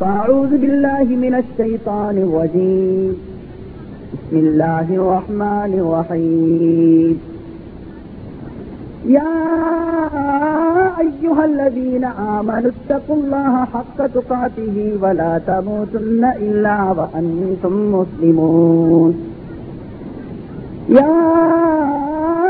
فأعوذ بالله من الشيطان الرجيم. بسم الله الرحمن الرحيم. يا أيها الذين آمنوا اتقوا الله حق تقاته ولا تموتن إلا وأنتم مسلمون. يا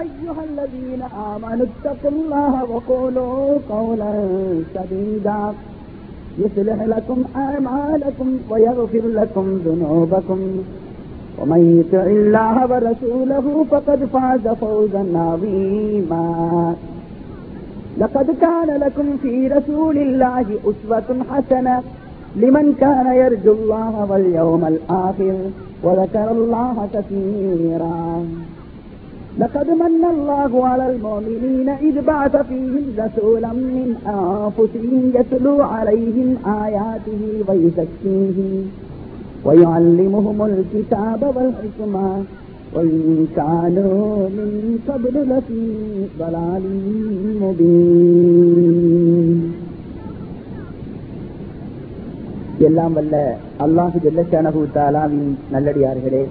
أيها الذين آمنوا اتقوا الله وقولوا قولا سديدا. يصلح لكم أعمالكم ويغفر لكم ذنوبكم. ومن يطع الله ورسوله فقد فاز فوزا عظيما. لقد كان لكم في رسول الله أسوة حسنة لمن كان يرجو الله واليوم الآخر وذكر الله كثيرا. لقد من الله على المؤمنين إذ بعث فيهم رسولا من أنفسهم يتلو عليهم آياته ويزكيهم ويعلمهم الكتاب والحكمة وإن كانوا من قبل لفي ضلال مبين எல்லாம் வல்ல அல்லாஹு ஜல்லஷானஹு தாலாவின் நல்லடியார்களே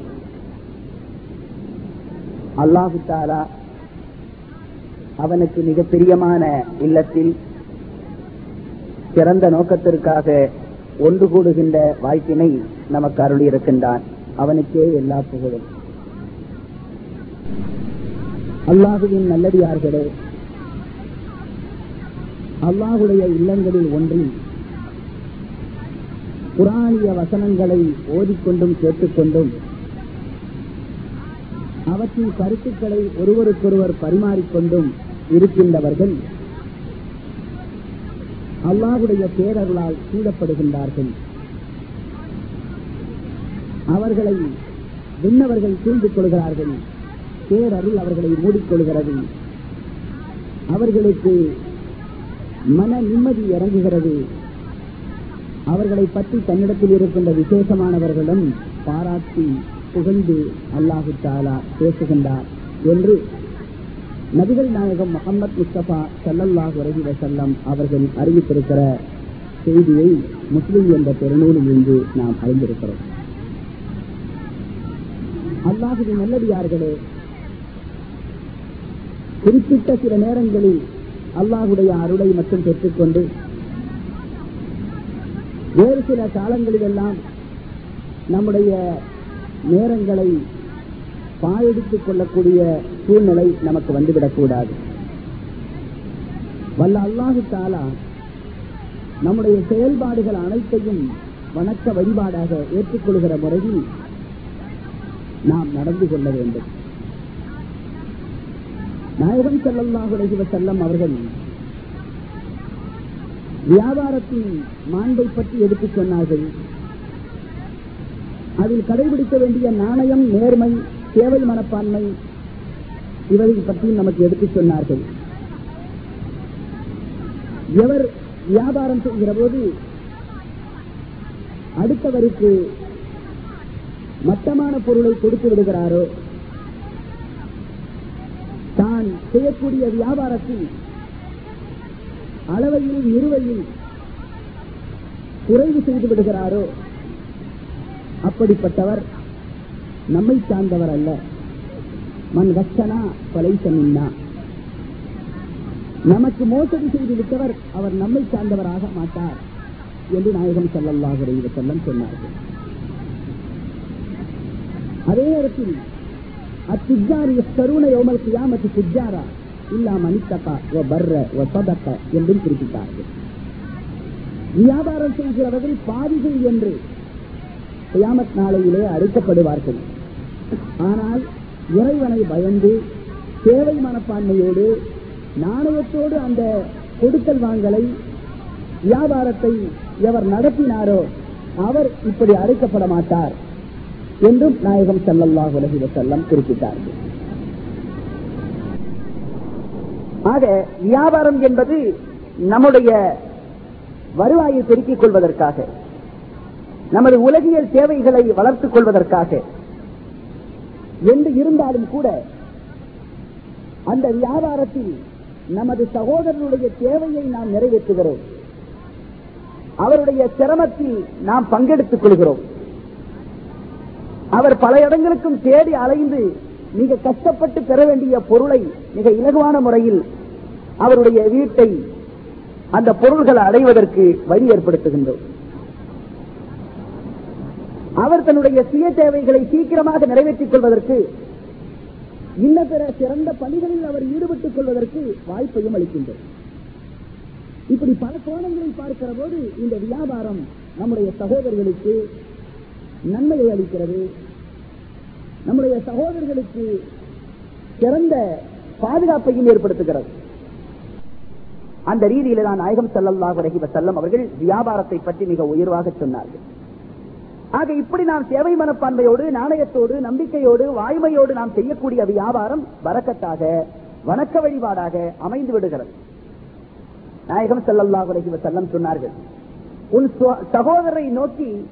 அல்லாஹு அவனுக்கு மிக பிரியமான இல்லத்தில் சிறந்த நோக்கத்திற்காக ஒன்று கூடுகின்ற வாய்ப்பினை நமக்கு அருள் இருக்கின்றான் அவனுக்கே எல்லா புகழும். அல்லாஹுவின் நல்லடியார்களே அல்லாஹுடைய இல்லங்களில் ஒன்றில் குரானிய வசனங்களை ஓதிக்கொண்டும் கேட்டுக்கொண்டும் அவற்றின் கருத்துக்களை ஒருவருக்கொருவர் பரிமாறிக்கொண்டும் இருக்கின்றவர்கள். அல்லாஹுடைய பேரர்களால் சூழப்படுகின்றார்கள். அவர்களை விண்ணவர்கள் சூழ்ந்து கொள்கிறார்கள். பேரருள் அவர்களை மூடிக்கொள்கிறது. அவர்களுக்கு மன நிம்மதி இறங்குகிறது. அவர்களை பற்றி தன்னிடத்தில் இருக்கின்ற விசேஷமானவர்களும் பாராட்டி புகழ்ந்து அல்லாஹு தாலா பேசுகின்றார் என்று நபிகள் நாயகம் முகமது முஸ்தபா சல்லல்லாஹு அலஹி வசல்லம் அவர்கள் அறிவித்திருக்கிற செய்தியை முஸ்லிம் என்ற பெருநூலில் இருந்து நாம் அறிந்திருக்கிறோம். அல்லாஹுவின் நல்லடியார்களே குறிப்பிட்ட சில நேரங்களில் அல்லாஹுடைய அருளை மட்டும் பெற்றுக்கொண்டு வேறு சில காலங்களிலெல்லாம் நம்முடைய நேரங்களை பாயெடுத்துக் கொள்ளக்கூடிய சூழ்நிலை நமக்கு வந்துவிடக்கூடாது. வல்ல அல்லாஹு தாலா நம்முடைய செயல்பாடுகள் அனைத்தையும் வணக்க வழிபாடாக ஏற்றுக்கொள்கிற முறையில் நாம் நடந்து கொள்ள வேண்டும். நாயகம் செல்லல்லாஹுடைய செல்லம் அவர்கள் வியாபாரத்தின் மாண்பை பற்றி எடுத்துச் சொன்னார்கள். அதில் கடைபிடிக்க வேண்டிய நாணயம் நேர்மை சேவை மனப்பான்மை இவரை பற்றியும் நமக்கு எடுத்துச் சொன்னார்கள். எவர் வியாபாரம் செய்கிற போது அடுத்தவருக்கு மட்டமான பொருளை கொடுத்து விடுகிறாரோ? தான் செய்யக்கூடிய வியாபாரத்தில் அளவையில் நிறுவையில் குறைவு செய்து விடுகிறாரோ? அப்படிப்பட்டவர் நம்மை சார்ந்தவர் அல்ல. மண் வச்சனா கொலை சமின்னா நமக்கு மோசடி செய்து விட்டவர் அவர் நம்மை சார்ந்தவராக மாட்டார் என்று நாயகம் செல்லல்லாக செல்லம் சொன்னார்கள். அதே நேரத்தில் அத்திஜாரி தருண யோமல் கியாமத்து திஜாரா இல்லா மணித்தக்கா ஓ பர்ற ஓ சதக்க என்றும் குறிப்பிட்டார்கள். வியாபாரம் செய்கிறவர்கள் பாதிகள் என்று கியாமத் நாளையிலே அழைக்கப்படுவார்கள். ஆனால் இறைவனை பயந்து சேவை மனப்பான்மையோடு நாணயத்தோடு அந்த கொடுக்கல் வாங்கலை வியாபாரத்தை எவர் நடத்தினாரோ அவர் இப்படி அழைக்கப்பட மாட்டார் என்றும் நாயகம் செல்லல்லாஹ் உலகி செல்லம் குறிப்பிட்டார்கள். ஆக வியாபாரம் என்பது நம்முடைய வருவாயை பெருக்கிக் கொள்வதற்காக நமது உலகியல் தேவைகளை வளர்த்துக் கொள்வதற்காக. என்று இருந்தாலும் கூட அந்த வியாபாரத்தில் நமது சகோதரனுடைய தேவையை நாம் நிறைவேற்றுகிறோம். அவருடைய சிரமத்தில் நாம் பங்கெடுத்துக் கொள்கிறோம். அவர் பல இடங்களுக்கும் தேடி அலைந்து மிக கஷ்டப்பட்டு பெற வேண்டிய பொருளை மிக இலகுவான முறையில் அவருடைய வீட்டை அந்த பொருள்களை அடைவதற்கு வழி ஏற்படுத்துகின்றோம். அவர் தன்னுடைய சுய தேவைகளை சீக்கிரமாக நிறைவேற்றிக் கொள்வதற்கு இன்ன பிற சிறந்த பணிகளில் அவர் ஈடுபட்டுக் கொள்வதற்கு வாய்ப்பையும் அளிக்கின்றது. இப்படி பல கோணங்களில் பார்க்கிற போது இந்த வியாபாரம் நம்முடைய சகோதரர்களுக்கு நன்மையை அளிக்கிறது. நம்முடைய சகோதரர்களுக்கு சிறந்த பாதுகாப்பையும் ஏற்படுத்துகிறது. அந்த ரீதியில தான் நாயகம் ஸல்லல்லாஹு அலைஹி செல்லம் அவர்கள் வியாபாரத்தை பற்றி மிக உயர்வாக சொன்னார்கள். ஆக இப்படி நாம் சேவை மனப்பான்மையோடு நாணயத்தோடு நம்பிக்கையோடு வாய்மையோடு நாம் செய்யக்கூடிய வியாபாரம் வரக்கட்டாக வணக்க வழிபாடாக அமைந்து விடுகிறது. நாயகம் செல்லல்லா அலைஹி செல்லம் சொன்னார்கள் உன் சுவ- சகோதரரை நோக்கி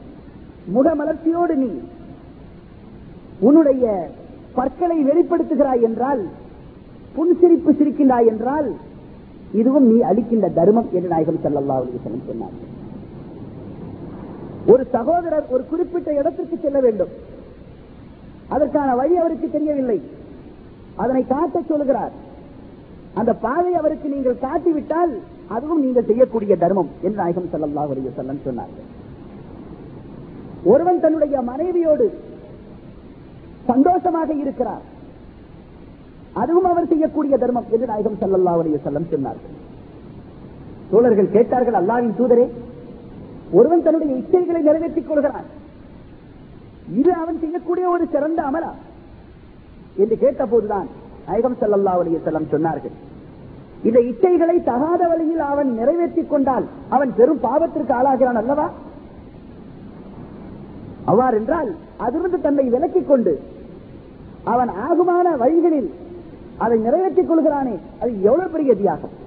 முகமலர்ச்சியோடு நீ உன்னுடைய பற்களை வெளிப்படுத்துகிறாய் என்றால் புன்சிரிப்பு சிரிக்கின்றாய் என்றால் இதுவும் நீ அளிக்கின்ற தர்மம் என்று நாயகம் செல்லல்லா அலைஹி செல்லம் சொன்னார்கள். ஒரு சகோதரர் ஒரு குறிப்பிட்ட இடத்திற்கு செல்ல வேண்டும். அதற்கான வழி அவருக்கு தெரியவில்லை. அதனை காட்டச் சொல்கிறார் அந்த பாதை அவருக்கு நீங்கள் காட்டிவிட்டால் அதுவும் நீங்கள் செய்யக்கூடிய தர்மம் என்று நாயகம் ஸல்லல்லாஹு அலைஹி செல்லம் சொன்னார்கள் ஒருவன் தன்னுடைய மனைவியோடு சந்தோஷமாக இருக்கிறார். அதுவும் அவர் செய்யக்கூடிய தர்மம் என்று நாயகம் ஸல்லல்லாஹு செல்லம் வஸல்லம் சொன்னார்கள். தோழர்கள் கேட்டார்கள் அல்லாவின் தூதரே ஒருவன் தன்னுடைய இச்சைகளை நிறைவேற்றிக் கொள்கிறான். இது அவன் செய்யக்கூடிய ஒரு சிறந்த அமலா. என்று கேட்டபோதுதான் நாயகம் செல்லல்லா அலைஹி செல்லம் சொன்னார்கள். இந்த இச்சைகளை தகாத வழியில் அவன் நிறைவேற்றிக் கொண்டால் அவன் பெரும் பாவத்திற்கு ஆளாகிறான் அல்லவா? அவ்வாறென்றால் அதிலிருந்து தன்னை விலக்கிக் கொண்டு அவன் ஆகுமான வழிகளில் அதை நிறைவேற்றிக் கொள்கிறானே அது எவ்வளவு பெரிய தியாகம்?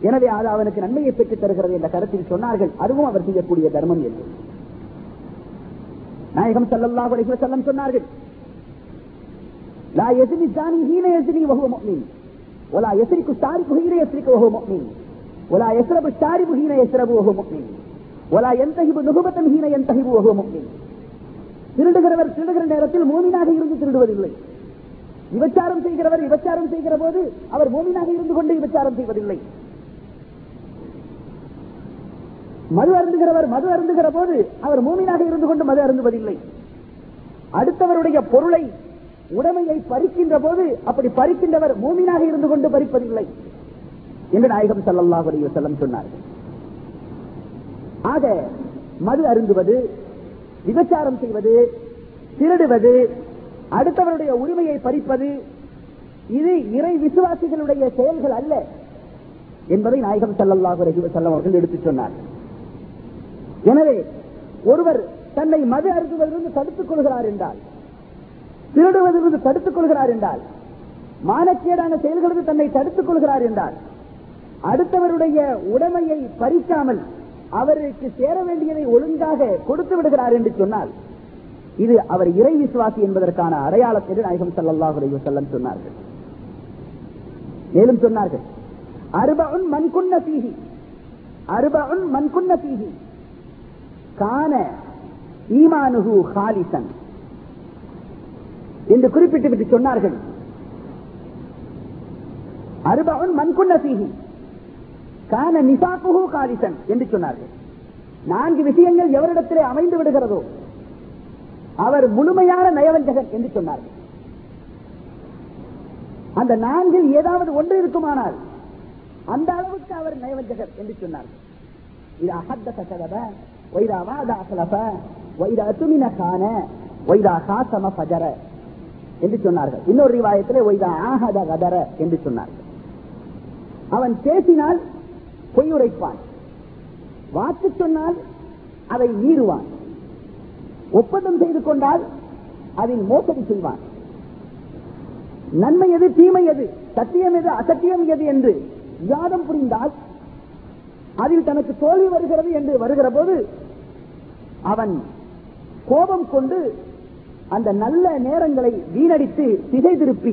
எனவே அது அவனுக்கு நன்மையை பெற்றுத் தருகிறது என்ற கருத்தில் சொன்னார்கள். அதுவும் அவர் செய்யக்கூடிய தர்மம் என்று. நாயகம் சல்லல்லா குறைகிற செல்லம் சொன்னார்கள் லா எசிரி ஹீன எசிரி வகுவ ஒலா எசிரிக்கு சாரி புகீர எசிரிக்கு வகுவ மொக்மீன் ஒலா எசரபு சாரி புகீன எசரபு வகுவ மொக்மீன் ஒலா எந்தஹிபு நுகுபத்தன் ஹீன எந்தஹிபு வகுவ மொக்மீன் திருடுகிறவர் திருடுகிற நேரத்தில் மூமினாக இருந்து திருடுவதில்லை. விபச்சாரம் செய்கிறவர் விபச்சாரம் செய்கிற போது அவர் மூமினாக இருந்து கொண்டு விபச்சாரம் செய்வதில்லை. மது அருந்துகிறவர் மது அருந்துகிற போது அவர் மூமினாக இருந்து கொண்டு மது அருந்துவதில்லை. அடுத்தவருடைய பொருளை உடமையை பறிக்கின்ற போது அப்படி பறிக்கின்றவர் மூமினாக இருந்து கொண்டு பறிப்பதில்லை என்று நாயகம் ஸல்லல்லாஹு அலைஹி சொன்னார்கள். ஆக மது அருந்துவது விபச்சாரம் செய்வது திருடுவது அடுத்தவருடைய உரிமையை பறிப்பது இது இறை விசுவாசிகளுடைய செயல்கள் அல்ல என்பதை நாயகம் ஸல்லல்லாஹு அலைஹி செல்லம் அவர்கள் எடுத்துச் சொன்னார்கள். எனவே ஒருவர் தன்னை மது அருந்துவதிலிருந்து தடுத்துக் கொள்கிறார் என்றால் திருடுவதிலிருந்து தடுத்துக் கொள்கிறார் என்றால் மானக்கேடான செயல்களுக்கு தன்னை தடுத்துக் கொள்கிறார் என்றால் அடுத்தவருடைய உடைமையை பறிக்காமல் அவருக்கு சேர வேண்டியதை ஒழுங்காக கொடுத்து விடுகிறார் என்று சொன்னால் இது அவர் இறை விசுவாசி என்பதற்கான அடையாளம் என்று நாயகம் ஸல்லல்லாஹு செல்லம் சொன்னார்கள். மேலும் சொன்னார்கள் அருபஉன் மன்குன்ன சீகி அருபஉன் மன்குன்ன சீகி கான ஈமானுஹு ஹாலிசன் என்று குறிப்பிட்டு விட்டு சொன்னார்கள். அருபவன் மண்குன்ன சீகி கான நிசாப்புகு காலிசன் என்று சொன்னார்கள். நான்கு விஷயங்கள் எவரிடத்திலே அமைந்து விடுகிறதோ அவர் முழுமையான நயவஞ்சகன் என்று சொன்னார்கள். அந்த நான்கில் ஏதாவது ஒன்று இருக்குமானால் அந்த அளவுக்கு அவர் நயவஞ்சகர் என்று சொன்னார்கள். இது அஹத்த வைதா வைரா வாதா அசலப வைதா துமின கான வைதா காசம பஜர என்று சொன்னார்கள். இன்னொரு ரிவாயத்தில் வைதா ஆஹத கதர என்று சொன்னார்கள். அவன் பேசினால் பொய் உரைப்பான் வாக்கு சொன்னால் அதை மீறுவான். ஒப்பந்தம் செய்து கொண்டால் அதில் மோசடி செய்வான். நன்மை எது தீமை எது சத்தியம் எது அசத்தியம் எது என்று யாதம் புரிந்தால் அதில் தனக்கு தோல்வி வருகிறது என்று வருகிற போது அவன் கோபம் கொண்டு அந்த நல்ல நேரங்களை வீணடித்து திசை திருப்பி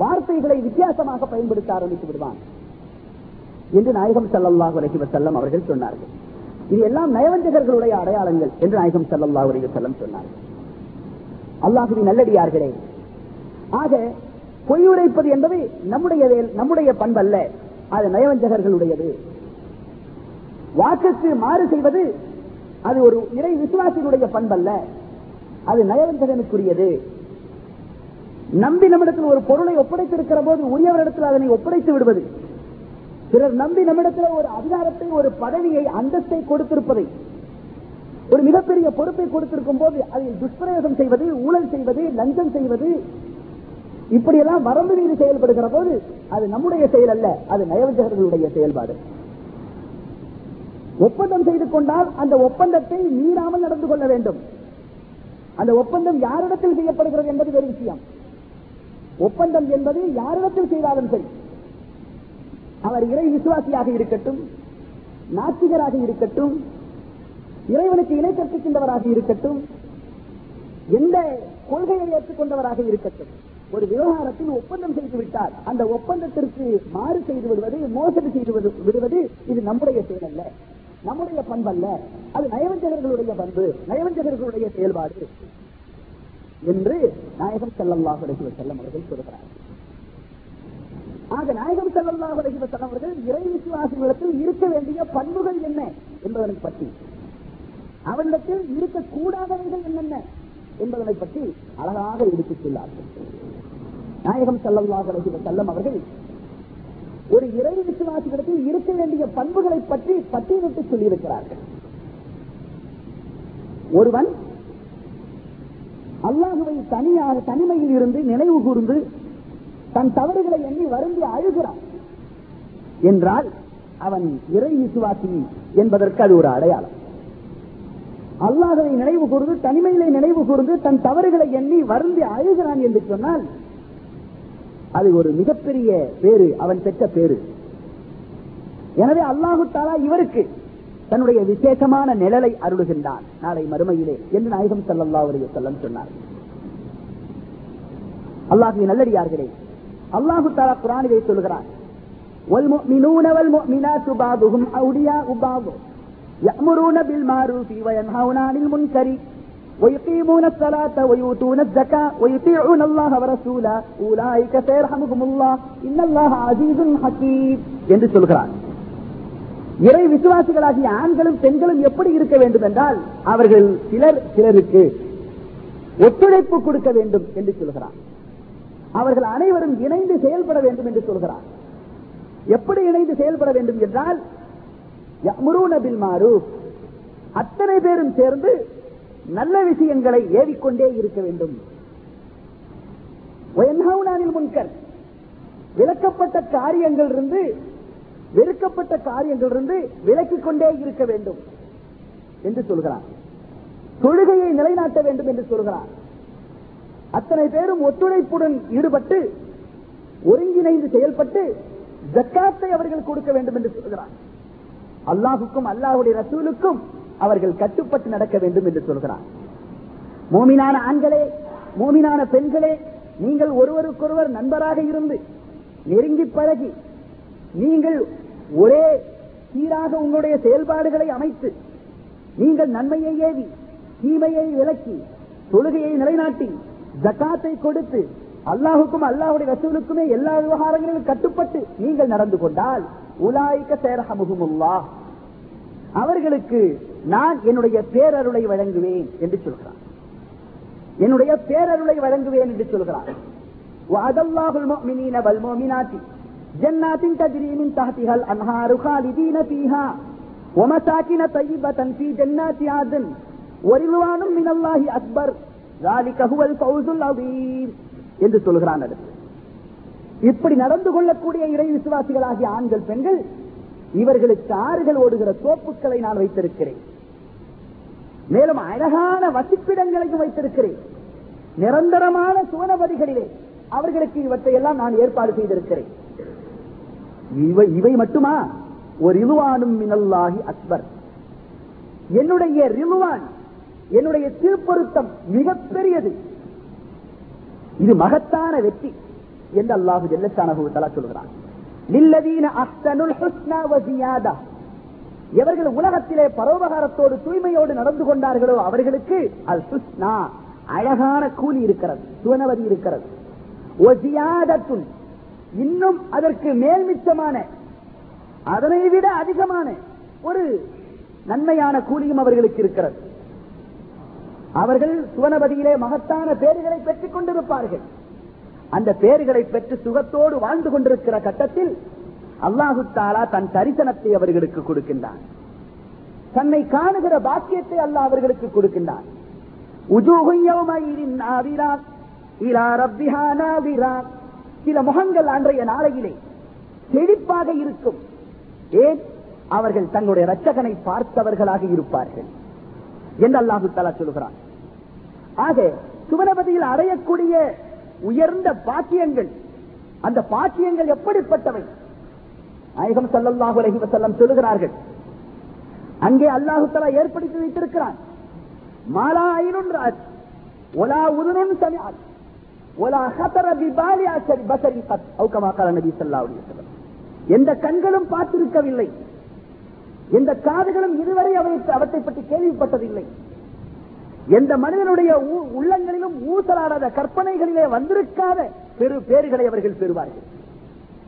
வார்த்தைகளை வித்தியாசமாக பயன்படுத்த ஆரம்பித்து விடுவான் என்று நாயகம் ஸல்லல்லாஹு அலைஹி செல்லம் அவர்கள் சொன்னார்கள். இது எல்லாம் நயவஞ்சகர்களுடைய அடையாளங்கள் என்று நாயகம் ஸல்லல்லாஹு அலைஹி செல்லம் சொன்னார்கள் அல்லாஹுவின் நல்லடியார்களே ஆக பொய் உரைப்பது என்பது நம்முடைய நம்முடைய பண்பல்ல அது நயவஞ்சகர்களுடையது. வாக்குக்கு மாறு செய்வது அது ஒரு இறை விசுவாசியினுடைய பண்பல்ல. அது நயவஞ்சகனுக்குரியது. நம்பி நம்மிடத்தில் ஒரு பொருளை ஒப்படைத்திருக்கிற போது உரியவரிடத்தில் அதனை ஒப்படைத்து விடுவது. பிறர் நம்பி நம்மிடத்தில் ஒரு அதிகாரத்தை ஒரு பதவியை அந்தஸ்தை கொடுத்திருப்பதை ஒரு மிகப்பெரிய பொறுப்பை கொடுத்திருக்கும் போது அதில் துஷ்பிரயோகம் செய்வது ஊழல் செய்வது லஞ்சம் செய்வது இப்படியெல்லாம் வரம்பு மீறி செயல்படுகிற போது அது நம்முடைய செயல் அல்ல அது நயவஞ்சகர்களுடைய செயல்பாடு. ஒப்பந்தம் செய்து கொண்டால் அந்த ஒப்பந்தத்தை மீறாமல் நடந்து கொள்ள வேண்டும். அந்த ஒப்பந்தம் யாரிடத்தில் செய்யப்படுகிறது என்பது வேறு விஷயம். ஒப்பந்தம் என்பது யாரிடத்தில் செய்தாலும் சரி அவர் இறை விசுவாசியாக இருக்கட்டும் நாத்திகராக இருக்கட்டும் இறைவனுக்கு இணை கற்பிக்கின்றவராக இருக்கட்டும் எந்த கொள்கையை ஏற்றுக்கொண்டவராக இருக்கட்டும் ஒரு விவகாரத்தில் ஒப்பந்தம் செய்து விட்டால் அந்த ஒப்பந்தத்திற்கு மாறு செய்து விடுவது மோசடி செய்து விடுவது இது நம்முடைய செயல் அல்ல நம்முடைய பண்பல்ல. அது நயவஞ்சகர்களுடைய பண்பு நயவஞ்சகர்களுடைய செயல்பாடு என்று நாயகம் ஸல்லல்லாஹு அலைஹி வஸல்லம் அவர்கள் சொல்கிறார் ஆக நாயகம் ஸல்லல்லாஹு அலைஹி வஸல்லம் அவர்கள் இறை விசுவாசிகளிடத்தில் இருக்க வேண்டிய பண்புகள் என்ன என்பதனை பற்றி அவனிடத்தில் இருக்கக்கூடாதவைகள் என்னென்ன என்பதனை பற்றி அழகாக எடுத்துச் சொல்லார்கள். நாயகம் ஸல்லல்லாஹு அலைஹி வஸல்லம் அவர்கள் ஒரு இறை விசுவாசிகளிடத்தில் இருக்க வேண்டிய பண்புகளை பற்றி பட்டியலிட்டு சொல்லியிருக்கிறார்கள். ஒருவன் அல்லாஹுவை தனியாக தனிமையில் இருந்து நினைவு கூர்ந்து தன் தவறுகளை எண்ணி வருந்தி அழுகிறான் என்றால் அவன் இறை விசுவாசி என்பதற்கு அது ஒரு அடையாளம். அல்லாஹவை நினைவு கூர்ந்து தனிமையிலே நினைவு கூர்ந்து தன் தவறுகளை எண்ணி வருந்தி அழுகிறான் என்று சொன்னால் அது ஒரு மிகப்பெரிய பேரு அவன் பெற்ற பேரு எனவே அல்லாஹு தாலா இவருக்கு தன்னுடைய விசேஷமான நிழலை அருளுகின்றான் நாளை மறுமையிலே என்று நாயகம் ஸல்லல்லாஹு அலைஹி வஸல்லம் சொன்னார் அல்லாஹுவின் நல்லடியார்களே அல்லாஹு தாலா குரானிலே சொல்கிறான் والمؤمنون والمؤمنات بعضهم أولياء بعض يأمرون بالمعروف وينهون عن المنكر ويقيمون الصلاة ويؤتون الزكاة ويطيعون الله ورسوله أولئك سيرحمهم الله إن الله عزيز حكيم என்று சொல்கிறார் இறை விசுவாசிகளாகிய ஆண்களும் பெண்களும் எப்படி இருக்க வேண்டும் என்றால் அவர்கள் சிலர் சிலருக்கு ஒத்துழைப்பு கொடுக்க வேண்டும் என்று சொல்கிறார் அவர்கள் அனைவரும் இணைந்து செயல்பட வேண்டும் என்று சொல்கிறார் எப்படி இணைந்து செயல்பட வேண்டும் என்றால் யஅ்முரூன பில் மாரூஃப் அத்தனை பேரும் சேர்ந்து நல்ல விஷயங்களை ஏறிக்கொண்டே இருக்க வேண்டும். முன்கர். விளக்கப்பட்ட காரியங்கள் இருந்து வெறுக்கப்பட்ட காரியங்கள் இருந்து விலக்கிக் கொண்டே இருக்க வேண்டும் என்று சொல்கிறார். தொழுகையை நிலைநாட்ட வேண்டும் என்று சொல்கிறார். அத்தனை பேரும் ஒத்துழைப்புடன் ஈடுபட்டு ஒருங்கிணைந்து செயல்பட்டு ஜக்காத்தை அவர்கள் கொடுக்க வேண்டும் என்று சொல்கிறார். அல்லாஹுக்கும் அல்லாஹுடைய ரசூலுக்கும் அவர்கள் கட்டுப்பட்டு நடக்க வேண்டும் என்று சொல்கிறார். மோமினான ஆண்களே மோமினான பெண்களே நீங்கள் ஒருவருக்கொருவர் நண்பராக இருந்து நெருங்கி பழகி நீங்கள் ஒரே சீராக உங்களுடைய செயல்பாடுகளை அமைத்து நீங்கள் நன்மையை ஏவி தீமையை விலக்கி தொழுகையை நிலைநாட்டி ஜக்காத்தை கொடுத்து அல்லாஹுக்கும் அல்லாஹுடைய ரசூலுக்குமே எல்லா விவகாரங்களிலும் கட்டுப்பட்டு நீங்கள் நடந்து கொண்டால் உலாய்க்க சேரகமுகுமுல்லா அவர்களுக்கு நான் என்னுடைய பேரருளை வழங்குவேன் என்று சொல்கிறார் என்னுடைய பேரருளை வழங்குவேன் என்று சொல்கிறார் وعد الله المؤمنين والمؤمنات جنات تجري من تحتها الأنهار خالدين فيها ومساكن طيبة في جنات عدن ورضوان من الله أكبر ذلك هو الفوز العظيم என்று சொல்கிறான் அடுத்து இப்படி நடந்து கொள்ளக்கூடிய இறை விசுவாசிகளாகிய ஆண்கள் பெண்கள் இவர்களுக்கு ஆறுகள் ஓடுகிற தோப்புக்களை நான் வைத்திருக்கிறேன் மேலும் அழகான வசிப்பிடங்களையும் வைத்திருக்கிறேன். நிரந்தரமான சுவனபதிகளிலே அவர்களுக்கு இவற்றை எல்லாம் நான் ஏற்பாடு செய்திருக்கிறேன். இவை இவை மட்டுமா? ஒரு ரிலுவானும் மினல்லாஹி அக்பர். என்னுடைய ரிலுவான் என்னுடைய திருப்பொருத்தம் மிகப்பெரியது. இது மகத்தான வெற்றி என்று அல்லாஹு ஜல்லஷானஹு தலா சொல்கிறான். நில்லதீன அஸ்தனுல் ஹுஸ்னா வசியாதா எவர்கள் உலகத்திலே பரோபகாரத்தோடு தூய்மையோடு நடந்து கொண்டார்களோ அவர்களுக்கு அல் ஹுஸ்னா அழகான கூலி இருக்கிறது சுவனவதி இருக்கிறது. ஒ இன்னும் அதற்கு மேல் மிச்சமான அதனை விட அதிகமான ஒரு நன்மையான கூலியும் அவர்களுக்கு இருக்கிறது. அவர்கள் சுவனபதியிலே மகத்தான பேர்களை பெற்றுக் கொண்டிருப்பார்கள். அந்த பேறுகளை பெற்று சுகத்தோடு வாழ்ந்து கொண்டிருக்கிற கட்டத்தில் அல்லாஹு தாலா தன் தரிசனத்தை அவர்களுக்கு கொடுக்கின்றான். தன்னை காணுகிற பாக்கியத்தை அல்ல அவர்களுக்கு கொடுக்கின்றான். சில முகங்கள் அன்றைய நாளையிலே செழிப்பாக இருக்கும். ஏன்? அவர்கள் தங்களுடைய ரச்சகனை பார்த்தவர்களாக இருப்பார்கள் என்று அல்லாஹு தாலா சொல்கிறான். ஆக சுவனபதியில் அடையக்கூடிய உயர்ந்த பாக்கியங்கள் அந்த பாக்கியங்கள் எப்படிப்பட்டவை? நாயகம் சல்லல்லாஹு அலஹி வசல்லம் சொல்லுகிறார்கள். அங்கே அல்லாஹு தலா ஏற்படுத்தி வைத்திருக்கிறான். மாலா ஐனுன் ஒலா உதுனும் சமியாத் ஒலா ஹதர பிபாலி ஆச்சரி பசரி பத் அவு கமா நபி ஸல்லல்லாஹு அலைஹி எந்த கண்களும் பார்த்திருக்கவில்லை. எந்த காதுகளும் இதுவரை அவை அவற்றை பற்றி கேள்விப்பட்டதில்லை. எந்த மனிதனுடைய ஊ- உள்ளங்களிலும் ஊசலாடாத கற்பனைகளிலே வந்திருக்காத பெரு பேர்களை அவர்கள் பெறுவார்கள்.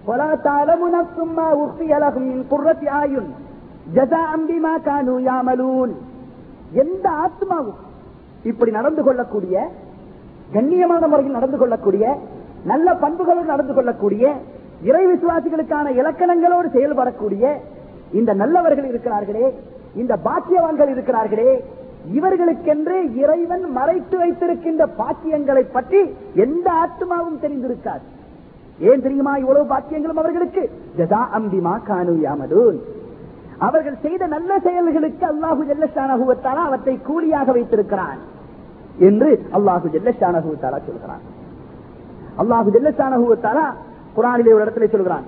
ولا تعلم نفس ما أخفي لهم من قرة أعين جزاء بما كانوا يعملون எந்த ஆத்மாவும் இப்படி நடந்து கொள்ளக்கூடிய கண்ணியமான முறையில் நடந்து கொள்ளக்கூடிய நல்ல பண்புகளோடு நடந்து கொள்ளக்கூடிய இறை விசுவாசிகளுக்கான இலக்கணங்களோடு செயல்படக்கூடிய இந்த நல்லவர்கள் இருக்கிறார்களே இந்த பாக்கியவான்கள் இருக்கிறார்களே இவர்களுக்கென்று இறைவன் மறைத்து வைத்திருக்கின்ற பாக்கியங்களை பற்றி எந்த ஆத்மாவும் தெரிந்திருக்காது ஏன் தெரியுமா இவ்வளவு பாக்கியங்களும் அவர்களுக்கு? ஜதா அம்பிமா கானு அவர்கள் செய்த நல்ல செயல்களுக்கு அல்லாஹு ஜெல்லஷானகுவத்தாலா அவற்றை கூலியாக வைத்திருக்கிறான் என்று அல்லாஹு ஜெல்லஷானகுவத்தாலா சொல்கிறான். அல்லாஹு ஜெல்லஷானகுவத்தாலா குரானிலே ஒரு இடத்துல சொல்கிறான்.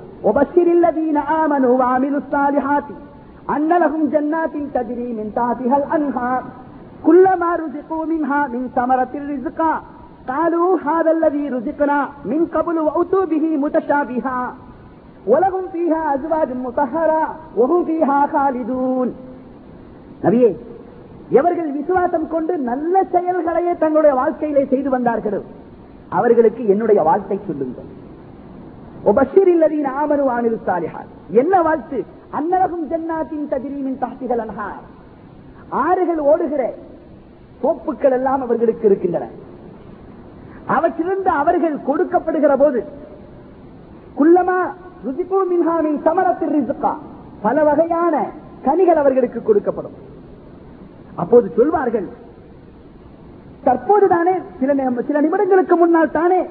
அன்னலகும் ஜன்னாத்தின் தஜிரி மின் தாதிகள் அன்ஹா குல்லமா ருசிகூ மின்ஹா மின் சமரத்தில் ரிசுகா كلما رزقوا منها من ثمرة رزقا قالوا هذا الذي رزقنا من قبل وأتوا به متشابها ولهم فيها أزواج مطهرة وهم فيها خالدون நபியே எவர்கள் விசுவாசம் கொண்டு நல்ல செயல்களையே தங்களுடைய வாழ்க்கையிலே செய்து வந்தார்களோ அவர்களுக்கு என்னுடைய வாழ்த்தை சொல்லுங்கள் ஒபஷிர் இல்லதீன் ஆமனு ஆனில் சாலிஹான் என்ன வாழ்த்து அன்னலகும் ஜன்னாத்தின் ததிரீமின் தாத்திகள் அன்ஹார் ஆறுகள் ஓடுகிற கோப்புக்கள் எல்லாம் அவர்களுக்கு இருக்கின்றன அவற்றிலிருந்து அவர்கள் கொடுக்கப்படுகிற போது குல்லமா ருசிபூ மின்ஹாமின் சமரத்தில் ரிசுக்கா பல வகையான கனிகள் அவர்களுக்கு கொடுக்கப்படும். அப்போது சொல்வார்கள் தற்போதுதானே சில நி- சில நிமிடங்களுக்கு முன்னால் தானே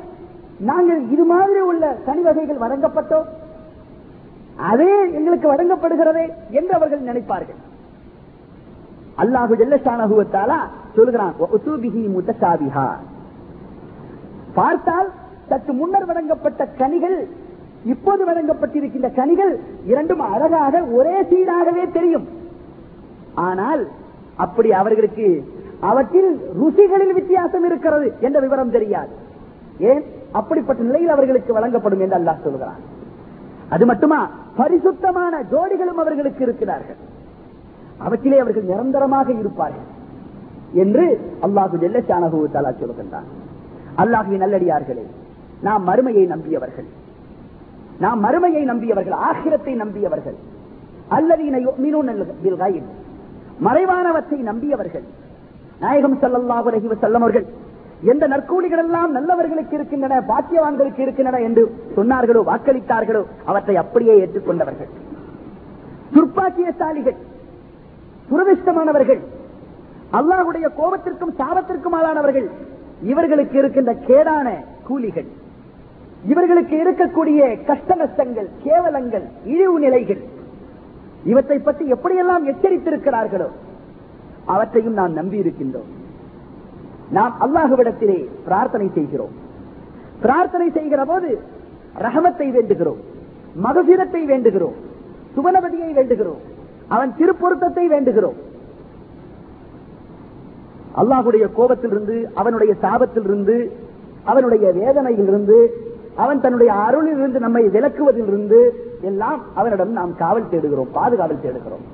நாங்கள் இது மாதிரி உள்ள கனி வகைகள் வழங்கப்பட்டோம். அதே எங்களுக்கு வழங்கப்படுகிறதே என்று அவர்கள் நினைப்பார்கள். அல்லாஹு ஜல்லஷானகுவத்தாலா சொல்கிறான் பார்த்தால் சற்று முன்னர் வழங்கப்பட்ட கனிகள் இப்போது வழங்கப்பட்டிருக்கின்ற கனிகள் இரண்டும் அழகாக ஒரே சீராகவே தெரியும். ஆனால் அப்படி அவர்களுக்கு அவற்றில் ருசிகளில் வித்தியாசம் இருக்கிறது என்ற விவரம் தெரியாது. ஏன்? அப்படிப்பட்ட நிலையில் அவர்களுக்கு வழங்கப்படும் என்று அல்லாஹ் சொல்கிறான். அது மட்டுமா? பரிசுத்தமான ஜோடிகளும் அவர்களுக்கு இருக்கிறார்கள். அவற்றிலே அவர்கள் நிரந்தரமாக இருப்பார்கள் என்று அல்லாஹு ஜெல்லஷானஹு தலா சொல்கின்றான். அல்லாஹுவின் நல்லடியார்களே நாம் மறுமையை நம்பியவர்கள். நாம் மறுமையை நம்பியவர்கள் ஆகிரத்தை நம்பியவர்கள். அல்லதீன மறைவானவற்றை நம்பியவர்கள். நாயகம் ஸல்லல்லாஹு அலைஹி எந்த நற்கூலிகள் எல்லாம் நல்லவர்களுக்கு இருக்கின்றன பாக்கியவான்களுக்கு இருக்கின்றன என்று சொன்னார்களோ வாக்களித்தார்களோ அவற்றை அப்படியே ஏற்றுக்கொண்டவர்கள். துர்ப்பாக்கியசாலிகள் துரதிஷ்டமானவர்கள் அல்லாஹ்வுடைய கோபத்திற்கும் சாபத்திற்கும் ஆளானவர்கள் இவர்களுக்கு இருக்கின்ற கேடான கூலிகள் இவர்களுக்கு இருக்கக்கூடிய கஷ்ட நஷ்டங்கள் கேவலங்கள் இழிவு நிலைகள் இவற்றை பற்றி எப்படியெல்லாம் எச்சரித்திருக்கிறார்களோ அவற்றையும் நாம் நம்பி இருக்கின்றோம் நாம் அல்லாஹுவிடத்திலே பிரார்த்தனை செய்கிறோம். பிரார்த்தனை செய்கிற போது ரகமத்தை வேண்டுகிறோம் மகசீரத்தை வேண்டுகிறோம் சுவனபதியை வேண்டுகிறோம் அவன் திருப்பொருத்தத்தை வேண்டுகிறோம். அல்லாஹுடைய கோபத்திலிருந்து அவனுடைய சாபத்திலிருந்து அவனுடைய வேதனையிலிருந்து அவன் தன்னுடைய அருளிலிருந்து நம்மை விலக்குவதிலிருந்து எல்லாம் அவனிடம் நாம் காவல் தேடுகிறோம் பாதுகாவல் தேடுகிறோம்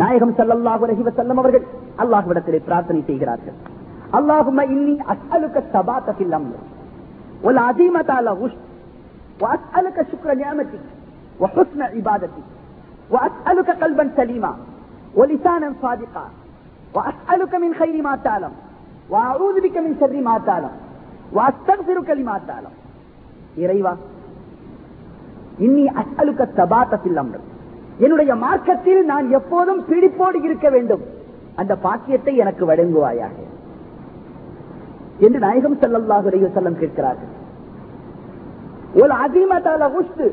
நாயகம் சல்லல்லாஹு அலைஹி வஸல்லம் அவர்கள் அல்லாஹ்விடத்திலே பிரார்த்தனை செய்கிறார்கள் அல்லாஹும்ம இன்னி அஸ்அலுக ثبات في الامر والعزيمه على الرشد واسالك شكر نعمتك وحسن عبادتك واسالك قلبا سليما ولسانا صادقا واسالك من خير ما تعلم واعوذ بك من شر ما تعلم واستغفرك لما تعلم இறைவா இன்னி அஸ்அலுக ثبات في الامر என்னுடைய மார்க்கத்தில் நான் எப்போதும் பிடிப்போடு இருக்க வேண்டும் அந்த பாக்கியத்தை எனக்கு வழங்குவாயாக என்று நாயகம் ஸல்லல்லாஹு அலைஹி வஸல்லம் கேட்கிறார்கள் ஒரு அசீமத்தால ருஷ்து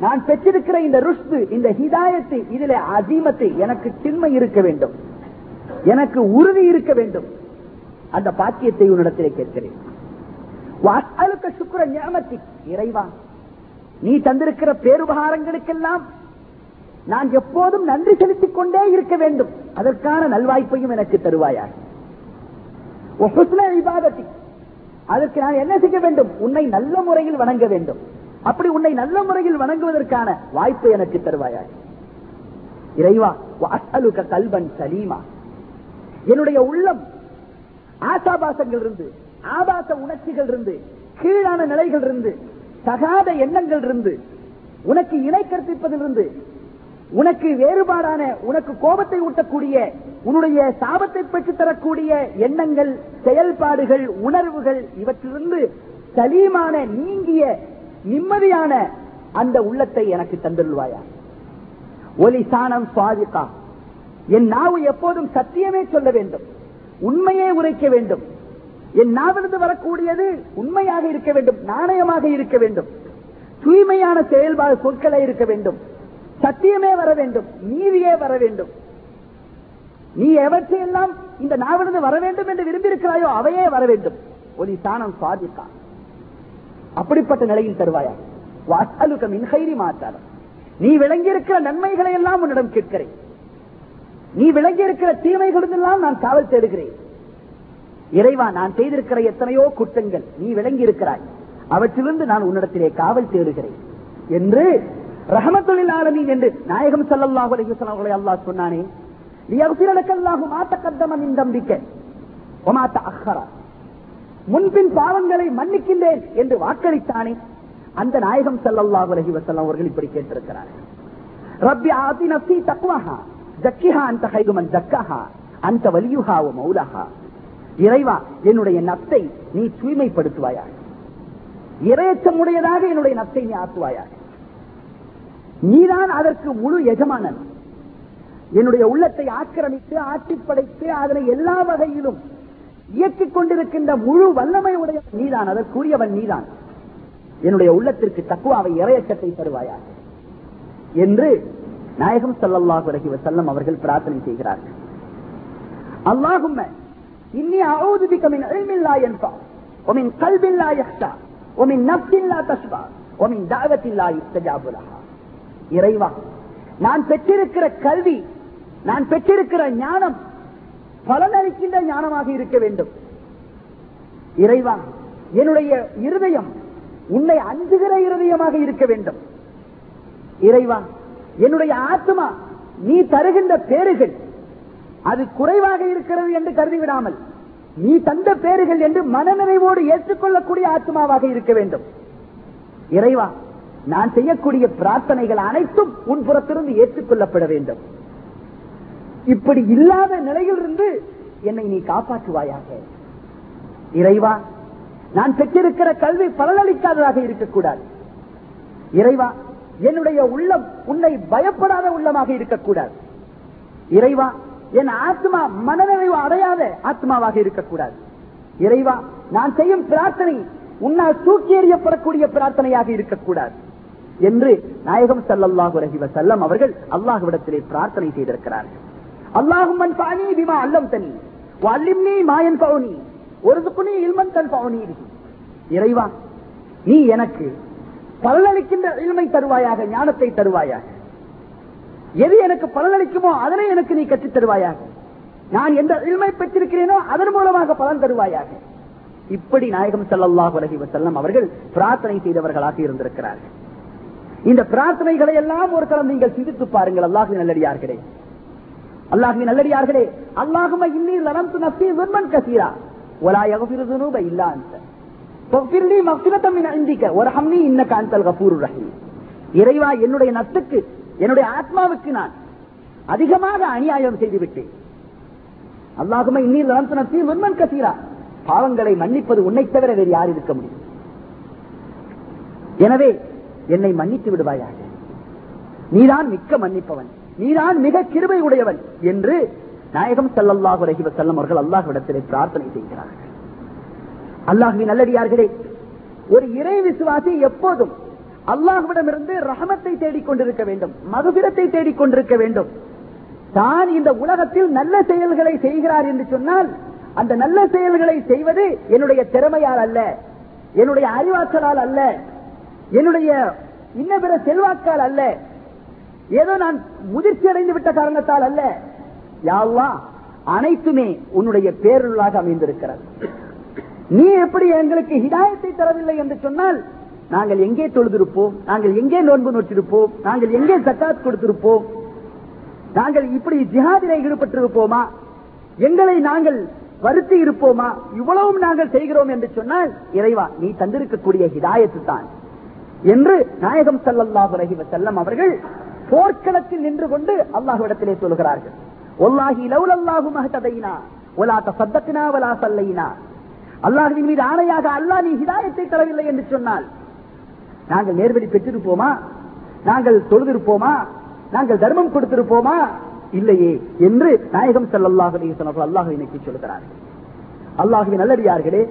நான் பெற்றிருக்கிற இந்த ருஷ்து இந்த ஹிதாயத்தை இதிலே அசீமத்தை எனக்கு சின்மை இருக்க வேண்டும் எனக்கு உறுதி இருக்க வேண்டும். அந்த பாக்கியத்தை உன்னிடத்திலே கேட்கிறேன். சுக்கர சுக்ர ஞாபகத்தி இறைவா நீ தந்திருக்கிற பேருபகாரங்களுக்கெல்லாம் நான் எப்போதும் நன்றி செலுத்திக் கொண்டே இருக்க வேண்டும். அதற்கான நல்வாய்ப்பையும் எனக்கு தருவாயாக. இபாதத்தி. அதற்கு நான் என்ன செய்ய வேண்டும்? உன்னை நல்ல முறையில் வணங்க வேண்டும். அப்படி உன்னை நல்ல முறையில் வணங்குவதற்கான வாய்ப்பை எனக்கு தருவாயார் இறைவா அசலுக்க கல்வன் சலீமா. என்னுடைய உள்ளம் ஆசாபாசங்கள் இருந்து ஆபாச உணர்ச்சிகள் இருந்து கீழான நிலைகள் இருந்து தகாத எண்ணங்கள் இருந்து உனக்கு இணை கற்பிப்பதிலிருந்து உனக்கு வேறுபாடான உனக்கு கோபத்தை ஊட்டக்கூடிய உன்னுடைய சாபத்தை பெற்றுத் தரக்கூடிய எண்ணங்கள் செயல்பாடுகள் உணர்வுகள் இவற்றிலிருந்து சலீமான நீங்கிய நிம்மதியான அந்த உள்ளத்தை எனக்கு தந்துள்வாயா? ஒலிசானம் சுவாதிக்கா என் நாவு எப்போதும் சத்தியமே சொல்ல வேண்டும். உண்மையே உரைக்க வேண்டும். என் நாவிலிருந்து வரக்கூடியது உண்மையாக இருக்க வேண்டும் நாணயமாக இருக்க வேண்டும். தூய்மையான செயல்பாடு சொற்களை இருக்க வேண்டும். சத்தியமே வர வேண்டும் நீதியே வர வேண்டும். நீ எவற்றையெல்லாம் இந்த நாவிலிருந்து வர வேண்டும் என்று விரும்பியிருக்கிறாயோ அவையே வர வேண்டும். ஒரு சாணம் சுவாதிக்கா அப்படிப்பட்ட நிலையில் தருவாயா? வாசலுக்க மின்ஹைரி மாற்றாரம் நீ விளங்கியிருக்கிற நன்மைகளை எல்லாம் உன்னிடம் கேட்கிறேன். நீ விளங்கியிருக்கிற தீமைகளிடெல்லாம் நான் காவல் தேடுகிறேன். இறைவா நான் செய்திருக்கிற எத்தனையோ குற்றங்கள் நீ விளங்கி இருக்கிறாய். அவற்றிலிருந்து நான் உன்னிடத்திலே காவல் தேடுகிறேன். என்று ரஹமத்துலில் ஆலமீன் என்று நாயகம் ஸல்லல்லாஹு அலைஹி வஸல்லம் அவர்களை அல்லாஹ் சொன்னானே நீ லக்கல்லாஹு மா தகத்தம மின் தம்பிக்க அஹரா முன்பின் பாவங்களை மன்னிக்கின்றேன் என்று வாக்களித்தானே அந்த நாயகம் ஸல்லல்லாஹு அலஹி வசல்லாம் அவர்கள் இப்படி கேட்டிருக்கிறார் ரப்பி ஆதி நஃப்ஸி தக்வஹா. ஜக்கிஹா அந்த கைரு ஜக்கஹா அந்த வலியுஹா மௌலஹா. இறைவா என்னுடைய நத்தை நீ தூய்மைப்படுத்துவாயாக இரையச்சமுடையதாக என்னுடைய நத்தை நீ ஆக்குவாயாக நீதான் அதற்கு முழு எஜமானன். என்னுடைய உள்ளத்தை ஆக்கிரமித்து ஆட்சி படைத்து அதனை எல்லா வகையிலும் இயக்கிக் கொண்டிருக்கின்ற முழு வல்லமை உடைய நீதான் அதற்குரியவன் நீதான். என்னுடைய உள்ளத்திற்கு தக்குவாவை இறையச்சத்தை தருவாயா? என்று நாயகம் ஸல்லல்லாஹு அலைஹி வஸல்லம் அவர்கள் பிரார்த்தனை செய்கிறார்கள் அல்லாஹும்ம இன்னி அஊது பிக மின் இல்மின் லா யன்ஃபா ومن قلب لا يخشى ومن نفس لا تشبع ومن دعوة لا يستجاب لها இறைவா நான் பெற்றிருக்கிற கல்வி நான் பெற்றிருக்கிற ஞானம் பலனளிக்கின்ற ஞானமாக இருக்க வேண்டும் இறைவா என்னுடைய இருதயம் உன்னை அஞ்சுகிற இருதயமாக இருக்க வேண்டும் இறைவா என்னுடைய ஆத்மா நீ தருகின்ற பேறுகள் அது குறைவாக இருக்கிறது என்று கருதிவிடாமல் நீ தந்த பேறுகள் என்று மனநிறைவோடு ஏற்றுக்கொள்ளக்கூடிய ஆத்மாவாக இருக்க வேண்டும். இறைவா நான் செய்யக்கூடிய பிரார்த்தனைகள் அனைத்தும் உன் புறத்திலிருந்து ஏற்றுக்கொள்ளப்பட வேண்டும். இப்படி இல்லாத நிலையிலிருந்து என்னை நீ காப்பாற்றுவாயாக. இறைவா நான் பெற்றிருக்கிற கல்வி பலனளிக்காததாக இருக்கக்கூடாது. இறைவா என்னுடைய உள்ளம் உன்னை பயப்படாத உள்ளமாக இருக்கக்கூடாது. இறைவா என் ஆத்மா மனநிறைவு அடையாத ஆத்மாவாக இருக்கக்கூடாது. இறைவா நான் செய்யும் பிரார்த்தனை உன்னால் தூக்கி எறியப்படக்கூடிய பிரார்த்தனையாக இருக்கக்கூடாது என்று நாயகம் ஸல்லல்லாஹு ரஹிவ செல்லம் அவர்கள் அல்லாஹுவிடத்திலே பிரார்த்தனை செய்திருக்கிறார்கள். அல்லாஹுமன் பாணி பிமா அல்லம் தனி வல்லிம்னி மாயன் பவுனி ஒரு துக்குனி இல்மன் தன் பவுனி இறைவா நீ எனக்கு பலனளிக்கின்ற இளமை தருவாயாக ஞானத்தை தருவாயாக. எது எனக்கு பலனளிக்குமோ அதனை எனக்கு நீ கற்றுத் தருவாயாக. நான் எந்த இளமை பெற்றிருக்கிறேனோ அதன் மூலமாக பலன் தருவாயாக. இப்படி நாயகம் செல்லல்லா உலகி செல்லம் அவர்கள் பிரார்த்தனை செய்தவர்களாக இருந்திருக்கிறார்கள். இந்த பிரார்த்தனைகளை எல்லாம் ஒரு தரம் நீங்கள் சிந்தித்து பாருங்கள் அல்லாஹின் நல்லடியார்களே. அல்லாஹின் நல்லடியார்களே அல்லாஹும இன்னி லனந்து நப்சி விர்மன் கசீரா. ஒலா யகபிரு துனூப தொஃபிர் நீ மஃபிலத்தம் இந்திக்க ஒரு இன்ன காந்தல் கபூர் ரஹீம். இறைவா என்னுடைய நத்துக்கு என்னுடைய ஆத்மாவுக்கு நான் அதிகமாக அநியாயம் செய்துவிட்டேன். அல்லாஹுமே இன்னில் நடத்தினத்தி வெண்மன் கசீரா. பாவங்களை மன்னிப்பது உன்னை தவிர வேறு யார் இருக்க முடியும். எனவே என்னை மன்னித்து விடுவாயாக. நீதான் மிக்க மன்னிப்பவன். நீதான் மிக கிருபை உடையவன் என்று நாயகம் செல்லல்லாஹு ரஹிவ செல்லம் அவர்கள் அல்லாஹ் இடத்திலே பிரார்த்தனை செய்கிறார்கள். அல்லாஹுவின் நல்லடியார்களே ஒரு இறை விசுவாசி எப்போதும் அல்லாஹுவிடமிருந்து ரஹமத்தை தேடிக் கொண்டிருக்க வேண்டும் மதுபிரத்தை தேடிக் கொண்டிருக்க வேண்டும். தான் இந்த உலகத்தில் நல்ல செயல்களை செய்கிறார் என்று சொன்னால் அந்த நல்ல செயல்களை செய்வது என்னுடைய திறமையால் அல்ல என்னுடைய அறிவாற்றலால் அல்ல என்னுடைய இன்ன பிற செல்வாக்கால் அல்ல ஏதோ நான் முதிர்ச்சி அடைந்து விட்ட காரணத்தால் அல்ல. யாவா அனைத்துமே உன்னுடைய பேருளாக அமைந்திருக்கிறது. நீ எப்படி எங்களுக்கு ஹிதாயத்தை தரவில்லை என்று சொன்னால் நாங்கள் எங்கே தொழுதிருப்போம்? நாங்கள் எங்கே நோன்பு நோற்றிருப்போம்? நாங்கள் எங்கே சக்காத் கொடுத்திருப்போம்? நாங்கள் இப்படி ஜிஹாதில ஈடுபட்டிருப்போமா? எங்களை நாங்கள் வருத்தி இருப்போமா? இவ்வளவும் நாங்கள் செய்கிறோம் என்று சொன்னால் இறைவா நீ தந்திருக்கக்கூடிய ஹிதாயத்து தான். என்று நாயகம் ஸல்லல்லாஹு ரஹிவ செல்லம் அவர்கள் போர்க்களத்தில் நின்று கொண்டு அல்லாஹுவிடத்திலே சொல்கிறார்கள். ஒல்லாஹி லௌலல்லாஹு மஹ்ததைனா வலா தஸத்தக்னா ஒலா ஸல்லைனா அல்லாஹ்வின் மீது ஆணையாக அல்லாஹ் நீ ஹிதாயத்தை தரவில்லை என்று சொன்னால் நாங்கள் நேர்வழி பெற்றிருப்போமா? நாங்கள் தொழுதிருப்போமா? நாங்கள் தர்மம் கொடுத்திருப்போமா? இல்லையே என்று நாயகம் ஸல்லல்லாஹு அலைஹி வஸல்லம் அல்லாஹ் இன்னைக்கு சொல்கிறார்கள். அல்லாஹுவின் நல்லடியார்களே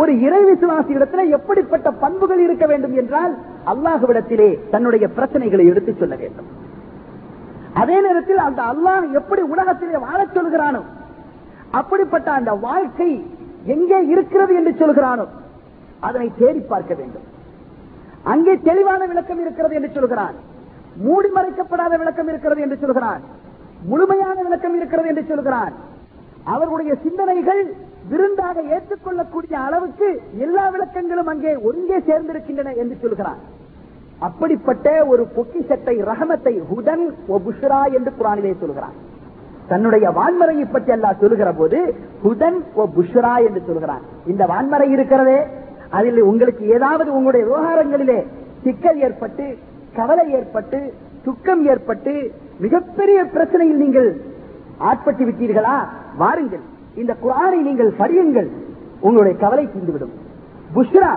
ஒரு இறை விசுவாசியிடத்திலே எப்படிப்பட்ட பண்புகள் இருக்க வேண்டும் என்றால் அல்லாஹுவிடத்திலே தன்னுடைய பிரச்சனைகளை எடுத்துச் சொல்ல வேண்டும். அதே நேரத்தில் அந்த அல்லாஹ் எப்படி உலகத்திலே வாழச் சொல்கிறானோ அப்படிப்பட்ட அந்த வாழ்க்கை எங்கே இருக்கிறது என்று சொல்கிறானோ அதனை தேடி பார்க்க வேண்டும். அங்கே தெளிவான விளக்கம் இருக்கிறது என்று சொல்கிறான். மூடி மறைக்கப்படாத விளக்கம் இருக்கிறது என்று சொல்கிறான். முழுமையான விளக்கம் இருக்கிறது என்று சொல்கிறான். அவர்களுடைய சிந்தனைகள் விருந்தாக ஏற்றுக்கொள்ளக்கூடிய அளவுக்கு எல்லா விளக்கங்களும் அங்கே ஒருங்கே சேர்ந்திருக்கின்றன என்று சொல்கிறான். அப்படிப்பட்ட ஒரு பொக்கிசத்தை ரஹமத்தை ஹுதன் என்று குரானிலே சொல்கிறான். தன்னுடைய வான்மறையை பற்றி அல்லாஹ் சொல்லுகிற போது ஹுதன் புஷ்ரா என்று சொல்கிறான். இந்த வான்மறை இருக்கிறதே அதில் உங்களுக்கு ஏதாவது உங்களுடைய விவகாரங்களிலே சிக்கல் ஏற்பட்டு கவலை ஏற்பட்டு துக்கம் ஏற்பட்டு மிகப்பெரிய பிரச்சனையில் நீங்கள் ஆட்பட்டு விட்டீர்களா? வாருங்கள். இந்த குரானை நீங்கள் படியுங்கள். உங்களுடைய கவலை தீர்ந்துவிடும். புஷ்ரா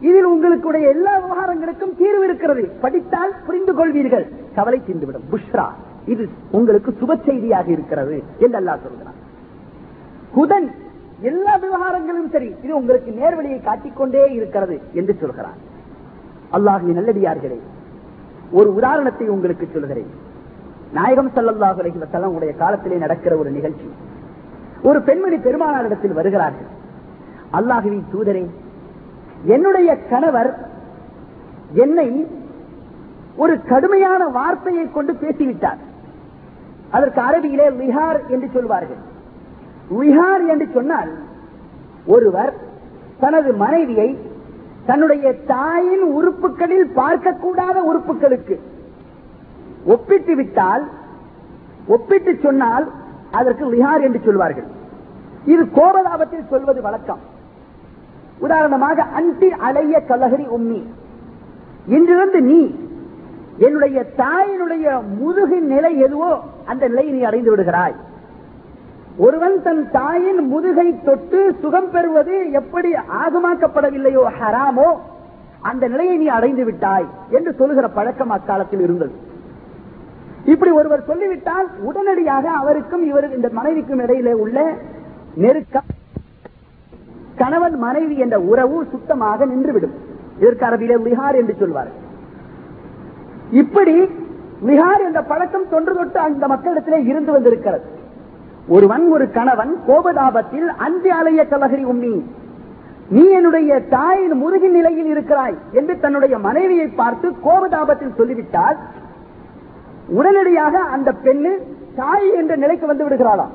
இதில் உங்களுடைய எல்லா விவகாரங்களுக்கும் தீர்வு இருக்கிறது. படித்தால் புரிந்து கொள்வீர்கள் கவலை தீர்ந்துவிடும். புஷ்ரா. இது உங்களுக்கு சுப செய்தியாக இருக்கிறது என்று அல்லாஹ் சொல்கிறான். குதன் எல்லா விவகாரங்களும் சரி இது உங்களுக்கு நேர்வழியை காட்டிக்கொண்டே இருக்கிறது என்று சொல்கிறான். அல்லாஹுவின் நல்லடியார்களே ஒரு உதாரணத்தை உங்களுக்கு சொல்கிறேன். நாயகம் ஸல்லல்லாஹு அலைஹி உடைய காலத்திலே நடக்கிற ஒரு நிகழ்ச்சி. ஒரு பெண்மணி பெருமானாரிடத்தில் வருகிறார்கள். அல்லாஹுவின் தூதரே என்னுடைய கணவர் என்னை ஒரு கடுமையான வார்த்தையை கொண்டு பேசிவிட்டார். அதற்கு அரபியிலே விஹார் என்று சொல்வார்கள். விஹார் என்று சொன்னால் ஒருவர் தனது மனைவியை தன்னுடைய தாயின் உறுப்புகளில் பார்க்கக்கூடாத உறுப்புகளுக்கு ஒப்பிட்டு விட்டால் ஒப்பிட்டு சொன்னால் அதற்கு விஹார் என்று சொல்வார்கள். இது கோபதாபத்தில் சொல்வது வழக்கம். உதாரணமாக அன்டி அலைய கலகரி உம்மி. இன்றிருந்து நீ என்னுடைய தாயினுடைய முதுகின் நிலை எதுவோ அந்த நிலையை நீ அடைந்து விடுகிறாய். ஒருவன் தன் தாயின் முதுகை தொட்டு சுகம் பெறுவது எப்படி ஆகமாக்கப்படவில்லையோ ஹராமோ அந்த நிலையை நீ அடைந்து விட்டாய் என்று சொல்லுகிற பழக்கம் அக்காலத்தில் இருந்தது. இப்படி ஒருவர் சொல்லிவிட்டால் உடனடியாக அவருக்கும் இவருக்கு இந்த மனைவிக்கும் இடையிலே உள்ள நெருக்கம் கணவன் மனைவி என்ற உறவு சுத்தமாக நின்றுவிடும். இதற்கு அரபியிலே விஹார் என்று சொல்வார் இப்படி விஹார் என்ற பழக்கம் தொன்று தொட்டு அந்த மக்களிடத்திலே இருந்து வந்திருக்கிறது. ஒருவன் ஒரு கணவன் கோபதாபத்தில் அஞ்சு அலைய கலகரி உம்மி நீ என்னுடைய தாயின் முருகின் நிலையில் இருக்கிறாய் என்று தன்னுடைய மனைவியை பார்த்து கோபதாபத்தில் சொல்லிவிட்டால் உடனடியாக அந்த பெண்ணு தாய் என்ற நிலைக்கு வந்து விடுகிறாளாம்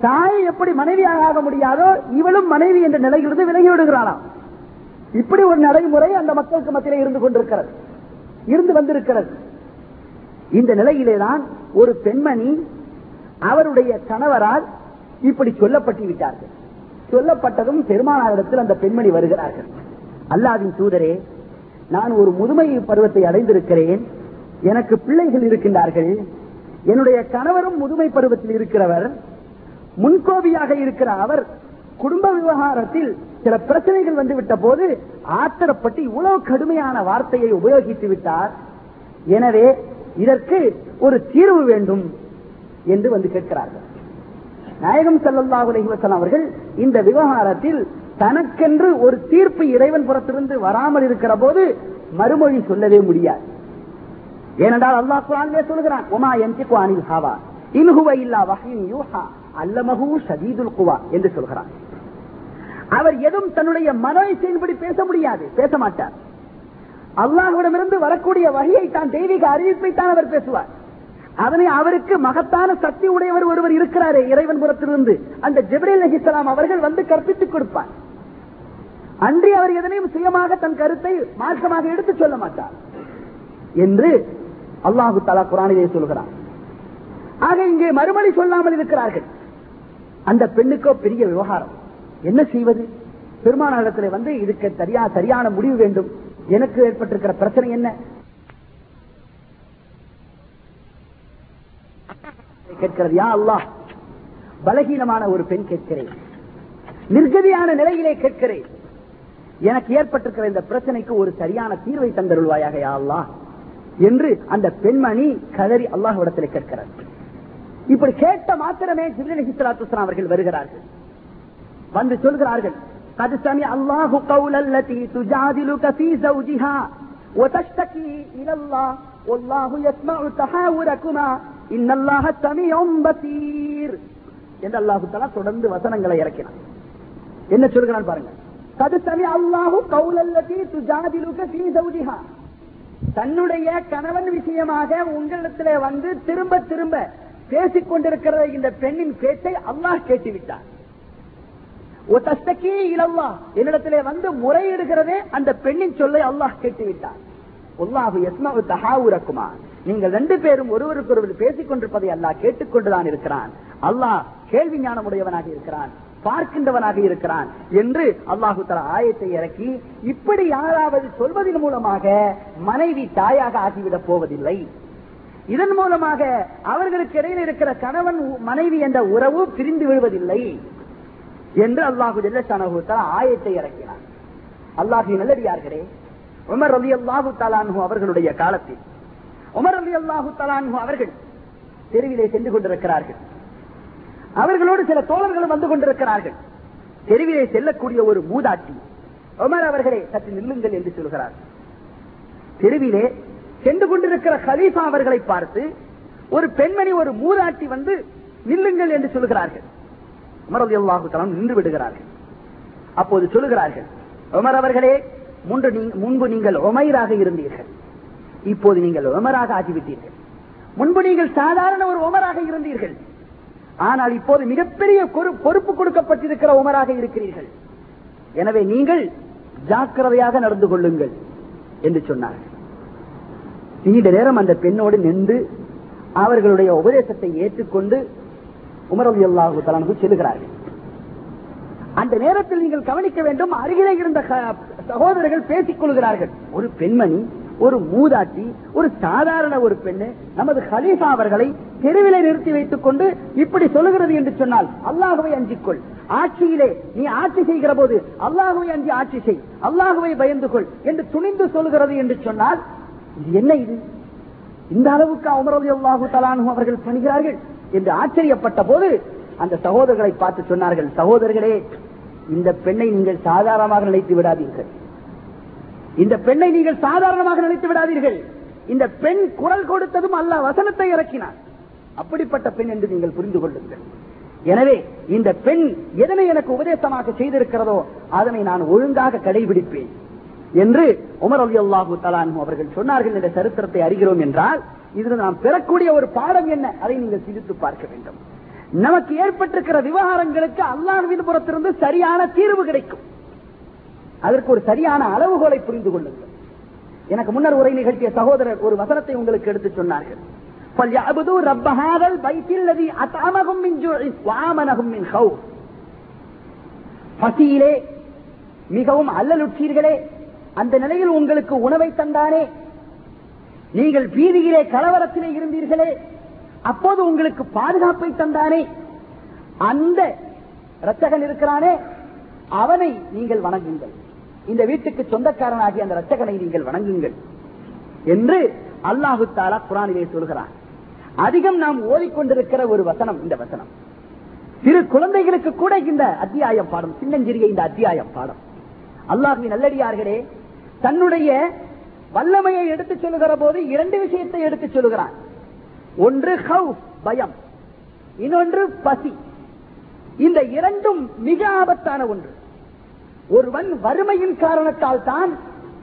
தாய் எப்படி மனைவியாக ஆக முடியாதோ இவளும் மனைவி என்ற நிலையிலிருந்து விலகி விடுகிறாளாம் இப்படி ஒரு நடைமுறை அந்த மக்களுக்கு மத்தியிலே இருந்து கொண்டிருக்கிறது. இருந்து வந்திருக்கிறது. இந்த நிலையிலேதான் ஒரு பெண்மணி அவருடைய கணவரால் இப்படி சொல்லப்பட்டு விட்டார்கள். சொல்லப்பட்டதும் பெருமானாரிடத்தில் அந்த பெண்மணி வருகிறார்கள். அல்லாவின் தூதரே நான் ஒரு முதுமை பருவத்தை அடைந்திருக்கிறேன். எனக்கு பிள்ளைகள் இருக்கின்றார்கள். என்னுடைய கணவரும் முதுமை பருவத்தில் இருக்கிறவர். முன்கோபியாக இருக்கிற அவர் குடும்ப விவகாரத்தில் சில பிரச்சனைகள் வந்துவிட்ட போது ஆத்திரப்பட்டு இவ்வளவு கடுமையான வார்த்தையை உபயோகித்து விட்டார். எனவே இதற்கு ஒரு தீர்வு வேண்டும் என்று வந்து கேட்கிறார்கள். நாயகம் ஸல்லல்லாஹு அலைஹி அவர்கள் இந்த விவகாரத்தில் தனக்கென்று ஒரு தீர்ப்பு இறைவன் புறத்திலிருந்து வராமல் இருக்கிற போது மறுமொழி சொல்லவே முடியாது. ஏனென்றால் அல்லாஹ் குர்ஆனிலே சொல்கிறான் உமா யன்திகு அனில் ஹாவா இன்ஹுவ இல்லா வஹின் யூஹா அல்லமஹு சதீதுல் குவா என்று சொல்கிறான். அவர் எதுவும் தன்னுடைய மனோயின்படி பேச முடியாது பேச மாட்டார். அல்லாஹுவிடமிருந்து வரக்கூடிய வகையை தான் தெய்வீக அறிவிப்பை தான் அவர் பேசுவார். அதனை அவருக்கு மகத்தான சக்தி உடையவர் ஒருவர் இருக்கிறாரே இறைவன் புறத்திலிருந்து அந்த ஜிப்ரேல் நகிசலாம் அவர்கள் வந்து கற்பித்துக் கொடுப்பார். அன்றி அவர் எதனையும் சுயமாக தன் கருத்தை மாற்றமாக எடுத்து சொல்ல மாட்டார் என்று அல்லாஹு தலா குரானிலே சொல்கிறார் ஆக இங்கே மறுமொழி சொல்லாமல் இருக்கிறார்கள். அந்த பெண்ணுக்கோ பெரிய விவகாரம். என்ன செய்வது? பெருமானாரிடத்தில் வந்து இதுக்கு சரியா சரியான முடிவு வேண்டும். எனக்கு ஏற்பட்டிருக்கிற பிரச்சனை என்ன? கேட்கிறது யா அல்லாஹ் பலகீனமான ஒரு பெண் கேட்கிறேன். நிர்கதியான நிலையிலே கேட்கிறேன். எனக்கு ஏற்பட்டிருக்கிற இந்த பிரச்சனைக்கு ஒரு சரியான தீர்வை தந்தருள்வாயாக யா அல்லா என்று அந்த பெண்மணி கதறி அல்லாஹ்விடத்தில் கேட்கிறார். இப்படி கேட்ட மாத்திரமே ஜிபிலி அலைஹிஸ்ஸலாத்து அவர்கள் வருகிறார்கள். வந்து சொல்கிறார்கள் قد سمع الله قول التي تجادلك في زوجها وتشتكي إلى الله والله يسمع تحاوركما إن الله سميع بصير என்று அல்லாஹு தலா தொடர்ந்து வசனங்களை இறக்கினான் என்ன சொல்கிறான் பாருங்க கது சமி அல்லாஹு கௌலல்லதி துஜாதிலுக ஃபீ ஜௌஜிஹா தன்னுடைய கணவன் விஷயமாக உங்களிடத்திலே வந்து திரும்ப திரும்ப பேசிக் கொண்டிருக்கிற இந்த பெண்ணின் பேச்சை அல்லாஹ் கேட்டுவிட்டார் இலல்லா என்னிடத்திலே வந்து முறையிடுகிறதே அந்த பெண்ணின் சொல்லை அல்லாஹ் கேட்டுவிட்டார். உல்லாஹு யஸ்மவு தஹாவுரக்குமா நீங்கள் ரெண்டு பேரும் ஒருவருக்கு ஒருவர் பேசிக் கொண்டிருப்பதை அல்லாஹ் கேட்டுக்கொண்டுதான் இருக்கிறான். அல்லாஹ் கேள்வி ஞானமுடையவனாக இருக்கிறான். பார்க்கின்றவனாக இருக்கிறான் என்று அல்லாஹு தலா ஆயத்தை இறக்கி இப்படி யாராவது சொல்வதன் மூலமாக மனைவி தாயாக ஆகிவிடப் போவதில்லை. இதன் மூலமாக அவர்களுக்கு இடையில் இருக்கிற கணவன் மனைவி என்ற உறவு பிரிந்து விடுவதில்லை என்று அல்லாஹு ஜெல்லஷானு ஆயத்தை இறக்கினார் அல்லாஹு நல்லடியார்களே உமர் அலி அல்லாஹு தலான்ஹு அவர்களுடைய காலத்தில் உமர் அலி அல்லாஹு தலான்ஹு அவர்கள் தெருவிலே சென்று கொண்டிருக்கிறார்கள். அவர்களோடு சில தோழர்களும் வந்து கொண்டிருக்கிறார்கள். தெருவிலே செல்லக்கூடிய ஒரு மூதாட்டி உமர் அவர்களே சற்று நில்லுங்கள் என்று சொல்கிறார். தெருவிலே சென்று கொண்டிருக்கிற ஹலீஃபா அவர்களை பார்த்து ஒரு பெண்மணி ஒரு மூதாட்டி வந்து நில்லுங்கள் என்று சொல்கிறார்கள். உமரது அல்லாஹு நின்று விடுகிறார்கள். அப்போது சொல்லுகிறார்கள் உமர் அவர்களே முன்பு முன்பு நீங்கள் உமைராக இருந்தீர்கள். இப்போது நீங்கள் உமராக ஆகிவிட்டீர்கள். முன்பு நீங்கள் சாதாரண ஒரு உமராக இருந்தீர்கள். ஆனால் இப்போது மிகப்பெரிய பொறுப்பு கொடுக்கப்பட்டிருக்கிற உமராக இருக்கிறீர்கள். எனவே நீங்கள் ஜாக்கிரதையாக நடந்து கொள்ளுங்கள் என்று சொன்னார்கள் நீண்ட நேரம் அந்த பெண்ணோடு நின்று அவர்களுடைய உபதேசத்தை ஏற்றுக்கொண்டு உமர் அல்லாஹு தலானுக்கு செல்லுகிறார்கள். அந்த நேரத்தில் நீங்கள் கவனிக்க வேண்டும் அருகிலே இருந்த சகோதரர்கள் பேசிக் கொள்கிறார்கள். ஒரு பெண்மணி ஒரு மூதாட்டி ஒரு சாதாரண ஒரு பெண்ணு நமது ஹலீஃபா அவர்களை தெருவிலே நிறுத்தி வைத்துக் கொண்டு இப்படி சொல்லுகிறது என்று சொன்னால் அல்லாஹுவை அஞ்சிக்கொள் ஆட்சியிலே நீ ஆட்சி செய்கிற போது அல்லாஹுவை அஞ்சி ஆட்சி செய் அல்லாஹுவை பயந்து கொள் என்று துணிந்து சொல்கிறது என்று சொன்னால் இது என்ன இது? இந்த அளவுக்கு அமரது அல்லாஹு தலானு அவர்கள் பணிகிறார்கள்? என்று ஆச்சரியப்பட்ட போது அந்த சகோதரர்களை பார்த்து சொன்னார்கள் சகோதரர்களே இந்த பெண்ணை நீங்கள் சாதாரணமாக நினைத்து விடாதீர்கள். இந்த பெண்ணை நீங்கள் சாதாரணமாக நினைத்து விடாதீர்கள். இந்த பெண் குரல் கொடுத்ததும் அல்ல வசனத்தை இறக்கினார். அப்படிப்பட்ட பெண் என்று நீங்கள் புரிந்து கொள்ளுங்கள். எனவே இந்த பெண் எதனை எனக்கு உபதேசமாக செய்திருக்கிறதோ அதனை நான் ஒழுங்காக கடைபிடிப்பேன். என்று உமர் அலி அல்லாஹு தலானு அவர்கள் சொன்னார்கள் என்ற சரித்திரத்தை அறிகிறோம் என்றால் இதில் நாம் பெறக்கூடிய ஒரு பாடம் என்ன? அதை நீங்கள் சிந்தித்து பார்க்க வேண்டும். நமக்கு ஏற்பட்டிருக்கிற விவகாரங்களுக்கு அல்லாஹ்வின் புறத்திலிருந்து சரியான தீர்வு கிடைக்கும். அதற்கு ஒரு சரியான அளவுகோலை புரிந்து கொள்ளுங்கள். எனக்கு முன்னர் உரை நிகழ்த்திய சகோதரர் ஒரு வசனத்தை உங்களுக்கு எடுத்து சொன்னார்கள். பசியிலே மிகவும் அல்லலுற்றீர்களே அந்த நிலையில் உங்களுக்கு உணவை தந்தானே. நீங்கள் வீதியிலே கலவரத்திலே இருந்தீர்களே அப்போது உங்களுக்கு பாதுகாப்பை தந்தானே. அந்த ரத்தகன் இருக்கிறானே அவனை நீங்கள் வணங்குங்கள். இந்த வீட்டுக்கு சொந்தக்காரனாகிய அந்த ரத்தகனை நீங்கள் வணங்குங்கள் என்று அல்லாஹு தாலா குரானிலே சொல்கிறான். அதிகம் நாம் ஓதிக்கொண்டிருக்கிற ஒரு வசனம் இந்த வசனம். சிறு குழந்தைகளுக்கு கூட இந்த அத்தியாயம் பாடம் சின்னஞ்சிறிய இந்த அத்தியாயம் பாடம். அல்லாஹுவின் நல்லடியார்களே தன்னுடைய வல்லமையை எடுத்துச் சொல்லுகிற போது இரண்டு விஷயத்தை எடுத்துச் சொல்லுகிறான். ஒன்று ஹவு பயம். இன்னொன்று பசி. இந்த இரண்டும் மிக ஆபத்தான ஒன்று. ஒருவன் வறுமையின் காரணத்தால் தான்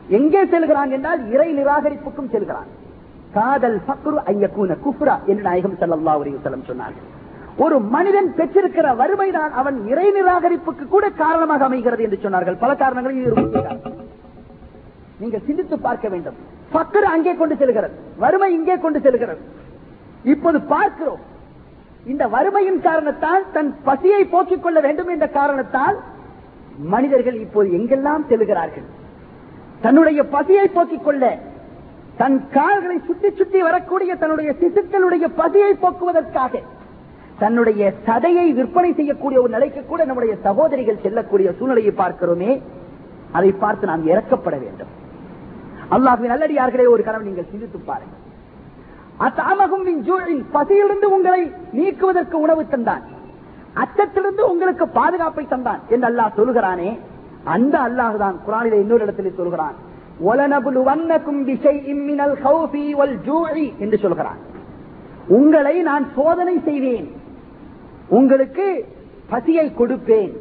எங்கே செல்கிறான் என்றால் இறை நிராகரிப்புக்கும் செல்கிறான். காதல் பக்ரு ஐயக்கூன குப்ரா என்று நாயகம் செல்லல்லா அலைஹி வஸல்லம் சொன்னார்கள். ஒரு மனிதன் பெற்றிருக்கிற வறுமைதான் அவன் இறை நிராகரிப்புக்கு கூட காரணமாக அமைகிறது என்று சொன்னார்கள். பல காரணங்களை நிரூபிக்கிறார் நீங்கள் சிந்தித்து பார்க்க வேண்டும். பக்கர் அங்கே கொண்டு செல்கிறது. வறுமை இங்கே கொண்டு செல்கிறது. இப்போது பார்க்கிறோம். இந்த வறுமையின் காரணத்தால் தன் பசியை போக்கிக் கொள்ள வேண்டும் என்ற காரணத்தால் மனிதர்கள் இப்போது எங்கெல்லாம் செல்கிறார்கள்? தன்னுடைய பசியை போக்கிக் கொள்ள தன் கால்களை சுற்றி சுற்றி வரக்கூடிய தன்னுடைய சிசுக்களுடைய பசியை போக்குவதற்காக தன்னுடைய சதையை விற்பனை செய்யக்கூடிய ஒரு நிலைக்கு கூட நம்முடைய சகோதரிகள் செல்லக்கூடிய சூழ்நிலையை பார்க்கிறோமே. அதை பார்த்து நாம் இறக்கப்பட வேண்டும். அல்லாஹுவின் நல்லடியார்களே ஒரு கனவு நீங்கள் சிந்தித்து பாருங்கள். அத்தாமகும் பசியிலிருந்து உங்களை நீக்குவதற்கு உணவு தந்தான். அச்சத்திலிருந்து உங்களுக்கு பாதுகாப்பை தந்தான் என்று அல்லாஹ் சொல்கிறானே அந்த அல்லாஹ் தான் குரானிலே இன்னொரு இடத்தில் சொல்கிறான் ஒலனபுலுவன்னக்கும் பிஷைஇம் இம்மினல் ஹௌஃபி வல் ஜூஇ என்று சொல்கிறான் உங்களை நான் சோதனை செய்வேன். உங்களுக்கு பசியை கொடுப்பேன்.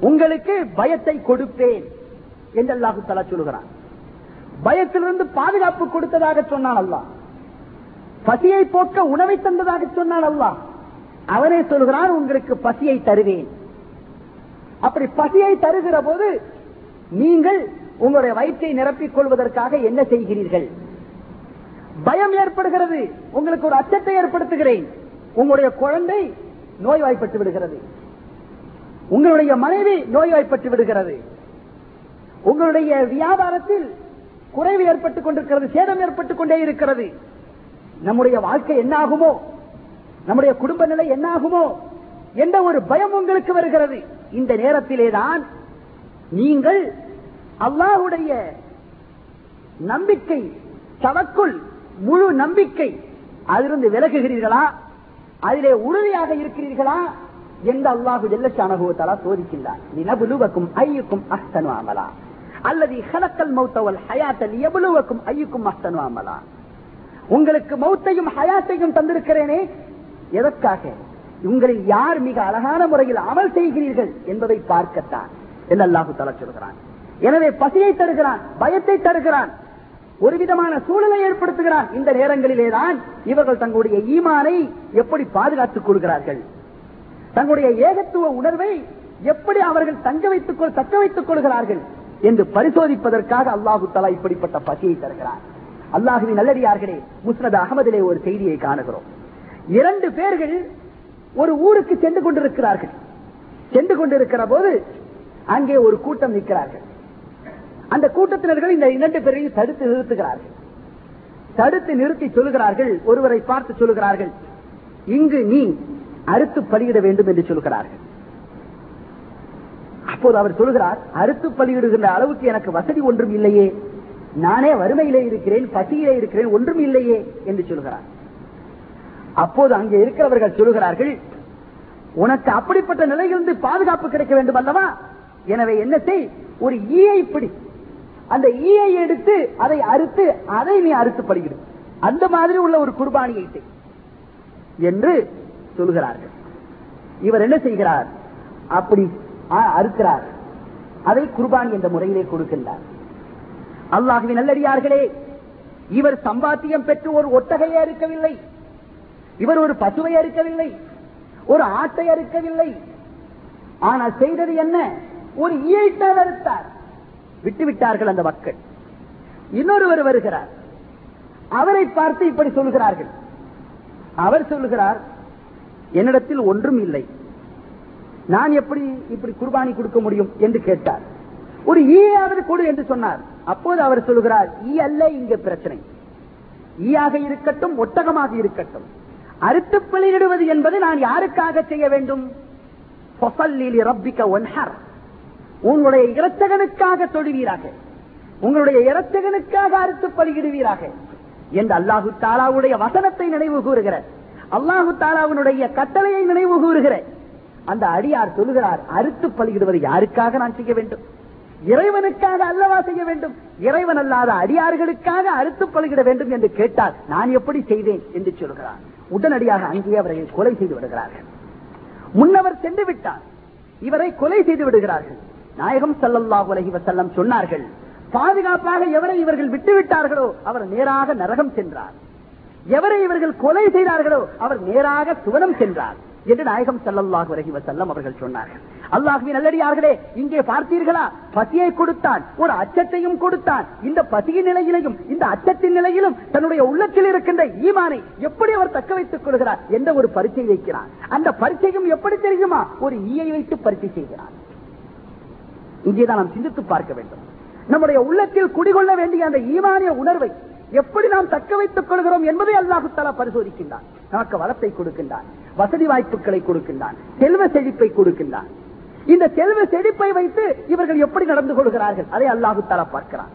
உங்களுக்கு பயத்தை கொடுப்பேன் என்று அல்லாஹு தலா சொல்கிறான் பயத்திலிருந்து பாதுகாப்பு கொடுத்ததாக சொன்னான் அல்லா பசியை போக்க உணவை தந்ததாக சொன்னான் அல்லா அவனே சொல்கிறான் உங்களுக்கு பசியை தருவேன். அப்படி பசியை தருகிற போது நீங்கள் உங்களுடைய வயிற்றை நிரப்பிக் கொள்வதற்காக என்ன செய்கிறீர்கள்? பயம் ஏற்படுகிறது. உங்களுக்கு ஒரு அச்சத்தை ஏற்படுத்துகிறேன். உங்களுடைய குழந்தை நோய்வாய்ப்பட்டு விடுகிறது. உங்களுடைய மனைவி நோய்வாய்ப்பட்டு விடுகிறது. உங்களுடைய வியாபாரத்தில் குறைவு ஏற்பட்டுக் கொண்டிருக்கிறது சேதம் ஏற்பட்டுக் கொண்டே இருக்கிறது. நம்முடைய வாழ்க்கை என்னாகுமோ? நம்முடைய குடும்ப நிலை என்னாகுமோ? என்ற ஒரு பயம் உங்களுக்கு வருகிறது. இந்த நேரத்திலேதான் நீங்கள் அல்லாஹுடைய நம்பிக்கை தவக்குள் முழு நம்பிக்கை அதிலிருந்து விலகுகிறீர்களா? அதிலே உறுதியாக இருக்கிறீர்களா? என்று அல்லாஹு ஜெல்லஷானகுவத்தாலா சோதிக்கின்றார் நினபுலுவக்கும் ஐயுக்கும் அஸ்தனு அமலா. அல்லது ஹலக்கல் மௌத்தவல் ஹயாத்தல் எவ்வளவுக்கும் ஐயுக்கும் அஹ்தனு அமலா உங்களுக்கு மௌத்தையும் ஹயாத்தையும் தந்திருக்கிறேனே எதற்காக? உங்களில் யார் மிக அழகான முறையில் அமல் செய்கிறீர்கள் என்பதை பார்க்கத்தான். என்று அல்லாஹு தலா சொல்கிறான். எனவே பசியை தருகிறான் பயத்தை தருகிறான் ஒரு விதமான சூழலை ஏற்படுத்துகிறான். இந்த நேரங்களிலேதான் இவர்கள் தங்களுடைய ஈமானை எப்படி பாதுகாத்துக் கொள்கிறார்கள். தங்களுடைய ஏகத்துவ உணர்வை எப்படி அவர்கள் தங்க வைத்துக் கொள் தக்க வைத்துக் கொள்கிறார்கள். என்று பரிசோதிப்பதற்காக அல்லாஹு தலா இப்படிப்பட்ட பசியை தருகிறார். அல்லாஹுவின் நல்லடியார்களே முஸ்னத் அகமதிலே ஒரு செய்தியை காணுகிறோம். இரண்டு பேர்கள் ஒரு ஊருக்கு சென்று கொண்டிருக்கிறார்கள். சென்று கொண்டிருக்கிற போது அங்கே ஒரு கூட்டம் நிற்கிறார்கள். அந்த கூட்டத்தினர்கள் இந்த இரண்டு பேரையும் தடுத்து நிறுத்துகிறார்கள். தடுத்து நிறுத்தி சொல்லுகிறார்கள் ஒருவரை பார்த்து சொல்லுகிறார்கள் இங்கு நீ அறுத்து பலியிட வேண்டும் என்று சொல்கிறார்கள் அப்போது அவர் சொல்கிறார் அறுத்து பலியிடுகின்ற அளவுக்கு எனக்கு வசதி ஒன்றும் இல்லையே. நானே வறுமையிலே இருக்கிறேன் பசியிலே இருக்கிறேன் ஒன்றும் இல்லையே என்று சொல்கிறார். அப்போது அங்கே இருக்கிறவர்கள் சொல்லுகிறார்கள் உனக்கு அப்படிப்பட்ட நிலையிலிருந்து பாதுகாப்பு கிடைக்க வேண்டும் அல்லவா? எனவே என்ன செய் ஒரு ஈயை பிடி. அந்த ஈயை எடுத்து அதை அறுத்து அதை நீ அறுத்து படுகிடு அந்த மாதிரி உள்ள ஒரு குர்பானியை செய் என்று சொல்கிறார்கள். இவர் என்ன செய்கிறார்? அப்படி அறுக்கிறார். அதை குர்பான் என்ற முறையிலே கொடுக்கின்றார். அல்லாஹுவின் நல்லடியார்களே இவர் சம்பாத்தியம் பெற்று ஒரு ஒட்டகையை அறுக்கவில்லை. இவர் ஒரு பசுவை அறுக்கவில்லை. ஒரு ஆட்டை அறுக்கவில்லை. ஆனால் செய்தது என்ன? ஒரு ஈட்டால் அறுத்தார். விட்டுவிட்டார்கள் அந்த மக்கள். இன்னொருவர் வருகிறார். அவரை பார்த்து இப்படி சொல்கிறார்கள். அவர் சொல்லுகிறார் என்னிடத்தில் ஒன்றும் இல்லை. நான் எப்படி இப்படி குர்பானி கொடுக்க முடியும் என்று கேட்டார். ஒரு ஈயாவது கொடு என்று சொன்னார். அப்போது அவர் சொல்லுகிறார் ஈ அல்ல இங்க பிரச்சனை. ஈயாக இருக்கட்டும் ஒட்டகமாக இருக்கட்டும். அறுத்து பலியிடுவது என்பது நான் யாருக்காக செய்ய வேண்டும்? உங்களுடைய இரத்தகனுக்காக தொழுவீராக. உங்களுடைய இரத்தகனுக்காக அறுத்து பலியிடுவீராக என்று அல்லாஹு தாலாவுடைய வசனத்தை நினைவு கூறுகிற அல்லாஹு தாலாவுடைய கட்டளையை நினைவு கூறுகிற அந்த அடியார் சொல்லுகிறார் அறுத்து பலியிடுவது யாருக்காக நான் செய்ய வேண்டும்? இறைவனுக்காக அல்லவா செய்ய வேண்டும்? இறைவன் அல்லாத அடியார்களுக்காக அறுத்து பலியிட வேண்டும் என்று கேட்டால் நான் எப்படி செய்வேன் என்று சொல்கிறார். உடனடியாக அங்கே அவரை கொலை செய்து விடுகிறார்கள். முன்னவர் சென்று விட்டார். இவரை கொலை செய்து விடுகிறார்கள். நாயகம் ஸல்லல்லாஹு உலகி செல்லம் சொன்னார்கள் பாதுகாப்பாக எவரை இவர்கள் விட்டுவிட்டார்களோ அவர் நேராக நரகம் சென்றார். எவரை இவர்கள் கொலை செய்தார்களோ அவர் நேராக சுவனம் சென்றார். என்று நாயகம் ஸல்லல்லாஹு வரகிவ செல்லம் அவர்கள் சொன்னார்கள் அல்லாஹுவி நல்லடியார்களே இங்கே பார்த்தீர்களா? பசியை கொடுத்தான் ஒரு அச்சத்தையும் கொடுத்தான். இந்த பசியின் நிலையிலையும் இந்த அச்சத்தின் நிலையிலும் தன்னுடைய உள்ளத்தில் இருக்கின்ற ஈமானை எப்படி அவர் தக்க வைத்துக் கொள்கிறார் என்ற ஒரு பரீட்சை வைக்கிறார். அந்த பரீட்சையும் எப்படி தெரியுமா? ஒரு ஈயை வைத்து பரீட்சை செய்கிறார். இங்கேதான் நாம் சிந்தித்து பார்க்க வேண்டும். நம்முடைய உள்ளத்தில் குடிகொள்ள வேண்டிய அந்த ஈமானிய உணர்வை எப்படி நாம் தக்க வைத்துக் கொள்கிறோம் என்பதை அல்லாஹு தலா பரிசோதிக்கின்றான். நமக்கு வளத்தை கொடுக்கின்றான். வசதி வாய்ப்புகளை கொடுக்கின்றான். செல்வ செழிப்பை கொடுக்கின்றான். இந்த செல்வ செழிப்பை வைத்து இவர்கள் எப்படி நடந்து கொள்கிறார்கள்? அதை அல்லாஹு தலா பார்க்கிறான்.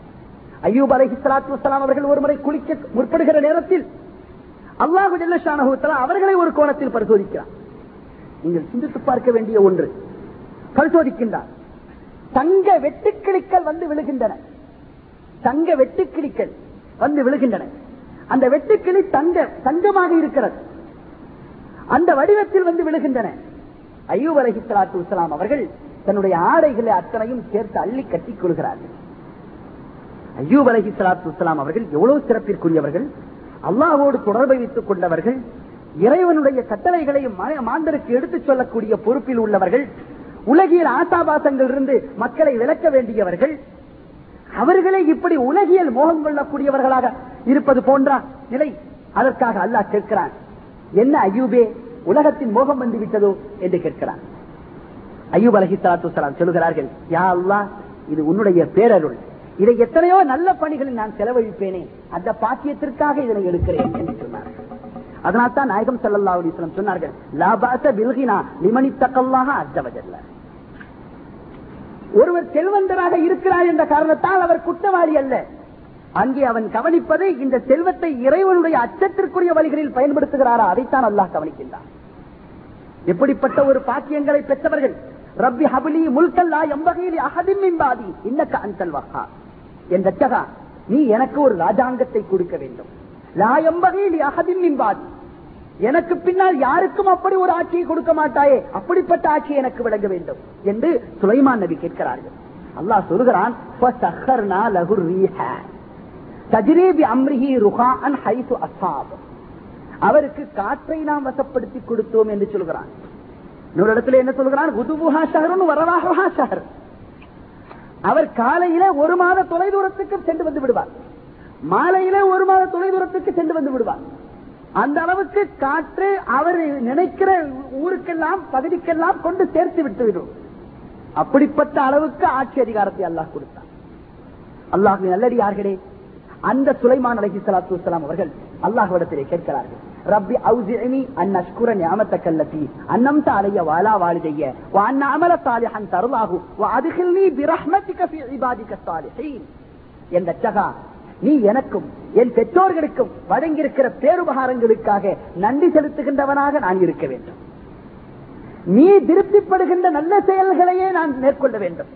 ஐயூப் அலைஹி ஸலாத்து வஸலாம் அவர்கள் ஒருமுறை குளிக்க முற்படுகிற நேரத்தில் அல்லாஹு ஜல்லஷானஹு அவர்களை ஒரு கோணத்தில் பரிசோதிக்கிறார் நீங்கள் சிந்தித்து பார்க்க வேண்டிய ஒன்று பரிசோதிக்கின்றார். தங்க வெட்டுக்கிளிகள் வந்து விழுகின்றன. தங்க வெட்டுக்கிளிகள் வந்து விழுகின்றன. அந்த வெட்டுக்கிளி தங்க தங்கமாக இருக்கிறது. அந்த வடிவத்தில் வந்து விழுகின்றன. ஐயூப் அலைஹி ஸலாத்து அவர்கள் தன்னுடைய ஆடைகளை அத்தனையும் சேர்த்து அள்ளி கட்டிக் கொள்கிறார்கள். ஐயூப் அலைஹி சலாத்து வஸலாம் அவர்கள் எவ்வளவு சிறப்பிற்குரியவர்கள். அல்லாஹ்வோடு தொடர்பை வைத்துக் கொண்டவர்கள். இறைவனுடைய கட்டளைகளை மாந்தருக்கு எடுத்துச் சொல்லக்கூடிய பொறுப்பில் உள்ளவர்கள். உலகியல் ஆசாபாசங்கள் இருந்து மக்களை விளக்க வேண்டியவர்கள். அவர்களை இப்படி உலகியல் மோகம் கொள்ளக்கூடியவர்களாக இருப்பது போன்ற நிலை அதற்காக அல்லாஹ் கேட்கிறான். என்ன ஐயூபே உலகத்தின் மோகம் வந்து விட்டதோ என்று கேட்கிறான். ஐயூப் அலஹி சலாத்து சொல்லுகிறார்கள் யா அல்லாஹ் இது உன்னுடைய பேரருள். இதை எத்தனையோ நல்ல பணிகளில் நான் செலவழிப்பேனே அந்த பாக்கியத்திற்காக இதனை எடுக்கிறேன் என்று சொன்னார்கள். அதனால் தான் நாயகம் செல்லல்லா அலைஹி சொன்னார்கள் லாபாச வில்கினா லிமனி தக்கல்லாஹ அஸ்ஸவஜல்ல ஒருவர் செல்வந்தராக இருக்கிறார் என்ற காரணத்தால் அவர் குற்றவாளி அல்ல. அங்கே அவன் கவனிப்பதை இந்த செல்வத்தை இறைவனுடைய அச்சத்திற்குரிய வழிகளில் பயன்படுத்துகிறாரா? அதைத்தான் அல்லாஹ் கவனிக்கின்றான். எப்படிப்பட்ட ஒரு பாக்கியங்களை பெற்றவர்கள்? ரப்பி ஹபிலி முல்கல்லா எம்பகையில் அகதின் மின்பாதி இன்னக்க அந்தல் வஹா. என் ரச்சகா நீ எனக்கு ஒரு ராஜாங்கத்தை கொடுக்க வேண்டும். லா எம்பகையில் அகதின் எனக்கு பின்னால் யாருக்கும் அப்படி ஒரு ஆட்சியை கொடுக்க மாட்டாயே. அப்படிப்பட்ட ஆட்சி எனக்கு விளங்க வேண்டும் என்று சுலைமான் நபி கேட்கிறார்கள். அல்லாஹ் சொல்கிறான் அம்ரிஹி அவருக்கு காற்றை நாம் வசப்படுத்தி கொடுத்தோம் என்று சொல்கிறான். இன்னொரு இடத்துல என்ன சொல்கிறான்? உதுவுஹா ஷஹருன் வரவாகவா ஷஹர். அவர் காலையில ஒரு மாத தொலைதூரத்துக்கு சென்று வந்து விடுவார். மாலையில ஒரு மாத தொலைதூரத்துக்கு சென்று வந்து விடுவார். அந்த அளவுக்கு காற்று அவர் நினைக்கிற ஊருக்கெல்லாம் பகுதிக்கெல்லாம் கொண்டு சேர்த்து விட்டு அப்படிப்பட்ட அளவுக்கு ஆட்சி அதிகாரத்தை அல்லாஹ் கொடுத்தார் அல்லாஹ் நல்லடியார்களே அந்த சுலைமான் அலஹி சலாத்து வலாம் அவர்கள் அல்லாஹ்விடத்திலே கேட்கிறார்கள் ரப்பி அவுசினி அன் அஷ்குர ஞாமத்த கல்லத்தி அன்னம் தாலைய வாலா வாழுதைய வான் அமல சாலிஹன் தருளாகு அதுகில் நீ பிரஹ்மத்திக்க இபாதிக்க சாலிஹீன். என் ரச்சகா நீ எனக்கும் என் பெற்றோர்களுக்கும் வழங்கியிருக்கிற பேருபகாரங்களுக்காக நன்றி செலுத்துகின்றவனாக நான் இருக்க வேண்டும். நீ திருப்திப்படுகின்ற நல்ல செயல்களையே நான் மேற்கொள்ள வேண்டும்.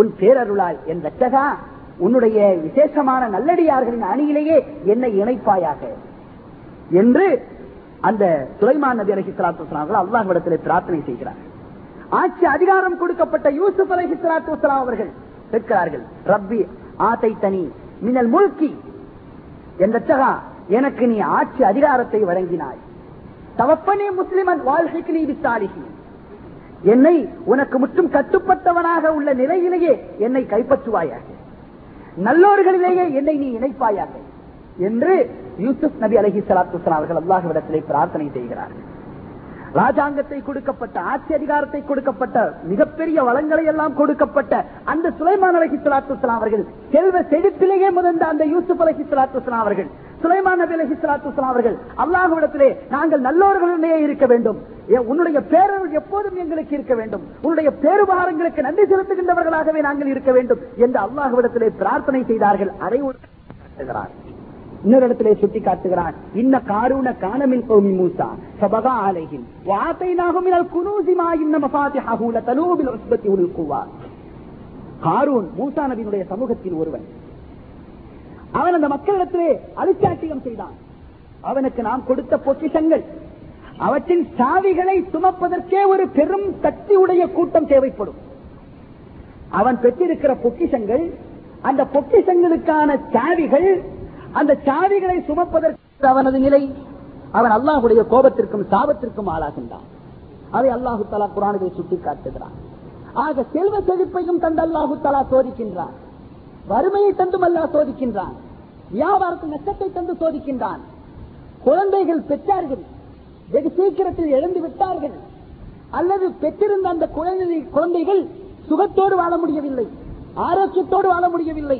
உன் பேரருளால் என் ரட்சகா உன்னுடைய விசேஷமான நல்லடியார்களின் அணியிலேயே என்னை இணைப்பாயாக. என்று அந்த சுலைமான் நபி அலஹி சலாத்து வலாம் அல்லாஹ்விடத்திலே பிரார்த்தனை செய்கிறார். ஆட்சி அதிகாரம் கொடுக்கப்பட்ட யூசுப் அலஹி சலாத்து வலாம் அவர்கள் கேட்கிறார்கள் ரப்பி ஆத்தை தனி மினல் முல்கி. என்றச்சகா எனக்கு நீ ஆட்சி அதிகாரத்தை வழங்கினாய். தவப்பனே முஸ்லிமன் வாழ்க்கைக்கு நீ விசாரிகி என்னை உனக்கு முற்றும் கட்டுப்பட்டவனாக உள்ள நிலையிலேயே என்னை கைப்பற்றுவாயாக. நல்லோர்களிலேயே என்னை நீ இணைப்பாயாக. என்று யூசுப் நபி அலஹி சலாத்து அவர்கள் அல்லாஹ் விடத்திலே பிரார்த்தனை செய்கிறார்கள். ராஜாங்கத்தை கொடுக்கப்பட்ட ஆட்சி அதிகாரத்தை கொடுக்கப்பட்ட மிகப்பெரிய வளங்களை எல்லாம் கொடுக்கப்பட்ட அந்த சுலைமான் அலஹி சலாத்து அவர்கள் செல்வ செழிப்பிலேயே முதந்த அந்த யூசுப் அலஹி சலாத்து அவர்கள் சுலைமான் நபி அலஹி சலாத்து அவர்கள் அல்லாஹுடத்திலே நாங்கள் நல்லோர்களிடையே இருக்க வேண்டும். உன்னுடைய பேரர்கள் எப்போதும் எங்களுக்கு இருக்க வேண்டும். உன்னுடைய பேருபகாரங்களுக்கு நன்றி செலுத்துகின்றவர்களாகவே நாங்கள் இருக்க வேண்டும் என்று அல்லாஹுவிடத்திலே பிரார்த்தனை செய்தார்கள். அதை இன்னொரு இடத்துல சுட்டி காட்டுகிறான். இன்ன காரூன காணமின் கோமி மூசா சபகா ஆலைகின் வாத்தை நாகுமினல் குனூசிமா இன்ன மசாதி ஹகூல தலூபில் உஸ்பத்தி உள்குவா காரூன் மூசா நபியினுடைய சமூகத்தில் ஒருவன். அவன் அந்த மக்களிடத்திலே அரிசாட்டியம் செய்தான். அவனுக்கு நாம் கொடுத்த பொக்கிஷங்கள் அவற்றின் சாவிகளை சுமப்பதற்கே ஒரு பெரும் சக்தி உடைய கூட்டம் தேவைப்படும். அவன் பெற்றிருக்கிற பொக்கிஷங்கள் அந்த பொக்கிஷங்களுக்கான சாவிகள் அந்த சாவிகளை சுமப்பதற்கு அவனது நிலை அவன் அல்லாஹுடைய கோபத்திற்கும் சாபத்திற்கும் ஆளாகின்றான். அதை அல்லாஹு தலா குரானுகளை சுட்டி காட்டுகிறான் ஆக செல்வ செழிப்பையும் தந்து அல்லாஹு தலா சோதிக்கின்றான். வறுமையை தந்தும் அல்லாஹ் சோதிக்கின்றான். வியாபாரத்தின் நஷ்டத்தை தந்து சோதிக்கின்றான். குழந்தைகள் பெற்றார்கள். வெகு சீக்கிரத்தில் இழந்து விட்டார்கள். அல்லது பெற்றிருந்த அந்த குழந்தை குழந்தைகள் சுகத்தோடு வாழ முடியவில்லை. ஆரோக்கியத்தோடு வாழ முடியவில்லை.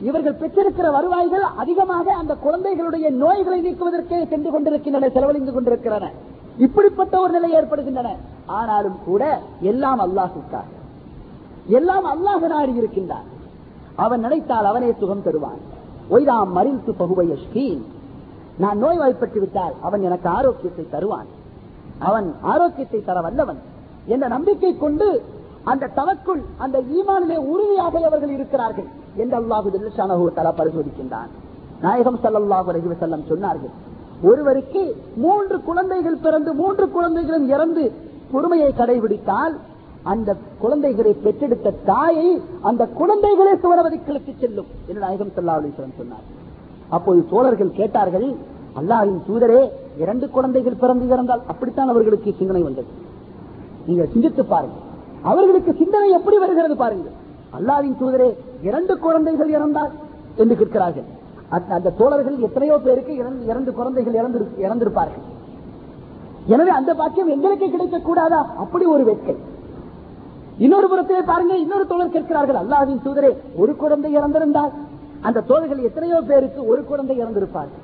இவர்கள் பெற்றிருக்கிற வருவாய்கள் அதிகமாக அந்த குழந்தைகளுடைய நோய்களை நீக்குவதற்கே சென்று கொண்டிருக்கின்றன செலவழிந்து கொண்டிருக்கிறன இப்படிப்பட்ட ஒரு நிலை ஏற்படுகின்றன. ஆனாலும் கூட எல்லாம் அல்லாஹுக்காக. எல்லாம் அல்லாஹ் நாடி இருக்கின்றான். அவன் நினைத்தால் அவனே சுகம் தருவான். ஒய்தாம் மறிந்து பகுவைய ஸ்ரீன் நான் நோய்வாய்ப்பட்டு விட்டால் அவன் எனக்கு ஆரோக்கியத்தை தருவான். அவன் ஆரோக்கியத்தை தர வல்லவன் என்ற நம்பிக்கை கொண்டு அந்த தவக்குள் அந்த ஈமானிலே உறுதியாக அவர்கள் இருக்கிறார்கள். என்று அல்லாஹு தலா பரிசோதிக்கின்றான். நாயகம் சல்லாஹு அலஹி செல்லம் சொன்னார்கள் ஒருவருக்கு மூன்று குழந்தைகள் பிறந்து மூன்று குழந்தைகளும் இறந்து பொறுமையை கடைபிடித்தால் அந்த குழந்தைகளை பெற்றெடுத்த தாயை அந்த குழந்தைகளே சுவரவதிகளுக்கு செல்லும் என்று நாயகம் சல்லா அலிஸ்வரம் சொன்னார். அப்போது சோழர்கள் கேட்டார்கள் அல்லாஹின் தூதரே இரண்டு குழந்தைகள் பிறந்து இறந்தால் அப்படித்தான் அவர்களுக்கு சிந்தனை வந்தது. நீங்கள் சிந்தித்து பாருங்கள். அவர்களுக்கு சிந்தனை எப்படி வருகிறது பாருங்கள். அல்லாவின் தூதரே இரண்டு குழந்தைகள் இறந்தார் என்று கேட்கிறார்கள். அந்த தோழர்கள் எத்தனையோ பேருக்கு இரண்டு குழந்தைகள் இறந்திருப்பார்கள். எனவே அந்த பாக்கியம் எங்களுக்கு கிடைக்க கூடாதா அப்படி ஒரு வேட்கை. இன்னொரு புறத்திலே பாருங்க இன்னொரு தோழர் கேட்கிறார்கள் அல்லாவின் தூதரே ஒரு குழந்தை இறந்திருந்தால் அந்த தோழர்கள் எத்தனையோ பேருக்கு ஒரு குழந்தை இறந்திருப்பார்கள்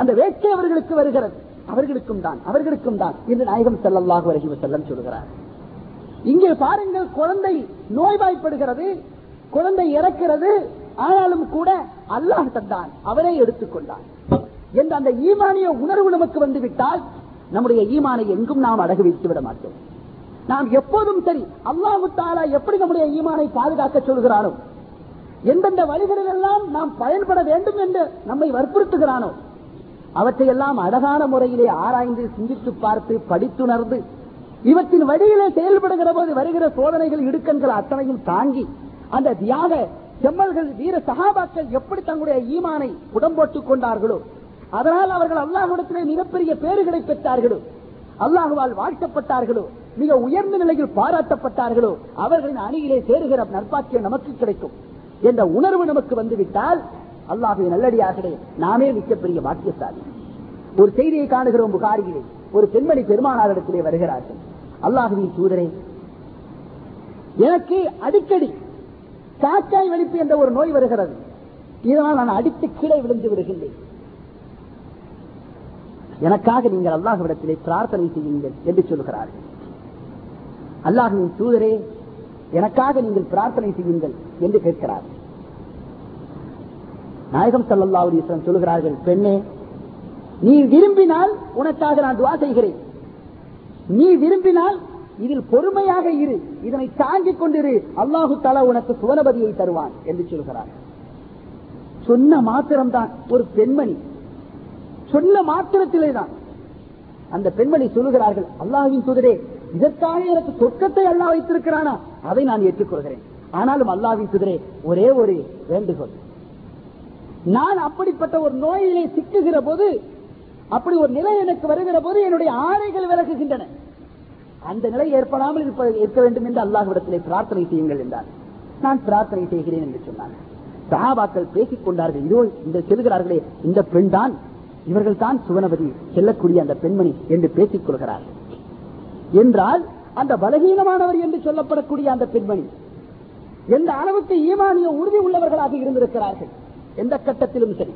அந்த வேட்கை அவர்களுக்கு வருகிறது. அவர்களுக்கும் தான் அவர்களுக்கும் தான் என்று நாயகம் செல்லல்லாக வருகி செல்லம் சொல்கிறார். இங்கே பாருங்கள் குழந்தை நோய்வாய்ப்படுகிறது குழந்தை இறக்கிறது ஆனாலும் கூட அல்லாஹ் தந்தான் அவரே எடுத்துக்கொண்டார் என்ற அந்த ஈமானிய உணர்வு நமக்கு வந்துவிட்டால் நம்முடைய ஈமானை எங்கும் நாம் அடகு வைத்து விட மாட்டோம். நாம் எப்போதும் சரி அல்லாஹு தாலா எப்படி நம்முடைய ஈமானை பாதுகாக்க சொல்கிறானோ எந்தெந்த வழிகளில் எல்லாம் நாம் பயன்பட வேண்டும் என்று நம்மை வற்புறுத்துகிறானோ அவற்றையெல்லாம் அழகான முறையிலே ஆராய்ந்து சிந்தித்து பார்த்து படித்துணர்ந்து இவற்றின் வழியிலே செயல்படுகிற போது வருகிற சோதனைகள் இடுக்கண்கள் அத்தனையும் தாங்கி அந்த தியாக செம்மல்கள் வீர சகாபாக்கள் எப்படி தங்களுடைய ஈமானை உடம்போட்டுக் கொண்டார்களோ அதனால் அவர்கள் அல்லாஹிடத்திலே மிகப்பெரிய பேறுகளை பெற்றார்களோ அல்லாஹுவால் வாழ்த்தப்பட்டார்களோ மிக உயர்ந்த நிலையில் பாராட்டப்பட்டார்களோ அவர்களின் அணியிலே சேருகிற நற்பாக்கியம் நமக்கு கிடைக்கும் என்ற உணர்வு நமக்கு வந்துவிட்டால் அல்லாஹுவின் நல்லடியார்களே நாமே மிகப்பெரிய பாக்கியசாலி. ஒரு செய்தியை காணுகிறோம் புகாரியிலே ஒரு பெண்மணி பெருமானாரிடத்திலே வருகிறார்கள். அல்லாஹுவின் தூதரே எனக்கு அடிக்கடி காக்காய் வெளிப்பு என்ற ஒரு நோய் வருகிறது. இதனால் நான் அடித்து கீழே விழுந்து விடுகின்றேன். எனக்காக நீங்கள் அல்லாஹ்விடத்திலே பிரார்த்தனை செய்யுங்கள் என்று சொல்கிறார்கள். அல்லாஹின் தூதரே எனக்காக நீங்கள் பிரார்த்தனை செய்யுங்கள் என்று கேட்கிறார் நாயகம் சல்லாஹ் சொல்லுகிறார்கள் பெண்ணே நீ விரும்பினால் உனக்காக நான் துவா செய்கிறேன். நீ விரும்பினால் இதில் பொறுமையாக இரு. இதனை தாங்கிக் கொண்டிரு. அல்லாஹு தலா உனக்கு சுவனபதியை தருவான் என்று சொல்கிறார். சொன்ன மாத்திரம்தான். ஒரு பெண்மணி. சொன்ன மாத்திரத்திலே தான் அந்த பெண்மணி சொல்லுகிறார்கள் அல்லாஹின் தூதரே இதற்காக எனக்கு சொர்க்கத்தை அல்லாஹ் வைத்திருக்கிறானா? அதை நான் ஏற்றுக்கொள்கிறேன். ஆனாலும் அல்லாஹ்வின் தூதரே ஒரே ஒரு வேண்டுகோள். நான் அப்படிப்பட்ட ஒரு நோயிலே சிக்குகிற போது அப்படி ஒரு நிலை எனக்கு வருகிற போது என்னுடைய ஆணைகள் விலகுகின்றன. அந்த நிலை ஏற்படாமல் இருக்க வேண்டும் என்று அல்லாஹ்விடத்திலே பிரார்த்தனை செய்யுங்கள் என்றார். நான் பிரார்த்தனை செய்கிறேன் என்று சொன்னார். சகாபாக்கள் பேசிக் கொண்டார்கள். இதோ இந்த செல்கிறார்களே இந்த பெண் தான் இவர்கள் தான் சுவனபதி செல்லக்கூடிய அந்த பெண்மணி என்று பேசிக் கொள்கிறார்கள் என்றால் அந்த பலகீனமானவர் என்று சொல்லப்படக்கூடிய அந்த பெண்மணி எந்த அளவுக்கு ஈமானிய உறுதி உள்ளவர்களாக இருந்திருக்கிறார்கள் எந்த கட்டத்திலும் சரி.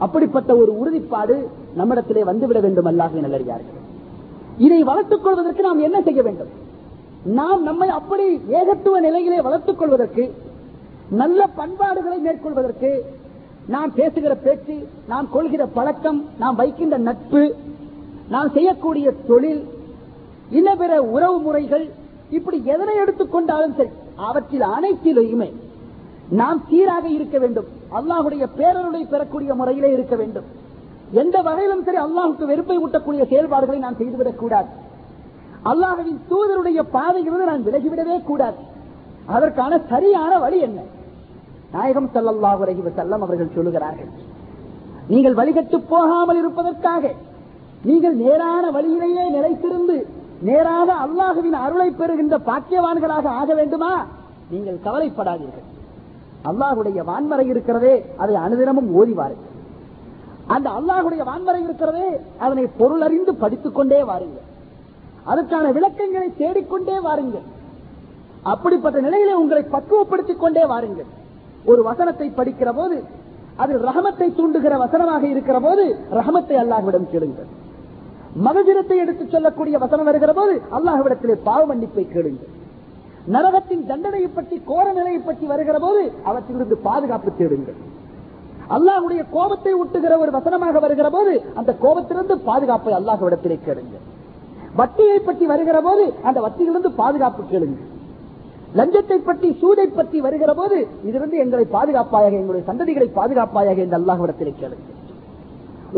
அப்படிப்பட்ட ஒரு உறுதிப்பாடு நம்மிடத்திலே வந்துவிட வேண்டும் அல்லாஹ் நல்லறியார்கள் இதை வளர்த்துக் கொள்வதற்கு நாம் என்ன செய்ய வேண்டும்? நாம் நம்மை அப்படி ஏகத்துவ நிலையிலே வளர்த்துக் கொள்வதற்கு நல்ல பண்பாடுகளை மேற்கொள்வதற்கு நாம் பேசுகிற பேச்சு நாம் கொள்கிற பழக்கம் நாம் வைக்கின்ற நட்பு நாம் செய்யக்கூடிய தொழில் இன்ன பிற உறவு முறைகள் இப்படி எதனை எடுத்துக்கொண்டாலும் சரி அவற்றில் அனைத்திலுமே நாம் சீராக இருக்க வேண்டும். அல்லாஹுடைய பேரருளை பெறக்கூடிய முறையிலே இருக்க வேண்டும். எந்த வகையிலும் சரி அல்லாஹுக்கு வெறுப்பை ஊட்டக்கூடிய செயல்பாடுகளை நான் செய்துவிடக் கூடாது. அல்லாஹவின் தூதருடைய பாதையிலிருந்து நான் விலகிவிடவே கூடாது. அதற்கான சரியான வழி என்ன? நாயகம் ஸல்லல்லாஹு அலைஹி செல்லம் அவர்கள் சொல்லுகிறார்கள் நீங்கள் வழிகட்டு போகாமல் இருப்பதற்காக நீங்கள் நேரான வழியிலேயே நிலைத்திருந்து நேராக அல்லாஹுவின் அருளை பெறுகின்ற பாக்கியவான்களாக ஆக வேண்டுமா? நீங்கள் கவலைப்படாதீர்கள். அல்லாஹுடைய வான்மறை இருக்கிறதே அதை அனுதினமும் ஓதிவார்கள் அந்த அல்லாஹுடைய வான்வரை இருக்கிறதே அதனை பொருள் அறிந்து படித்துக் கொண்டே வாருங்கள். அதற்கான விளக்கங்களை தேடிக்கொண்டே வாருங்கள். அப்படிப்பட்ட நிலையிலே உங்களை பக்குவப்படுத்திக் கொண்டே வாருங்கள். ஒரு வசனத்தை படிக்கிற போது அது ரஹமத்தை தூண்டுகிற வசனமாக இருக்கிற போது ரஹமத்தை அல்லாஹ்விடம் கேளுங்கள். மகஜிரத்தை எடுத்துச் சொல்லக்கூடிய வசனம் வருகிற போது அல்லாஹ்விடத்திலே பாவ மன்னிப்பை கேளுங்கள். நரகத்தின் தண்டனையை பற்றி கோர நிலையை பற்றி வருகிற போது அவற்றிலிருந்து பாதுகாப்பு தேடுங்கள். அல்லாஹுடைய கோபத்தை ஊட்டுகிற ஒரு வசனமாக வருகிற போது அந்த கோபத்திலிருந்து பாதுகாப்பை அல்லாஹுவிடத்திலே கேளுங்க. வட்டியை பற்றி வருகிற போது அந்த வட்டியிலிருந்து பாதுகாப்பு கேளுங்க. லஞ்சத்தை பற்றி சூதை பற்றி வருகிற போது இதிலிருந்து எங்களை பாதுகாப்பாயாக எங்களுடைய சந்ததிகளை பாதுகாப்பாயாக என்று அல்லாஹ்விடத்திலே கேளுங்க.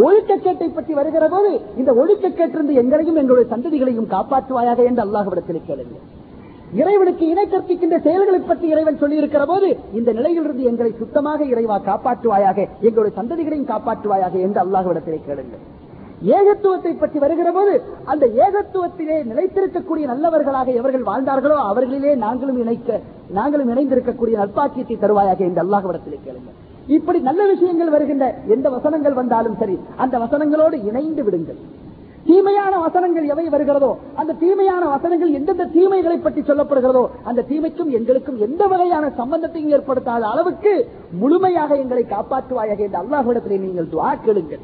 ஒழுக்கக்கேட்டை பற்றி வருகிற போது இந்த ஒழுக்கக்கேட்டிருந்து எங்களையும் எங்களுடைய சந்ததிகளையும் காப்பாற்றுவாயாக என்று அல்லாஹ்விடத்திலே கேளுங்க. இறைவனுக்கு இணை கற்பிக்கின்ற செயல்களை பற்றி இறைவன் சொல்லியிருக்கிற போது இந்த நிலையிலிருந்து எங்களை சுத்தமாக இறைவா காப்பாற்றுவாயாக எங்களுடைய சந்ததிகளையும் காப்பாற்றுவாயாக என்று அல்லாஹ்விடத்திலே கேளுங்கள். ஏகத்துவத்தை பற்றி வருகிற போது அந்த ஏகத்துவத்திலே நிலைத்திருக்கக்கூடிய நல்லவர்களாக எவர்கள் வாழ்ந்தார்களோ அவர்களிலே நாங்களும் இணைக்க நாங்களும் இணைந்திருக்கக்கூடிய நற்பாக்கியத்தை தருவாயாக என்று அல்லாஹ்விடத்திலே கேளுங்கள். இப்படி நல்ல விஷயங்கள் வருகின்ற எந்த வசனங்கள் வந்தாலும் சரி அந்த வசனங்களோடு இணைந்து விடுங்கள். தீமையான வசனங்கள் எவை வருகிறதோ அந்த தீமையான வசனங்கள் எந்தெந்த தீமைகளை பற்றி சொல்லப்படுகிறதோ அந்த தீமைக்கும் எங்களுக்கும் எந்த வகையான சம்பந்தத்தையும் ஏற்படுத்தாத அளவுக்கு முழுமையாக எங்களை காப்பாற்றுவாயாக என்று அல்லாஹிடத்திலே நீங்கள் துவா கேளுங்கள்.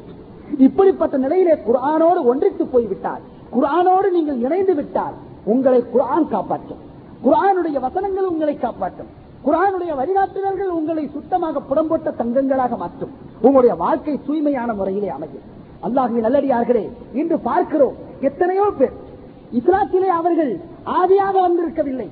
இப்படிப்பட்ட நிலையிலே குர்ஆனோடு ஒன்றித்து போய்விட்டால் குர்ஆனோடு நீங்கள் இணைந்து விட்டால் உங்களை குரான் காப்பாற்றும். குர்ஆனுடைய வசனங்கள் உங்களை காப்பாற்றும். குர்ஆனுடைய வழிகாட்டினர்கள் உங்களை சுத்தமாக புடம்போட்ட தங்கங்களாக மாற்றும். உங்களுடைய வாழ்க்கை தூய்மையான முறையிலே அமையும். அல்லாஹுவின் நல்லடியார்களே இன்று பார்க்கிறோம் எத்தனையோ பேர். இஸ்லாத்திலே அவர்கள் ஆதியாக வந்திருக்கவில்லை.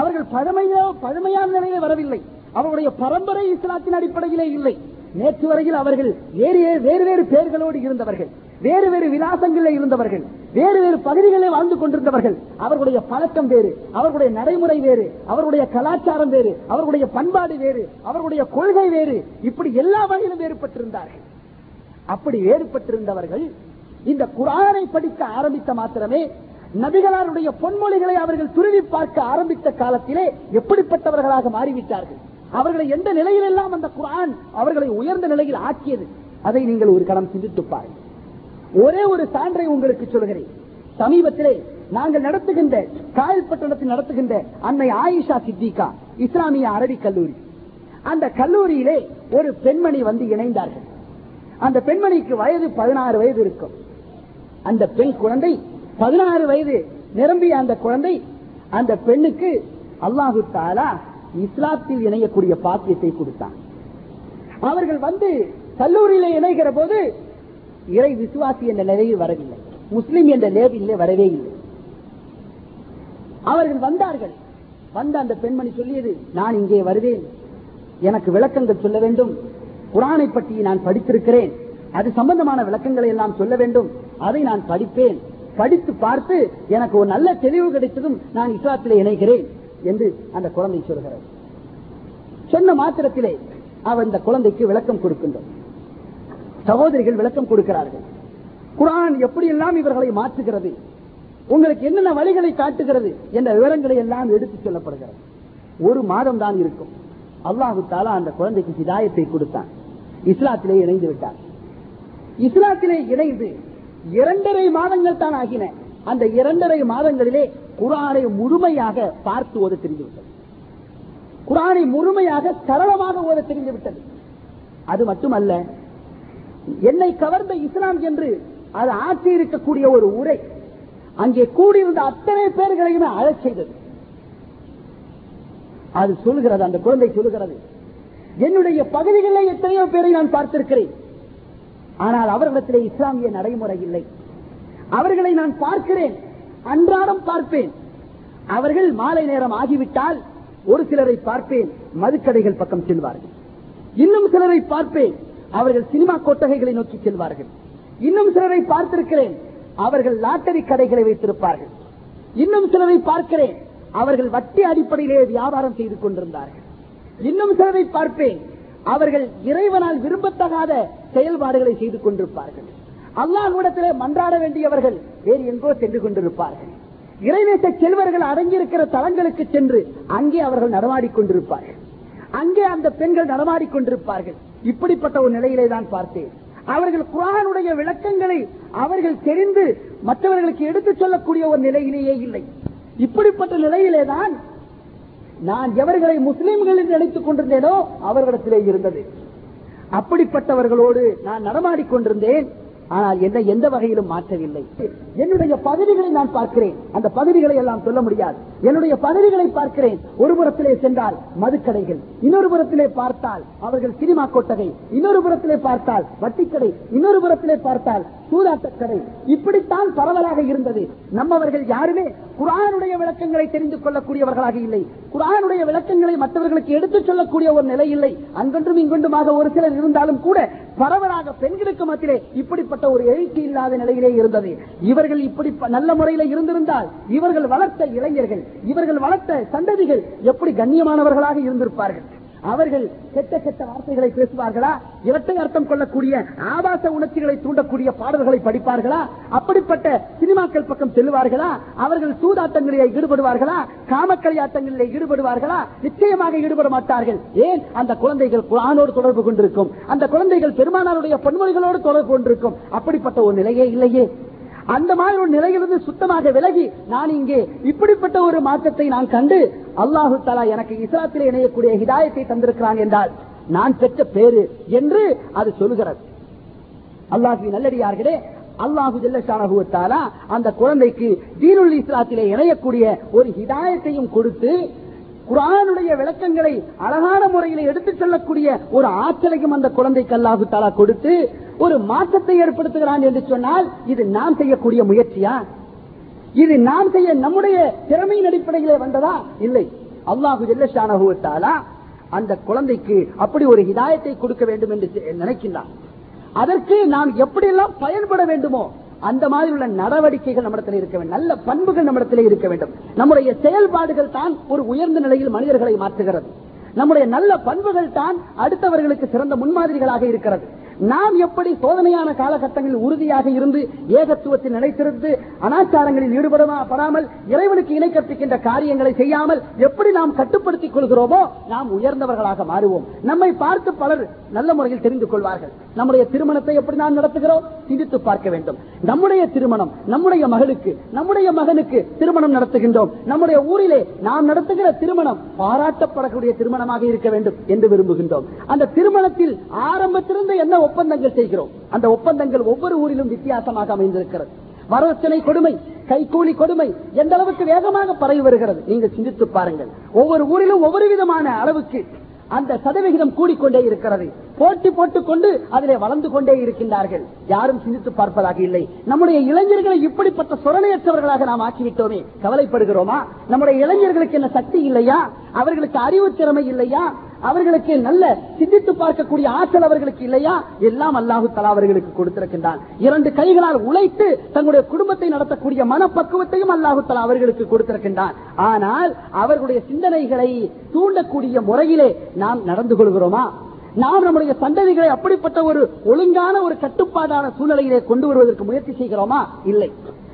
அவர்கள் பழமையோ பழமையான நிலையிலே வரவில்லை. அவருடைய பரம்பரை இஸ்லாத்தின் அடிப்படையிலே இல்லை. நேற்று வரையில் அவர்கள் வேறு வேறு வேறு பெயர்களோடு இருந்தவர்கள் வேறு வேறு விலாசங்களில் இருந்தவர்கள் வேறு வேறு பகுதிகளில் வாழ்ந்து கொண்டிருந்தவர்கள். அவர்களுடைய பழக்கம் வேறு அவர்களுடைய நடைமுறை வேறு அவர்களுடைய கலாச்சாரம் வேறு அவர்களுடைய பண்பாடு வேறு அவர்களுடைய கொள்கை வேறு. இப்படி எல்லா வகையிலும் வேறுபட்டிருந்தார்கள். அப்படி வேறுபட்டிருந்தவர்கள் இந்த குரானை படிக்க ஆரம்பித்த மாத்திரமே நபிகளாருடைய பொன்மொழிகளை அவர்கள் துருவி பார்க்க ஆரம்பித்த காலத்திலே எப்படிப்பட்டவர்களாக மாறிவிட்டார்கள்? அவர்களை எந்த நிலையிலெல்லாம் அந்த குரான் அவர்களை உயர்ந்த நிலையில் ஆக்கியது? அதை நீங்கள் ஒரு கணம் சிந்தித்து பாருங்கள். ஒரே ஒரு சான்றை உங்களுக்கு சொல்கிறேன் சமீபத்திலே நாங்கள் நடத்துகின்ற காயல் பட்டணத்தில் நடத்துகின்ற அன்னை ஆயிஷா சித்திகா இஸ்லாமிய அரபிக் கல்லூரி. அந்த கல்லூரியிலே ஒரு பெண்மணி வந்து இணைந்தார்கள். அந்த பெண்மணிக்கு வயது பதினாறு வயது இருக்கும். அந்த பெண் குழந்தை பதினாறு வயது நிரம்பிய அந்த குழந்தை அந்த பெண்ணுக்கு அல்லாஹு தாலா இஸ்லாத்தில் இணையக்கூடிய பாக்கியத்தை கொடுத்தான். அவர்கள் வந்து கல்லூரியில இணைகிற போது இறை விசுவாசி என்ற நிலையில் வரவில்லை. முஸ்லிம் என்ற லேபிலே வரவே இல்லை. அவர்கள் வந்தார்கள். வந்த அந்த பெண்மணி சொல்லியது நான் இங்கே வருவேன். எனக்கு விளக்கங்கள் சொல்ல வேண்டும். குரானை பற்றி நான் படித்திருக்கிறேன். அது சம்பந்தமான விளக்கங்களை எல்லாம் சொல்ல வேண்டும். அதை நான் படிப்பேன். படித்து பார்த்து எனக்கு ஒரு நல்ல தெளிவு கிடைத்ததும் நான் இஸ்லாத்திலே இணைகிறேன் என்று அந்த குழந்தை சொல்கிறார். சொன்ன மாத்திரத்திலே அவர் இந்த குழந்தைக்கு விளக்கம் கொடுக்கின்றோம் சகோதரிகள் விளக்கம் கொடுக்கிறார்கள். குரான் எப்படியெல்லாம் இவர்களை மாற்றுகிறது? உங்களுக்கு என்னென்ன வழிகளை காட்டுகிறது என்ற விவரங்களை எல்லாம் எடுத்துச் சொல்லப்படுகிறது. ஒரு மாதம் தான் இருக்கும். அல்லாஹு தாலா அந்த குழந்தைக்கு ஹிதாயத்தை கொடுத்தான். இஸ்லாத்திலே இணைந்து விட்டார். இஸ்லாத்திலே இணைந்து இரண்டரை மாதங்கள் தான் ஆகின. அந்த இரண்டரை மாதங்களிலே குரானை முழுமையாக பார்த்து ஓத தெரிந்துவிட்டது. குரானை முழுமையாக சரளமாக ஓத தெரிந்துவிட்டது. அது மட்டுமல்ல என்னை கவர்ந்த இஸ்லாம் என்று அது ஆட்சி இருக்கக்கூடிய ஒரு உரை அங்கே கூடியிருந்த அத்தனை பேர்களையுமே அழச் செய்தது. அது சொல்கிறது அந்த குழந்தை சொல்லுகிறது என்னுடைய பகுதிகளில் எத்தனையோ பேரை நான் பார்த்திருக்கிறேன். ஆனால் அவர்களிடத்திலே இஸ்லாமிய நடைமுறை இல்லை. அவர்களை நான் பார்க்கிறேன். அன்றாடம் பார்ப்பேன். அவர்கள் மாலை நேரம் ஆகிவிட்டால் ஒரு சிலரை பார்ப்பேன். மதுக்கடைகள் பக்கம் செல்வார்கள். இன்னும் சிலரை பார்ப்பேன். அவர்கள் சினிமா கொட்டகைகளை நோக்கி செல்வார்கள். இன்னும் சிலரை பார்த்திருக்கிறேன். அவர்கள் லாட்டரி கடைகளை வைத்திருப்பார்கள். இன்னும் சிலரை பார்க்கிறேன். அவர்கள் வட்டி அடிப்படையிலே வியாபாரம் செய்து கொண்டிருந்தார்கள். இன்னும் சிலரை பார்ப்பேன். அவர்கள் இறைவனால் விரும்பத்தகாத செயல்பாடுகளை செய்து கொண்டிருப்பார்கள். அல்லாஹ்விடத்திலே மன்றாட வேண்டியவர்கள் வேறு எங்கோ சென்று கொண்டிருப்பார்கள். இறைநேச செல்வர்கள் அடங்கியிருக்கிற தலங்களுக்கு சென்று அங்கே அவர்கள் நடமாடிக் கொண்டிருப்பார்கள். அங்கே அந்த பெண்கள் நடமாடிக் கொண்டிருப்பார்கள். இப்படிப்பட்ட ஒரு நிலையிலே தான் பார்த்தேன். அவர்கள் குரானுடைய விளக்கங்களை அவர்கள் தெரிந்து மற்றவர்களுக்கு எடுத்துச் சொல்லக்கூடிய ஒரு நிலையிலேயே இல்லை. இப்படிப்பட்ட நிலையிலே தான் நான் எவர்களை முஸ்லிம்கள் என்று நினைத்துக் கொண்டிருந்தேனோ அவர்களிடத்திலே இருந்தது. அப்படிப்பட்டவர்களோடு நான் நடமாடிக் கொண்டிருந்தேன். ஆனால் என்னை எந்த வகையிலும் மாற்றவில்லை. என்னுடைய பகுதிகளை நான் பார்க்கிறேன். அந்த பகுதிகளை எல்லாம் சொல்ல முடியாது. என்னுடைய பகுதிகளை பார்க்கிறேன். ஒரு புறத்திலே சென்றால் மதுக்கடைகள் இன்னொரு புறத்திலே பார்த்தால் அவர்கள் சினிமா கொட்டகை இன்னொரு புறத்திலே பார்த்தால் வட்டிக்கடை இன்னொரு புறத்திலே பார்த்தால் சூதாட்டக்கடை இப்படித்தான் பரவலாக இருந்தது. நம்மவர்கள் யாருமே குரானுடைய விளக்கங்களை தெரிந்து கொள்ளக்கூடியவர்களாக இல்லை. குரானுடைய விளக்கங்களை மற்றவர்களுக்கு எடுத்துச் சொல்லக்கூடிய ஒரு நிலை இல்லை. அங்கொன்றும் இங்கொன்றுமாக ஒரு சிலர் இருந்தாலும் கூட பரவலாக பெண்களுக்கு மத்தியிலே இப்படிப்பட்ட ஒரு எழுச்சி இல்லாத நிலையிலே இருந்தது. இவர்கள் இப்படி ப- நல்ல முறையில இருந்திருந்தால் இவர்கள் வளர்த்த இளைஞர்கள் இவர்கள் வளர்த்த சந்ததிகள் எப்படி கண்ணியமானவர்களாக இருந்திருப்பார்கள்? அவர்கள் கெட்ட கெட்ட வார்த்தைகளை பேசுவார்களா? இரட்டை அர்த்தம் கொள்ளக்கூடிய ஆபாச உணர்ச்சிகளை தூண்டக்கூடிய பாடல்களை படிப்பார்களா? அப்படிப்பட்ட சினிமாக்கள் பக்கம் செல்லுவார்களா? அவர்கள் சூதாட்டங்களிலே ஈடுபடுவார்களா? காமக்கலையாட்டங்களிலே ஈடுபடுவார்களா? நிச்சயமாக ஈடுபட மாட்டார்கள். ஏன்? அந்த குழந்தைகள் குரானோடு தொடர்பு கொண்டிருக்கும். அந்த குழந்தைகள் பெருமானாருடைய பொன்மொழிகளோடு தொடர்பு கொண்டிருக்கும். அப்படிப்பட்ட ஒரு நிலையே இல்லையே. அந்த மாதிரி ஒரு நிலையிலிருந்து சுத்தமாக விலகி நான் இங்கே இப்படிப்பட்ட ஒரு மாற்றத்தை நான் கண்டு அல்லாஹு தலா எனக்கு இஸ்லாத்திலே இணையக்கூடிய ஹிதாயத்தை தந்திருக்கிறான் என்றால் நான் பெற்ற பேரு என்று அது சொல்லுகிறது. அல்லாஹு நல்லடியார்களே அல்லாஹு ஜல்லஷானகுவத்தாலா அந்த குழந்தைக்கு தீனுல் இஸ்லாத்திலே இணையக்கூடிய ஒரு ஹிதாயத்தையும் கொடுத்து குரானுடைய விளக்கங்களை அழகான முறையில் எடுத்துச் செல்லக்கூடிய ஒரு ஆற்றலையும் அந்த குழந்தைக்கு அல்லாஹு தாலா கொடுத்து ஒரு மாற்றத்தை ஏற்படுத்துகிறான் என்று சொன்னால் இது நாம் செய்யக்கூடிய முயற்சியா? இது நாம் செய்ய நம்முடைய திறமையின் அடிப்படையிலே வந்ததா? இல்லை. அல்லாஹு ஜெல்லஷானா அந்த குழந்தைக்கு அப்படி ஒரு ஹிதாயத்தை கொடுக்க வேண்டும் என்று செ- நினைக்கின்றான். அதற்கு நாம் எப்படியெல்லாம் பயன்பட வேண்டுமோ அந்த மாதிரி உள்ள நடவடிக்கைகள் நம்மிடத்தில் இருக்க வேண்டும். நல்ல பண்புகள் நம்மிடத்திலே இருக்க வேண்டும். நம்முடைய செயல்பாடுகள் தான் ஒரு உயர்ந்த நிலையில் மனிதர்களை மாற்றுகிறது. நம்முடைய நல்ல பண்புகள் தான் அடுத்தவர்களுக்கு சிறந்த முன்மாதிரிகளாக இருக்கிறது. நாம் எப்படி சோதனையான காலகட்டங்களில் உறுதியாக இருந்து ஏகத்துவத்தில் நினைத்திருந்து அனாச்சாரங்களில் ஈடுபடாமல் இறைவனுக்கு இணை கற்பிக்கின்ற காரியங்களை செய்யாமல் எப்படி நாம் கட்டுப்படுத்திக் கொள்கிறோமோ நாம் உயர்ந்தவர்களாக மாறுவோம். நம்மை பார்த்து பலர் நல்ல முறையில் தெரிந்து கொள்வார்கள். நம்முடைய திருமணத்தை எப்படி நாம் நடத்துகிறோம்? சிந்தித்து பார்க்க வேண்டும். நம்முடைய திருமணம் நம்முடைய மகளுக்கு நம்முடைய மகனுக்கு திருமணம் நடத்துகின்றோம். நம்முடைய ஊரிலே நாம் நடத்துகிற திருமணம் பாராட்டப்படக்கூடிய திருமணமாக இருக்க வேண்டும் என்று விரும்புகின்றோம். அந்த திருமணத்தில் ஆரம்பத்திலிருந்து என்ன ஒப்பந்தங்கள் செய்கிறோம். அந்த ஒப்பந்தங்கள் ஒவ்வொரு ஊரிலும் வித்தியாசமாக அமைந்திருக்கிறது. வரதட்சணை கொடுமை கைகூலி கொடுமை எந்த அளவுக்கு வேகமாக பரவி வருகிறது? நீங்கள் சிந்தித்து பாருங்கள். ஒவ்வொரு ஊரிலும் ஒவ்வொரு விதமான அளவுக்கு அந்த சதவிகிதம் கூடிக்கொண்டே இருக்கிறது. போட்டி போட்டுக் கொண்டு அதிலே வளர்ந்து கொண்டே இருக்கின்றார்கள். யாரும் சிந்தித்து பார்ப்பதாக இல்லை. நம்முடைய இளைஞர்களை இப்படிப்பட்ட சுரணையற்றவர்களாக நாம் ஆக்கிவிட்டோமே. கவலைப்படுகிறோமா? நம்முடைய இளைஞர்களுக்கு என்ன சக்தி இல்லையா? அவர்களுக்கு அறிவு திறமை இல்லையா? அவர்களுக்கு நல்ல சிந்தித்து பார்க்கக்கூடிய ஆற்றல் அவர்களுக்கு இல்லையா? எல்லாம் அல்லாஹு தலா அவர்களுக்கு கொடுத்திருக்கின்றான். இரண்டு கைகளால் உழைத்து தங்களுடைய குடும்பத்தை நடத்தக்கூடிய மனப்பக்குவத்தையும் அல்லாஹு தலா அவர்களுக்கு கொடுத்திருக்கின்றான். ஆனால் அவர்களுடைய சிந்தனைகளை தூண்டக்கூடிய முறையிலே நாம் நடந்து கொள்கிறோமா? நாம் நம்முடைய சந்ததிகளை அப்படிப்பட்ட ஒரு ஒழுங்கான ஒரு கட்டுப்பாடான சூழ்நிலையிலே கொண்டு வருவதற்கு முயற்சி செய்கிறோமா? இல்லை.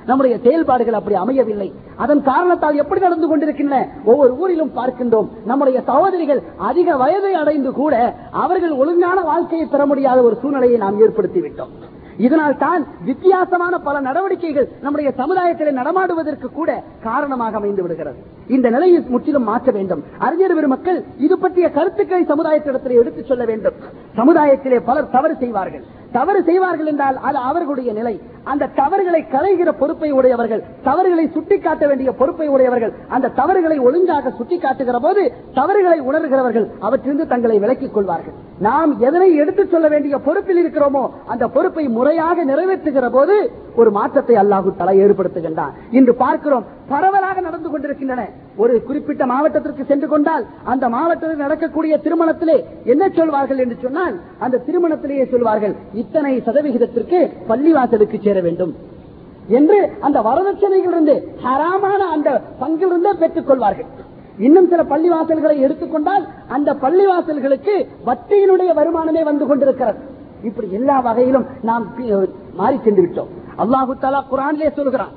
நம்முடைய செயல்பாடுகள் அப்படி அமையவில்லை. அதன் காரணத்தால் எப்படி நடந்து கொண்டிருக்கின்றன? ஒவ்வொரு ஊரிலும் பார்க்கின்றோம். நம்முடைய சகோதரிகள் அதிக வயதை அடைந்து கூட அவர்கள் ஒழுங்கான வாழ்க்கையை பெற முடியாத ஒரு சூழ்நிலையை நாம் ஏற்படுத்திவிட்டோம். இதனால் தான் வித்தியாசமான பல நடவடிக்கைகள் நம்முடைய சமுதாயத்தில் நடமாடுவதற்கு கூட காரணமாக அமைந்து விடுகிறது. இந்த நிலையை முற்றிலும் மாற்ற வேண்டும். அறிஞர் பெருமக்கள் இது பற்றிய கருத்துக்களை சமுதாயத்திடத்தில் எடுத்துச் சொல்ல வேண்டும். சமுதாயத்திலே பலர் தவறு செய்வார்கள். தவறு செய்வார்கள் என்றால் அது அவர்களுடைய நிலை. அந்த தவறுகளை களைகிற பொறுப்பை உடையவர்கள் தவறுகளை சுட்டிக்காட்ட வேண்டிய பொறுப்பை உடையவர்கள் அந்த தவறுகளை ஒழுங்காக சுட்டிக்காட்டுகிற போது தவறுகளை உணர்கிறவர்கள் அவற்றிலிருந்து தங்களை விலக்கிக் கொள்வார்கள். நாம் எதனை எடுத்துச் சொல்ல வேண்டிய பொறுப்பில் இருக்கிறோமோ அந்த பொறுப்பை முறையாக நிறைவேற்றுகிற போது ஒரு மாற்றத்தை அல்லாஹு தலை ஏற்படுத்துகின்றான். இன்று பார்க்கிறோம் பரவலாக நடந்து கொண்டிருக்கின்றன. ஒரு குறிப்பிட்ட மாவட்டத்திற்கு சென்று கொண்டால் அந்த மாவட்டத்தில் நடக்கக்கூடிய திருமணத்திலே என்ன சொல்வார்கள் என்று சொன்னால் அந்த திருமணத்திலேயே சொல்வார்கள் இத்தனை சதவிகிதத்திற்கு பள்ளிவாசலுக்கு சேர வேண்டும். என்று அந்த வரதட்சணைகளிலிருந்து ஹராமான அந்த பங்கிலிருந்தே பெற்றுக் கொள்வார்கள். இன்னும் சில பள்ளிவாசல்களை எடுத்துக்கொண்டால் அந்த பள்ளிவாசல்களுக்கு வட்டியினுடைய வருமானமே வந்து கொண்டிருக்கிறது. இப்படி எல்லா வகையிலும் நாம் மாறி சென்று விட்டோம் அல்லாஹு தாலா குரான்லே சொல்கிறான்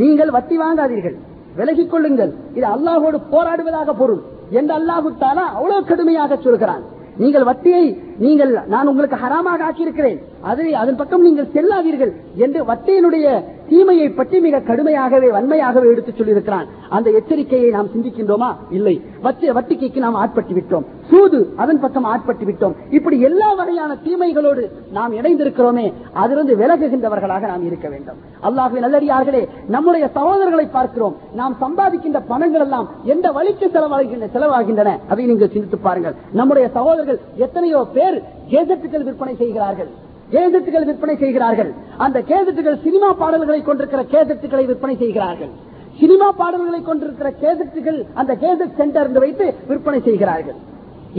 நீங்கள் வட்டி வாங்காதீர்கள் விலகிக் கொள்ளுங்கள். இது அல்லாஹோடு போராடுவதாக பொருள். என்று அல்லாஹு தாலா அவ்வளவு கடுமையாக சொல்கிறான் நீங்கள் வட்டியை நீங்கள் நான் உங்களுக்கு ஹராமாக ஆக்கியிருக்கிறேன். அது அதன் பக்கம் நீங்கள் செல்லாதீர்கள் என்று வட்டியினுடைய தீமையை பற்றி மிக கடுமையாகவே வன்மையாகவே எடுத்துச் சொல்லியிருக்கிறான். அந்த எச்சரிக்கையை நாம் சிந்திக்கின்றோமா? இல்லை. வட்டிக்கைக்கு நாம் ஆட்பட்டு விட்டோம். சூது அதன் பக்கம் ஆட்பட்டு விட்டோம். இப்படி எல்லா வகையான தீமைகளோடு நாம் இணைந்திருக்கிறோமே அதிலிருந்து விலகுகின்றவர்களாக நாம் இருக்க வேண்டும். அல்லாஹுவின் நல்லடியார்களே நம்முடைய சகோதரர்களை பார்க்கிறோம். நாம் சம்பாதிக்கின்ற பணங்கள் எல்லாம் எந்த வழிக்கு செலவாகின்றன செலவாகின்றன? அதை நீங்கள் சிந்தித்து பாருங்கள். நம்முடைய சகோதரர்கள் எத்தனையோ பேர் கேசட்டுகள் விற்பனை செய்கிறார்கள். கேசட்டுகள் விற்பனை செய்கிறார்கள். அந்த கேசட்டுகள் சினிமா பாடல்களை கொண்டிருக்கிற கேசட்டுகளை விற்பனை செய்கிறார்கள். சினிமா பாடல்களை கொண்டிருக்கிற கேசட்டுகள் அந்த கேசட் சென்டர் என்று வைத்து விற்பனை செய்கிறார்கள்.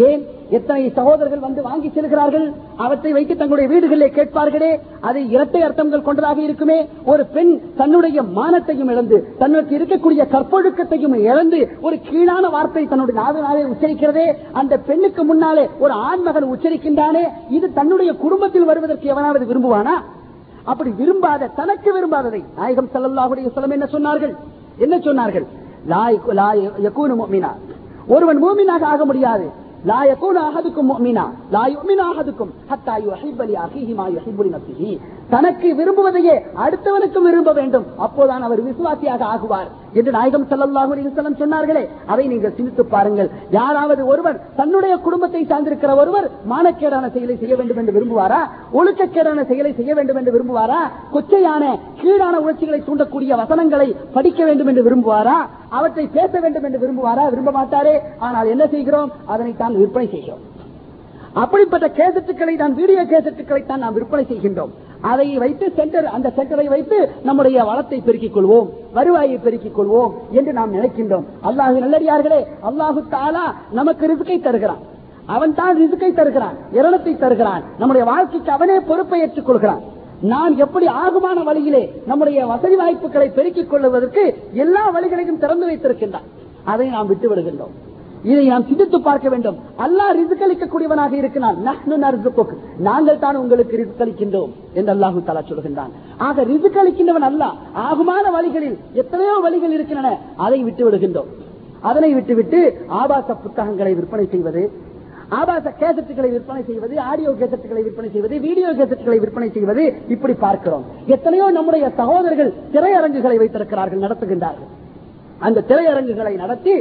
ஏன் எத்தனை சகோதரர்கள் வந்து வாங்கி செல்கிறார்கள்? அவற்றை வைத்து தங்களுடைய வீடுகளிலே கேட்பார்களே அது இரட்டை அர்த்தங்கள் கொண்டதாக இருக்குமே. ஒரு பெண் தன்னுடைய மானத்தையும் இழந்து தன்னுக்கு இருக்கக்கூடிய கற்பொழுக்கத்தையும் இழந்து ஒரு கீழான வார்த்தை தன்னுடைய நாதனாலே உச்சரிக்கிறதே அந்த பெண்ணுக்கு முன்னாலே ஒரு ஆண்மகன் உச்சரிக்கின்றானே இது தன்னுடைய குடும்பத்தில் வருவதற்கு எவனாவது விரும்புவானா? அப்படி விரும்பாத தனக்கு விரும்பாததை நாயகம் ஸல்லல்லாஹு சொல்லம் என்ன சொன்னார்கள்? என்ன சொன்னார்கள்? லா ஒருவன் மூமினாக ஆக முடியாது. லா யகூனு அஹதுக்கும் முஃமினா. லா யுஃமினு அஹதுக்கும் ஹத்தா யுஹிப்ப லி அஹீஹி தனக்கு விரும்புவதையே அடுத்தவனுக்கும் விரும்ப வேண்டும். அப்போதான் அவர் விசுவாசியாக ஆகுவார். என்று நாயகம் ஸல்லல்லாஹு செல்லம் சொன்னார்களே அதை நீங்கள் சிந்தித்து பாருங்கள். யாராவது ஒருவர் தன்னுடைய குடும்பத்தை சார்ந்திருக்கிற ஒருவர் மானக்கேடான செயலை செய்ய வேண்டும் என்று விரும்புவாரா? ஒழுக்கக்கேடான செயலை செய்ய வேண்டும் என்று விரும்புவாரா? கொச்சையான கீழான உணர்ச்சிகளை தூண்டக்கூடிய வசனங்களை படிக்க வேண்டும் என்று விரும்புவாரா? அவற்றை பேச வேண்டும் என்று விரும்புவாரா? விரும்ப மாட்டாரே. ஆனால் என்ன செய்கிறோம்? அதனை தான் விற்பனை செய்கிறோம். அப்படிப்பட்ட கேசட்டுகளை தான் வீடியோ கேசட்டுகளை தான் நாம் விற்பனை செய்கின்றோம். அதை வைத்து சென்டர் அந்த சென்டரை வைத்து நம்முடைய வளத்தை பெருக்கிக் கொள்வோம் வருவாயை பெருக்கிக் கொள்வோம் என்று நாம் நினைக்கின்றோம். அல்லாஹு நல்லடியார்களே அல்லாஹு தாலா நமக்கு ரிசுக்கை தருகிறான். அவன் தான் ரிசுக்கை தருகிறான் இரணத்தை தருகிறான். நம்முடைய வாழ்க்கைக்கு அவனே பொறுப்பை ஏற்றுக் கொள்கிறான். நாம் எப்படி ஆகுமான வழியிலே நம்முடைய வசதி வாய்ப்புகளை பெருக்கிக் கொள்வதற்கு எல்லா வழிகளையும் திறந்து வைத்திருக்கின்றான்? அதை நாம் விட்டு விடுகின்றோம். இதை நாம் சிந்தித்து பார்க்க வேண்டும். அல்லாஹ் ரிசுக்களிக்கக்கூடியவனாக இருக்கிறான். நாங்கள் தான் உங்களுக்கு ரிசுக்களிக்கின்றோம் என்று அல்லாஹு தலா சொல்கின்றான். ஆக ரிசுக்களிக்கின்றவன் அல்ல ஆகுமான வழிகளில் எத்தனையோ வழிகள் இருக்கின்றன. அதை விட்டு விடுகின்றோம். அதனை விட்டுவிட்டு ஆபாச புத்தகங்களை விற்பனை செய்வது ஆபாச கேசட்டுகளை விற்பனை செய்வது ஆடியோ கேசட்டுகளை விற்பனை செய்வது வீடியோ கேசட்டுகளை விற்பனை செய்வது இப்படி பார்க்கிறோம். எத்தனையோ நம்முடைய சகோதரர்கள் திரையரங்குகளை வைத்திருக்கிறார்கள் நடத்துகின்றார்கள். அந்த திரையரங்குகளை நடத்தி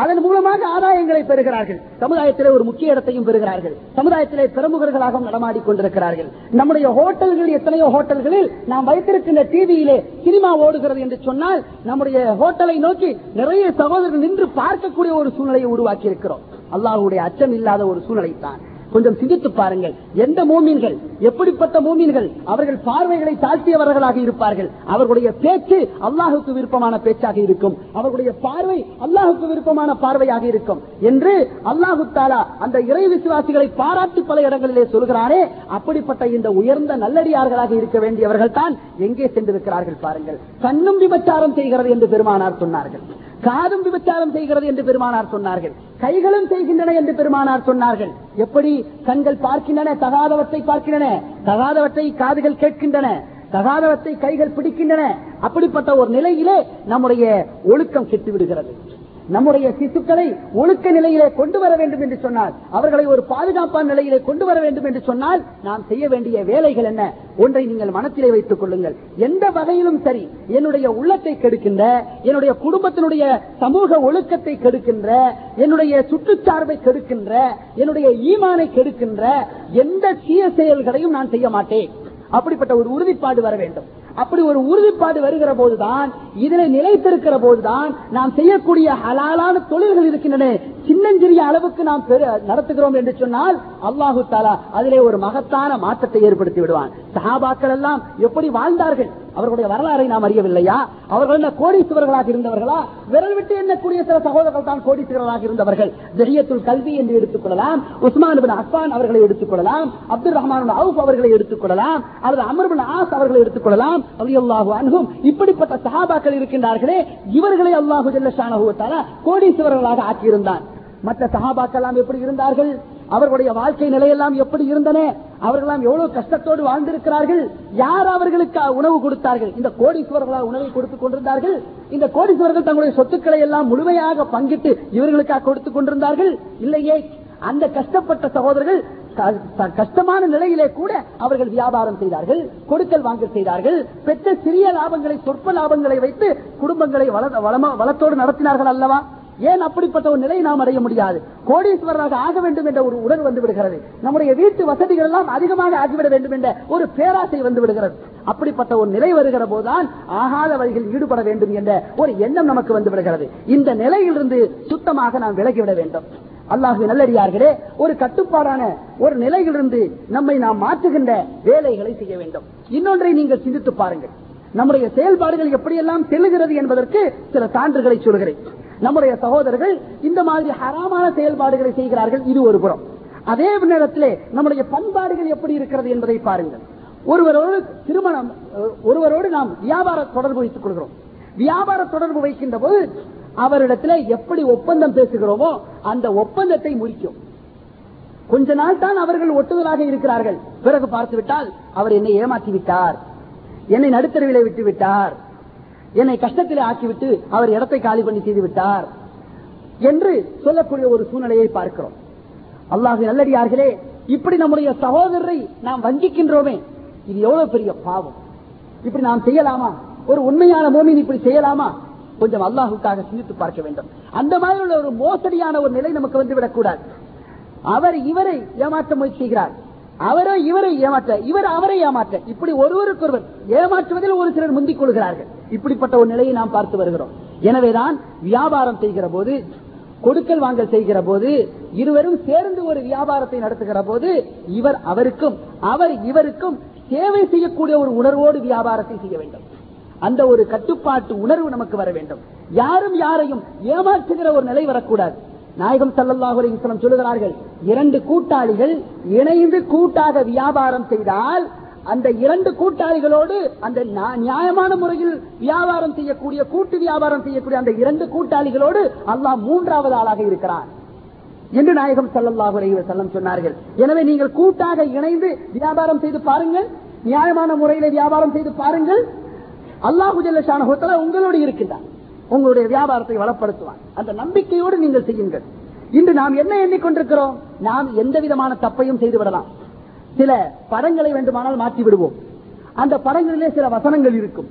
அதன் மூலமாக ஆதாயங்களை பெறுகிறார்கள். சமுதாயத்திலே ஒரு முக்கிய இடத்தையும் பெறுகிறார்கள். சமுதாயத்திலே பிரமுகர்களாகவும் நடமாடிக் கொண்டிருக்கிறார்கள். நம்முடைய ஹோட்டல்கள் எத்தனையோ ஹோட்டல்களில் நாம் வைத்திருக்கின்ற டிவியிலே சினிமா ஓடுகிறது என்று சொன்னால் நம்முடைய ஹோட்டலை நோக்கி நிறைய சகோதரர்கள் நின்று பார்க்கக்கூடிய ஒரு சூழ்நிலையை உருவாக்கி இருக்கிறோம் அல்லாஹுடைய அச்சம் இல்லாத ஒரு சூழ்நிலை தான் கொஞ்சம் சிந்தித்து பாருங்கள். எந்த மூமீன்கள் எப்படிப்பட்ட மூமீன்கள் அவர்கள் பார்வைகளை தாழ்த்தியவர்களாக இருப்பார்கள். அவர்களுடைய பேச்சு அல்லாஹுக்கு விருப்பமான பேச்சாக இருக்கும். அவர்களுடைய பார்வை அல்லாஹுக்கு விருப்பமான பார்வையாக இருக்கும். என்று அல்லாஹு தாலா அந்த இறை விசுவாசிகளை பாராட்டி பல இடங்களிலே சொல்கிறாரே அப்படிப்பட்ட இந்த உயர்ந்த நல்லடியார்களாக இருக்க வேண்டியவர்கள் தான் எங்கே சென்றிருக்கிறார்கள் பாருங்கள். கண்ணும் விபச்சாரம் செய்கிறது என்று பெருமானார் சொன்னார்கள். காதும் விபச்சாரம் செய்கிறது என்று பெருமானார் சொன்னார்கள். கைகளும் செய்கின்றன என்று பெருமானார் சொன்னார்கள். எப்படி? கண்கள் பார்க்கின்றன தகாதவற்றை பார்க்கின்றன. தகாதவற்றை காதுகள் கேட்கின்றன. தகாதவற்றை கைகள் பிடிக்கின்றன. அப்படிப்பட்ட ஒரு நிலையிலே நம்முடைய ஒழுக்கம் கெட்டு விடுகிறது நம்முடைய சிசுக்களை ஒழுக்க நிலையிலே கொண்டு வர வேண்டும் என்று சொன்னால் அவர்களை ஒரு பாதுகாப்பான நிலையிலே கொண்டு வர வேண்டும் என்று சொன்னால் நாம் செய்ய வேண்டிய வேலைகள் என்ன? ஒன்றை நீங்கள் மனத்திலே வைத்துக் கொள்ளுங்கள். எந்த வகையிலும் சரி என்னுடைய உள்ளத்தை கெடுக்கின்ற என்னுடைய குடும்பத்தினுடைய சமூக ஒழுக்கத்தை கெடுக்கின்ற என்னுடைய சுற்றுச்சார்பை கெடுக்கின்ற என்னுடைய ஈமானை கெடுக்கின்ற எந்த தீய செயல்களையும் நான் செய்ய மாட்டேன். அப்படிப்பட்ட ஒரு உறுதிப்பாடு வர வேண்டும். அப்படி ஒரு உறுதிப்பாடு வருகிற போதுதான் இதில் நிலைத்திருக்கிற போதுதான் நாம் செய்யக்கூடிய ஹலாலான தொழில்கள் இருக்கின்றன. சின்னஞ்சிறிய அளவுக்கு நாம் நடத்துகிறோம் என்று சொன்னால் அல்லாஹு தாலா அதிலே ஒரு மகத்தான மாற்றத்தை ஏற்படுத்தி விடுவான். சஹாபாக்கள் எல்லாம் எப்படி வாழ்ந்தார்கள்? அவர்களுடைய வரலாறை நாம் அறியவில்லையா? அவர்கள் என்ன கோடீஸ்வரர்களாக இருந்தவர்களா? விரல் விட்டு எண்ணக்கூடிய சில சகோதரர்கள் தான் கோடீஸ்வரர்களாக இருந்தவர்கள். ஜெரியத்துல் கல்வி என்று எடுத்துக்கொள்ளலாம் உஸ்மான் பின் அஸ்பான் அவர்களை எடுத்துக்கொள்ளலாம் அப்துல் ரஹ்மான் அவுப் அவர்களை எடுத்துக்கொள்ளலாம் அல்லது அமர் பின் ஆஸ் அவர்களை எடுத்துக்கொள்ளலாம் அல்லாஹு அன்ஹும். இப்படிப்பட்ட சஹாபாக்கள் இருக்கின்றார்களே இவர்களை அல்லாஹு ஜல்லஷானஹு கோடீஸ்வரர்களாக ஆக்கியிருந்தான் மற்ற சஹாபாக்கெல்லாம் எப்படி இருந்தார்கள்? அவர்களுடைய வாழ்க்கை நிலையெல்லாம் எப்படி இருந்தன? அவர்களெல்லாம் எவ்வளவு கஷ்டத்தோடு வாழ்ந்திருக்கிறார்கள்? யார் அவர்களுக்கு உணவு கொடுத்தார்கள்? இந்த கோடீஸ்வரர்களால் உணவை கொடுத்துக் கொண்டிருந்தார்கள்? இந்த கோடீஸ்வரர்கள் தங்களுடைய சொத்துக்களை எல்லாம் முழுமையாக பங்கிட்டு இவர்களுக்காக கொடுத்துக் கொண்டிருந்தார்கள்? இல்லையே. அந்த கஷ்டப்பட்ட சகோதரர்கள் கஷ்டமான நிலையிலே கூட அவர்கள் வியாபாரம் செய்தார்கள் கொடுக்கல் வாங்கல் செய்தார்கள் பெற்ற சிறிய லாபங்களை சொற்ப லாபங்களை வைத்து குடும்பங்களை வளத்தோடு நடத்தினார்கள் அல்லவா? ஏன் அப்படிப்பட்ட ஒரு நிலையை நாம் அடைய முடியாது? கோடீஸ்வரராக ஆக வேண்டும் என்ற ஒரு உடல் வந்து விடுகிறது. நம்முடைய வீட்டு வசதிகள் எல்லாம் அதிகமாக ஆகிவிட வேண்டும் என்ற ஒரு பேராசை வந்து விடுகிறது. அப்படிப்பட்ட ஒரு நிலை வருகிற போதுதான் ஆகாத வழியில் ஈடுபட வேண்டும் என்ற ஒரு எண்ணம் நமக்கு வந்து விடுகிறது. இந்த நிலையிலிருந்து சுத்தமாக நாம் விலகிவிட வேண்டும். அல்லாஹு நல்லடியார்களே ஒரு கட்டுப்பாடான ஒரு நிலையிலிருந்து நம்மை நாம் மாற்றுகின்ற வேலைகளை செய்ய வேண்டும். இன்னொன்றை நீங்கள் சிந்தித்து பாருங்கள். நம்முடைய செயல்பாடுகள் எப்படியெல்லாம் செல்லுகிறது என்பதற்கு சில சான்றுகளை சொல்கிறேன். நம்முடைய சகோதரர்கள் இந்த மாதிரி ஹராமான செயல்பாடுகளை செய்கிறார்கள் இது ஒரு புறம். அதே நேரத்திலே நம்முடைய பண்பாடுகள் எப்படி இருக்கிறது என்பதை பாருங்கள். ஒருவரோடு திருமணம் ஒருவரோடு நாம் வியாபார தொடர்பு வைத்துக் கொள்கிறோம். வியாபார தொடர்பு வைக்கின்ற போது அவரிடத்துல எப்படி ஒப்பந்தம் பேசுகிறோமோ அந்த ஒப்பந்தத்தை முடிக்கும் கொஞ்ச நாள் தான் அவர்கள் ஒட்டுதலாக இருக்கிறார்கள். பிறகு பார்த்து விட்டால் அவர் என்னை ஏமாற்றி விட்டார் என்னை நடுத்தருவிலே விட்டு விட்டார் என்னை கஷ்டத்திலே ஆக்கிவிட்டு அவர் இடத்தை காலி பண்ணி செய்து விட்டார் என்று சொல்லக்கூடிய ஒரு சூழ்நிலையை பார்க்கிறோம். அல்லாஹ் நல்லடியார்களே இப்படி நம்முடைய சகோதரரை நாம் வஞ்சிக்கின்றோமே இது எவ்வளவு பெரிய பாவம். இப்படி நாம் செய்யலாமா? ஒரு உண்மையான மோமின் இப்படி செய்யலாமா? கொஞ்சம் அல்லாஹுக்காக சிந்தித்து பார்க்க வேண்டும். அந்த மாதிரி உள்ள ஒரு மோசடியான ஒரு நிலை நமக்கு வந்து விடக்கூடாது அவர் இவரை ஏமாற்ற முயற்சிக்கிறார் அவரோ இவரை ஏமாற்ற இவர் அவரை ஏமாற்ற. இப்படி ஒருவருக்கொருவர் ஏமாற்றுவதில் ஒரு சிலர் முந்திக் கொள்கிறார்கள். இப்படிப்பட்ட ஒரு நிலையை நாம் பார்த்து வருகிறோம். எனவேதான் வியாபாரம் செய்கிற போது கொடுக்கல் வாங்கல் செய்கிற போது இருவரும் சேர்ந்து ஒரு வியாபாரத்தை நடத்துகிற போது இவர் அவருக்கும் அவர் இவருக்கும் சேவை செய்யக்கூடிய ஒரு உணர்வோடு வியாபாரத்தை செய்ய வேண்டும். அந்த ஒரு கட்டுப்பாட்டு உணர்வு நமக்கு வர வேண்டும். யாரும் யாரையும் ஏமாற்றுகிற ஒரு நிலை வரக்கூடாது. நாயகம் ஸல்லல்லாஹு சொல்லுகிறார்கள் இரண்டு கூட்டாளிகள் இணைந்து கூட்டாக வியாபாரம் செய்தால் அந்த இரண்டு கூட்டாளிகளோடு அந்த நியாயமான முறையில் வியாபாரம் செய்யக்கூடிய கூட்டு வியாபாரம் செய்யக்கூடிய அந்த இரண்டு கூட்டாளிகளோடு அல்லாஹ் மூன்றாவது ஆளாக இருக்கிறார் என்று நாயகம் ஸல்லல்லாஹு செல்லம் சொன்னார்கள். எனவே நீங்கள் கூட்டாக இணைந்து வியாபாரம் செய்து பாருங்கள் நியாயமான முறையில வியாபாரம் செய்து பாருங்கள் அல்லாஹு ஜல்லஷானஹு உங்களோடு இருக்கின்றார். உங்களுடைய வியாபாரத்தை வளப்படுத்துவார். அந்த நம்பிக்கையோடு நீங்கள் செய்யுங்கள். இன்று நாம் என்ன எண்ணிக்கொண்டிருக்கிறோம்? நாம் எந்த விதமான தப்பையும் செய்து விடலாம். சில படங்களை வேண்டுமானால் மாற்றி விடுவோம். அந்த படங்களிலே சில வசனங்கள் இருக்கும்.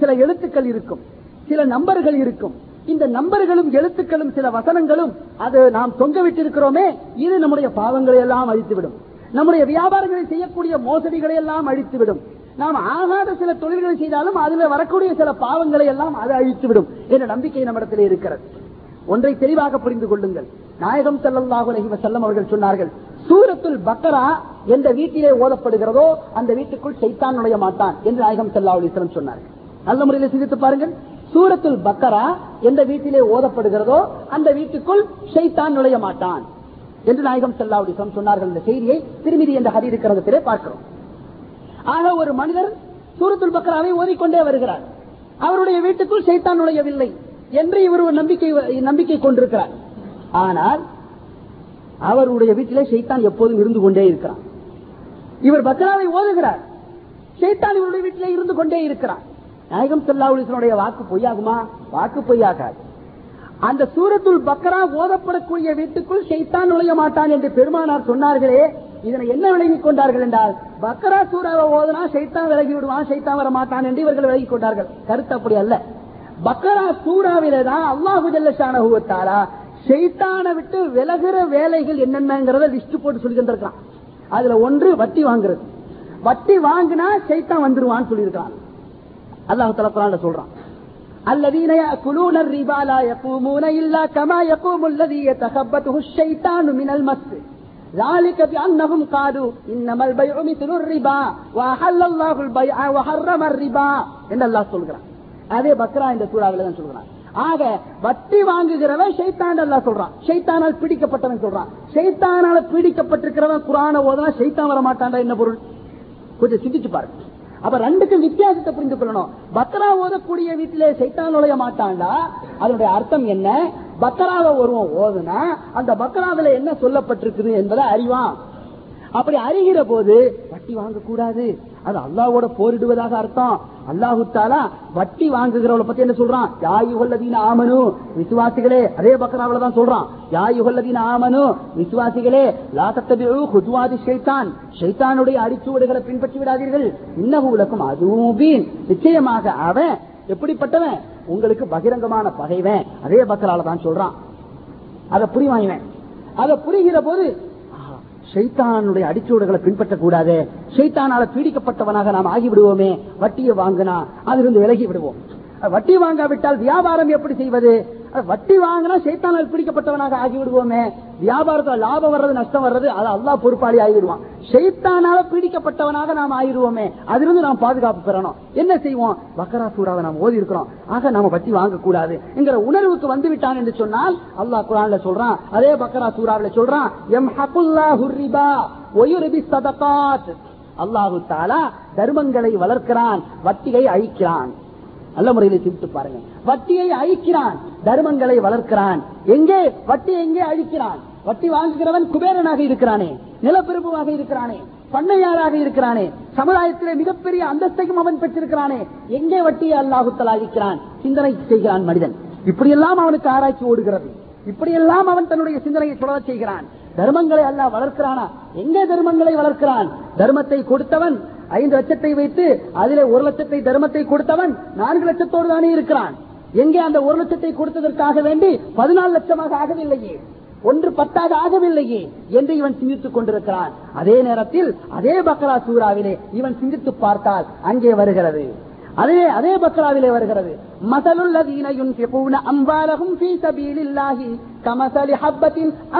சில எழுத்துக்கள் இருக்கும். சில நம்பர்கள் இருக்கும். இந்த நம்பர்களும் எழுத்துக்களும் சில வசனங்களும் அது நாம் தொங்க விட்டிருக்கிறோமே இது நம்முடைய பாவங்களை எல்லாம் அழித்துவிடும். நம்முடைய வியாபாரங்களை செய்யக்கூடிய மோசடிகளை எல்லாம் அழித்துவிடும். நாம் ஆகாத சில தொழில்களை செய்தாலும் அதுல வரக்கூடிய சில பாவங்களை எல்லாம் அது அழித்துவிடும் என்ற நம்பிக்கை நம்மிடத்தில் இருக்கிறது. ஒன்றை தெளிவாக புரிந்து கொள்ளுங்கள். நாயகம் செல்லல்லாஹு அலைஹி செல்லம் அவர்கள் சொன்னார்கள் சூரத்துல் பக்கரா எந்த வீட்டிலே ஓதப்படுகிறதோ அந்த வீட்டுக்குள் சைத்தான் நுழைய மாட்டான் என்று நாயகம் செல்லா அலிஸ்லம் சொன்னார்கள். நல்ல முறையில் சிந்தித்து பாருங்கள். சூரத்துல் பக்கரா எந்த வீட்டிலே ஓதப்படுகிறதோ அந்த வீட்டுக்குள் சைத்தான் நுழைய மாட்டான் என்று நாயகம் செல்லா அலிஸ்லம் சொன்னார்கள். இந்த செய்தியை திருமதி என்ற ஹரி இருக்கிறது பார்க்கிறோம். ஆக ஒரு மனிதர் சூரத்துல் பக்ராவை ஓதிக்கொண்டே வருகிறார். அவருடைய வீட்டுக்குள் சைத்தான் நுழையவில்லை என்று இவர் ஒரு நம்பிக்கை நம்பிக்கை கொண்டிருக்கிறார். ஆனால் அவருடைய வீட்டிலே சைத்தான் எப்போதும் இருந்து கொண்டே இருக்கிறான். இவர் பக்ராவை ஓதுகிறார். சைத்தான் இவருடைய வீட்டிலே இருந்து கொண்டே இருக்கிறார் நாயகம் செல்லாவுடைய வாக்கு பொய்யாகுமா? வாக்கு பொய்யாகாது. அந்த சூரத்துல் பக்ரா ஓதப்படக்கூடிய வீட்டுக்குள் சைத்தான் நுழைய மாட்டான் என்று பெருமானார் சொன்னார்களே இதனை என்ன விலகிக் கொண்டார்கள் என்றால் பக்ரா சூறாவை ஓதுனா சைத்தான் விலகி விடுவான் சைத்தான் வர மாட்டான் என்று இவர்கள் விலகிக் கொண்டார்கள் கருத்து அப்படி அல்ல பக்கரா சூறாவிலே தான் அல்லாஹு ஜல்லஷானஹுவத்தாரா ஷெய்தான விட்டு விலகுற வேலைகள் என்னென்னங்கிறத லிஸ்ட் போட்டு சொல்லி தந்திருக்கான் அதுல ஒன்று வட்டி வாங்குறது வட்டி வாங்கினா ஷைத்தான் வந்துருவான்னு சொல்லியிருக்கான் அல்லாஹு தலா சொல்றான் الذين يأكلون الربا لا يقومون إلا كما يقوم الذي يتخبطه الشيطان من المس ذلك بأنهم قالوا إنما البيع مثل الربا وأحل الله البيع وحرم الربا إن الله சொல்கிறான் அதே பக்ரா இந்த சூறாவில தான் சொல்கிறான் ஆக வட்டி வாங்குகிறவன் ஷைத்தான் அல்லா சொல்றான் ஷைத்தானால் பிடிக்கப்பட்டவன் சொல்றான் ஷைத்தானால பீடிக்கப்பட்டிருக்கிறவன் குரான ஓதனா ஷைத்தான் வர மாட்டான்டா என்ன பொருள் கொஞ்சம் சிந்திச்சு பாருங்க அப்ப ரெண்டுக்கும் வித்தியாசத்தை புரிந்து கொள்ளணும் பக்ரா ஓதக்கூடிய வீட்டிலே சைத்தான் நுழைய மாட்டான்டா அதனுடைய அர்த்தம் என்ன பக்கராத ஒருவன் ஓதுனா அந்த பக்கராதுல என்ன சொல்லப்பட்டிருக்குது என்பதை அறிவான். அப்படி அறிகிற போது வட்டி வாங்கக்கூடாது. அது அல்லாவோட போரிடுவதாக அர்த்தம். அல்லாஹு தாலா வட்டி வாங்குகிறவளை பத்தி என்ன சொல்றான்? யாயுகல்லதீன ஆமனு விசுவாசிகளே அதே பக்கராவில தான் சொல்றான். யாயுகல்லதீன ஆமனு விசுவாசிகளே லாத்தத்தபிழு ஹுதுவாதி ஷைத்தான். ஷைத்தானுடைய அடிச்சுவடுகளை பின்பற்றி விடாதீர்கள். இன்னகு உலகம் அதுவும் நிச்சயமாக அவன் எப்படிப்பட்டவன்? உங்களுக்கு பகிரங்கமான பகைவன். அதே பக்கரால தான் சொல்றான். அதை புரிவாயிவன் அதை புரிகிற போது ஷைத்தானுடைய அடிச்சூடுகளை பின்பற்றக்கூடாது. ஷைத்தானால பீடிக்கப்பட்டவனாக நாம் ஆகிவிடுவோமே. வட்டியை வாங்கினா அதிலிருந்து விலகி விடுவோம். வட்டி வாங்காவிட்டால் வியாபாரம் எப்படி செய்வது? வட்டி வாங்கினா சைத்தானால் பிடிக்கப்பட்டவனாக ஆகிவிடுவோமே. வியாபாரத்தில் லாபம் வர்றது நஷ்டம் வர்றது அது அல்லா பொறுப்பாளி ஆகிடுவான் சைத்தானால பிடிக்கப்பட்டவனாக நாம் ஆகிடுவோமே. அதிலிருந்து நாம் பாதுகாப்பு பெறணும். என்ன செய்வோம்? பக்கரா சூறாவை நாம் ஓதி இருக்கிறோம். ஆக நாம வட்டி வாங்கக்கூடாது என்கிற உணர்வுக்கு வந்து விட்டான் என்று சொன்னால் அல்லாஹ் குரான்ல சொல்றான் அதே பக்கரா சூறாவில சொல்றான் எம் ஹகுல்லா ஹுரிபா ஒயுரிபி சதகாத். அல்லாஹு தாலா தர்மங்களை வளர்க்கிறான் வட்டியை அழிக்கிறான். நல்ல முறையில் திருட்டு பாருங்க. வட்டியை அழிக்கிறான் தர்மங்களை வளர்க்கிறான். எங்கே? வட்டி எங்கே அழிக்கிறான்? வட்டி வாங்குகிறவன் குபேரனாக இருக்கிறானே நிலப்பிரபுவாக இருக்கிறானே பண்ணையாராக இருக்கிறானே சமுதாயத்திலே மிகப்பெரிய அந்தஸ்தையும் அவன் பெற்றிருக்கிறானே. எங்கே வட்டியை அல்லாஹுத்தல் அழிக்கிறான்? சிந்தனை செய்கிறான் மனிதன். இப்படியெல்லாம் அவனுக்கு ஆராய்ச்சி ஓடுகிறது. இப்படியெல்லாம் அவன் தன்னுடைய சிந்தனையை தொடர செய்கிறான். தர்மங்களை அல்ல வளர்க்கிறானா? எங்கே தர்மங்களை வளர்க்கிறான்? தர்மத்தை கொடுத்தவன் ஐந்து லட்சத்தை வைத்து அதிலே ஒரு லட்சத்தை தர்மத்தை கொடுத்தவன் நான்கு லட்சத்தோடு தானே இருக்கிறான். எங்கே அந்த ஒரு லட்சத்தை கொடுத்ததற்காக வேண்டி பதினாலு லட்சமாக ஆகவில்லையே. ஒன்று பத்தாக ஆகவில்லையே என்று இவன் சிந்தித்துக் கொண்டிருக்கிறான். அதே நேரத்தில் அதே பக்ரா சூறாவிலே இவன் சிந்தித்து பார்த்தால் அங்கே வருகிறது. அதே அதே பக்ராவிலே வருகிறது. மசலுள்ளதீன யுன்ஃபிகூன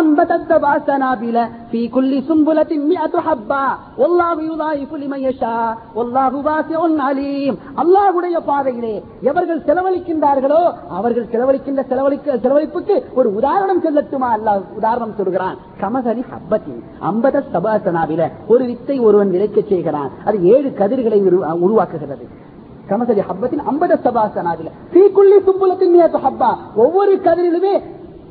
அம்பதத் ஹப்பா வல்லாஹு யுதாயிஃபு லிமன் யஷா பாதையிலே எவர்கள் செலவழிக்கின்றார்களோ அவர்கள் செலவழிக்கின்ற செலவழிக்க செலவழிப்புக்கு ஒரு உதாரணம் சொல்லட்டுமா? அல்லாஹ் உதாரணம் சொல்கிறான். கமசலி ஹப்பத்தின் அம்பத சபாசனாவில ஒரு வித்தை ஒருவன் விளைக்க செய்கிறான். அது ஏழு கதிர்களை உருவாக்குகிறது. கமசரி ஹப்பத்தின் ஐம்பது சபாசனாதில தீக்குள்ளி சுப்புலத்தின் மீது ஹப்பா. ஒவ்வொரு கதிரிலுமே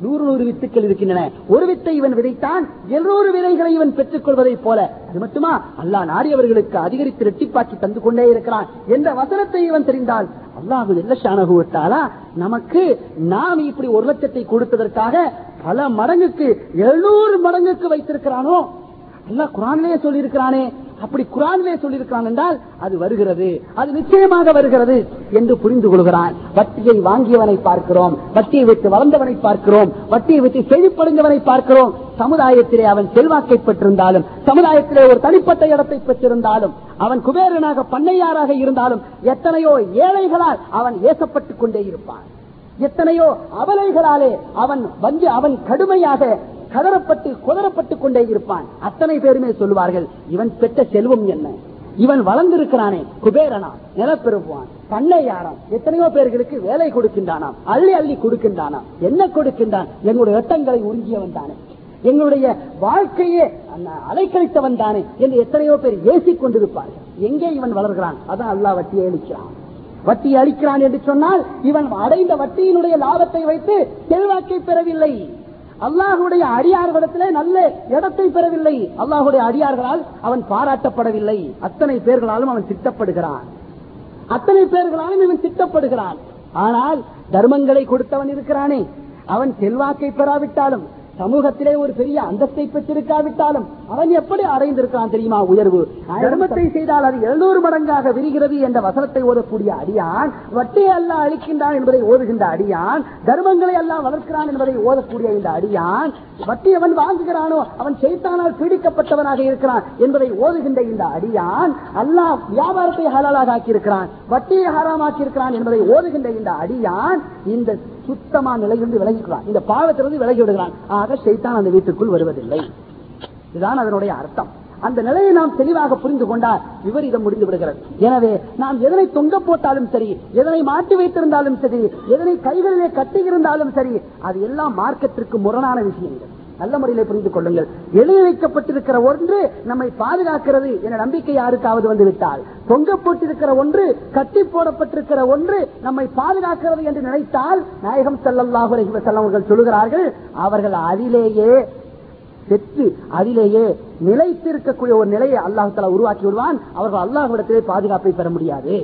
நூறு நூறு வித்துக்கள் இருக்கின்றன. ஒரு வித்தை இவன் விதைத்தான் எல்லோரு விதைகளை இவன் பெற்றுக் கொள்வதை போல. அது மட்டுமா? அல்லா நாடியவர்களுக்கு அதிகரித்து ரெட்டிப்பாக்கி தந்து கொண்டே இருக்கிறான் என்ற வசனத்தை இவன் தெரிந்தால் அல்லாஹு எல்லஷானகுவத்தாலா நமக்கு நாம் இப்படி ஒரு லட்சத்தை கொடுத்ததற்காக பல மடங்குக்கு எழுநூறு மடங்குக்கு வைத்திருக்கிறானோ? அல்லா குரானிலே சொல்லியிருக்கிறானே அப்படி குரானிலே சொல்லியிருக்கிறான் என்றால் அது வருகிறது அது நிச்சயமாக வருகிறது என்று புரிந்து கொள்கிறான். வட்டியை வாங்கியவனை பார்க்கிறோம் வட்டியை வைத்து வளர்ந்தவனை பார்க்கிறோம் வட்டியை வைத்து செழிப்படைந்தவனை பார்க்கிறோம். சமுதாயத்திலே அவன் செல்வாக்கை பெற்றிருந்தாலும் சமுதாயத்திலே ஒரு தனிப்பட்ட இடத்தை பெற்றிருந்தாலும் அவன் குபேரனாக பண்ணையாராக இருந்தாலும் எத்தனையோ ஏழைகளால் அவன் ஏசப்பட்டுக் கொண்டே இருப்பான். எத்தனையோ அவலைகளாலே அவன் வந்து அவன் கடுமையாக கதறப்பட்டு குதறப்பட்டுக் கொண்டே இருப்பான். அத்தனை பேருமே சொல்லுவார்கள் இவன் பெற்ற செல்வம் என்ன? இவன் வளர்ந்திருக்கிறானே குபேரனா நிலப்பெருப்பான் பண்ணையாரம் எத்தனையோ பேர்களுக்கு வேலை கொடுக்கின்றானாம் அள்ளி அள்ளி கொடுக்கின்றானாம். என்ன கொடுக்கின்றான்? எங்களுடைய ரத்தங்களை உறிஞ்சியவன் தானே. எங்களுடைய வாழ்க்கையே அலைக்கழித்தவன் தானே என்று எத்தனையோ பேர் ஏசிக் கொண்டிருப்பார்கள். எங்கே இவன் வளர்கிறான்? அதான் அல்லாஹ் வட்டியை அளிக்கிறான். வட்டி அளிக்கிறான் என்று சொன்னால் இவன் அடைந்த வட்டியினுடைய லாபத்தை வைத்து செல்வாக்கை பெறவில்லை. அல்லாஹுடைய அடியார்களிடத்திலே நல்ல இடத்தை பெறவில்லை. அல்லாஹுடைய அடியார்களால் அவன் பாராட்டப்படவில்லை. அத்தனை பேர்களாலும் அவன் திட்டப்படுகிறான். அத்தனை பேர்களாலும் இவன் திட்டப்படுகிறான். ஆனால் தர்மங்களை கொடுத்தவன் இருக்கிறானே. அவன் செல்வாக்கை பெறாவிட்டாலும் சமூகத்திலே ஒரு பெரிய அந்தஸ்தை பெற்றிருக்காவிட்டாலும் அவன் எப்படி அடைந்திருக்கான் தெரியுமா உயர்வு? தர்மத்தை செய்தால் அது எழுநூறு மடங்காக விரிகிறது என்ற வசனத்தை ஓதக்கூடிய அடியான் வட்டியை அல்ல அழிக்கின்றான் என்பதை ஓதுகின்ற அடியான் தர்மங்களை எல்லாம் வளர்க்கிறான் என்பதை ஓதக்கூடிய இந்த அடியான் வட்டி அவன் வாங்குகிறானோ அவன் செய்தானால் பீடிக்கப்பட்டவனாக இருக்கிறான் என்பதை ஓதுகின்ற இந்த அடியான் அல்லாஹ் வியாபாரத்தை ஹலாலாக ஆக்கியிருக்கிறான் வட்டியை ஹாராமாக்கியிருக்கிறான் என்பதை ஓதுகின்ற இந்த அடியான் இந்த சுத்தமா நிலையிலிருந்து விலகிக்கிறான் இந்த பாவத்திலிருந்து விலகி விடுகிறான். ஆக சைத்தான் அந்த வீட்டுக்குள் வருவதில்லை. இதுதான் அதனுடைய அர்த்தம். அந்த நிலையை நாம் தெளிவாக புரிந்து கொண்டால் விபரீதம் முடிந்து விடுகிறது. எனவே நாம் எதனை தொங்க போட்டாலும் சரி எதனை மாட்டி வைத்திருந்தாலும் சரி எதனை கைகளிலே கட்டியிருந்தாலும் சரி அது எல்லாம் மார்க்கத்திற்கு முரணான விஷயங்கள். நல்ல முறையிலே புரிந்து கொள்ளுங்கள். எழுதி வைக்கப்பட்டிருக்கிற ஒன்று நம்மை பாதுகாக்கிறது என நம்பிக்கை யாருக்காவது வந்துவிட்டால். தொங்க போட்டிருக்கிற ஒன்று கட்டி போடப்பட்டிருக்கிற ஒன்று நம்மை பாதுகாக்கிறது என்று நினைத்தால் நாயகம் செல்லல்லாஹுரை செல்லவர்கள் சொல்லுகிறார்கள் அவர்கள் அதிலேயே பெற்று அதிலேயே நிலைத்திருக்கக்கூடிய ஒரு நிலையை அல்லாஹால உருவாக்கி விடுவான். அவர்கள் அல்லாஹ் இடத்திலே பாதுகாப்பை பெற முடியாது.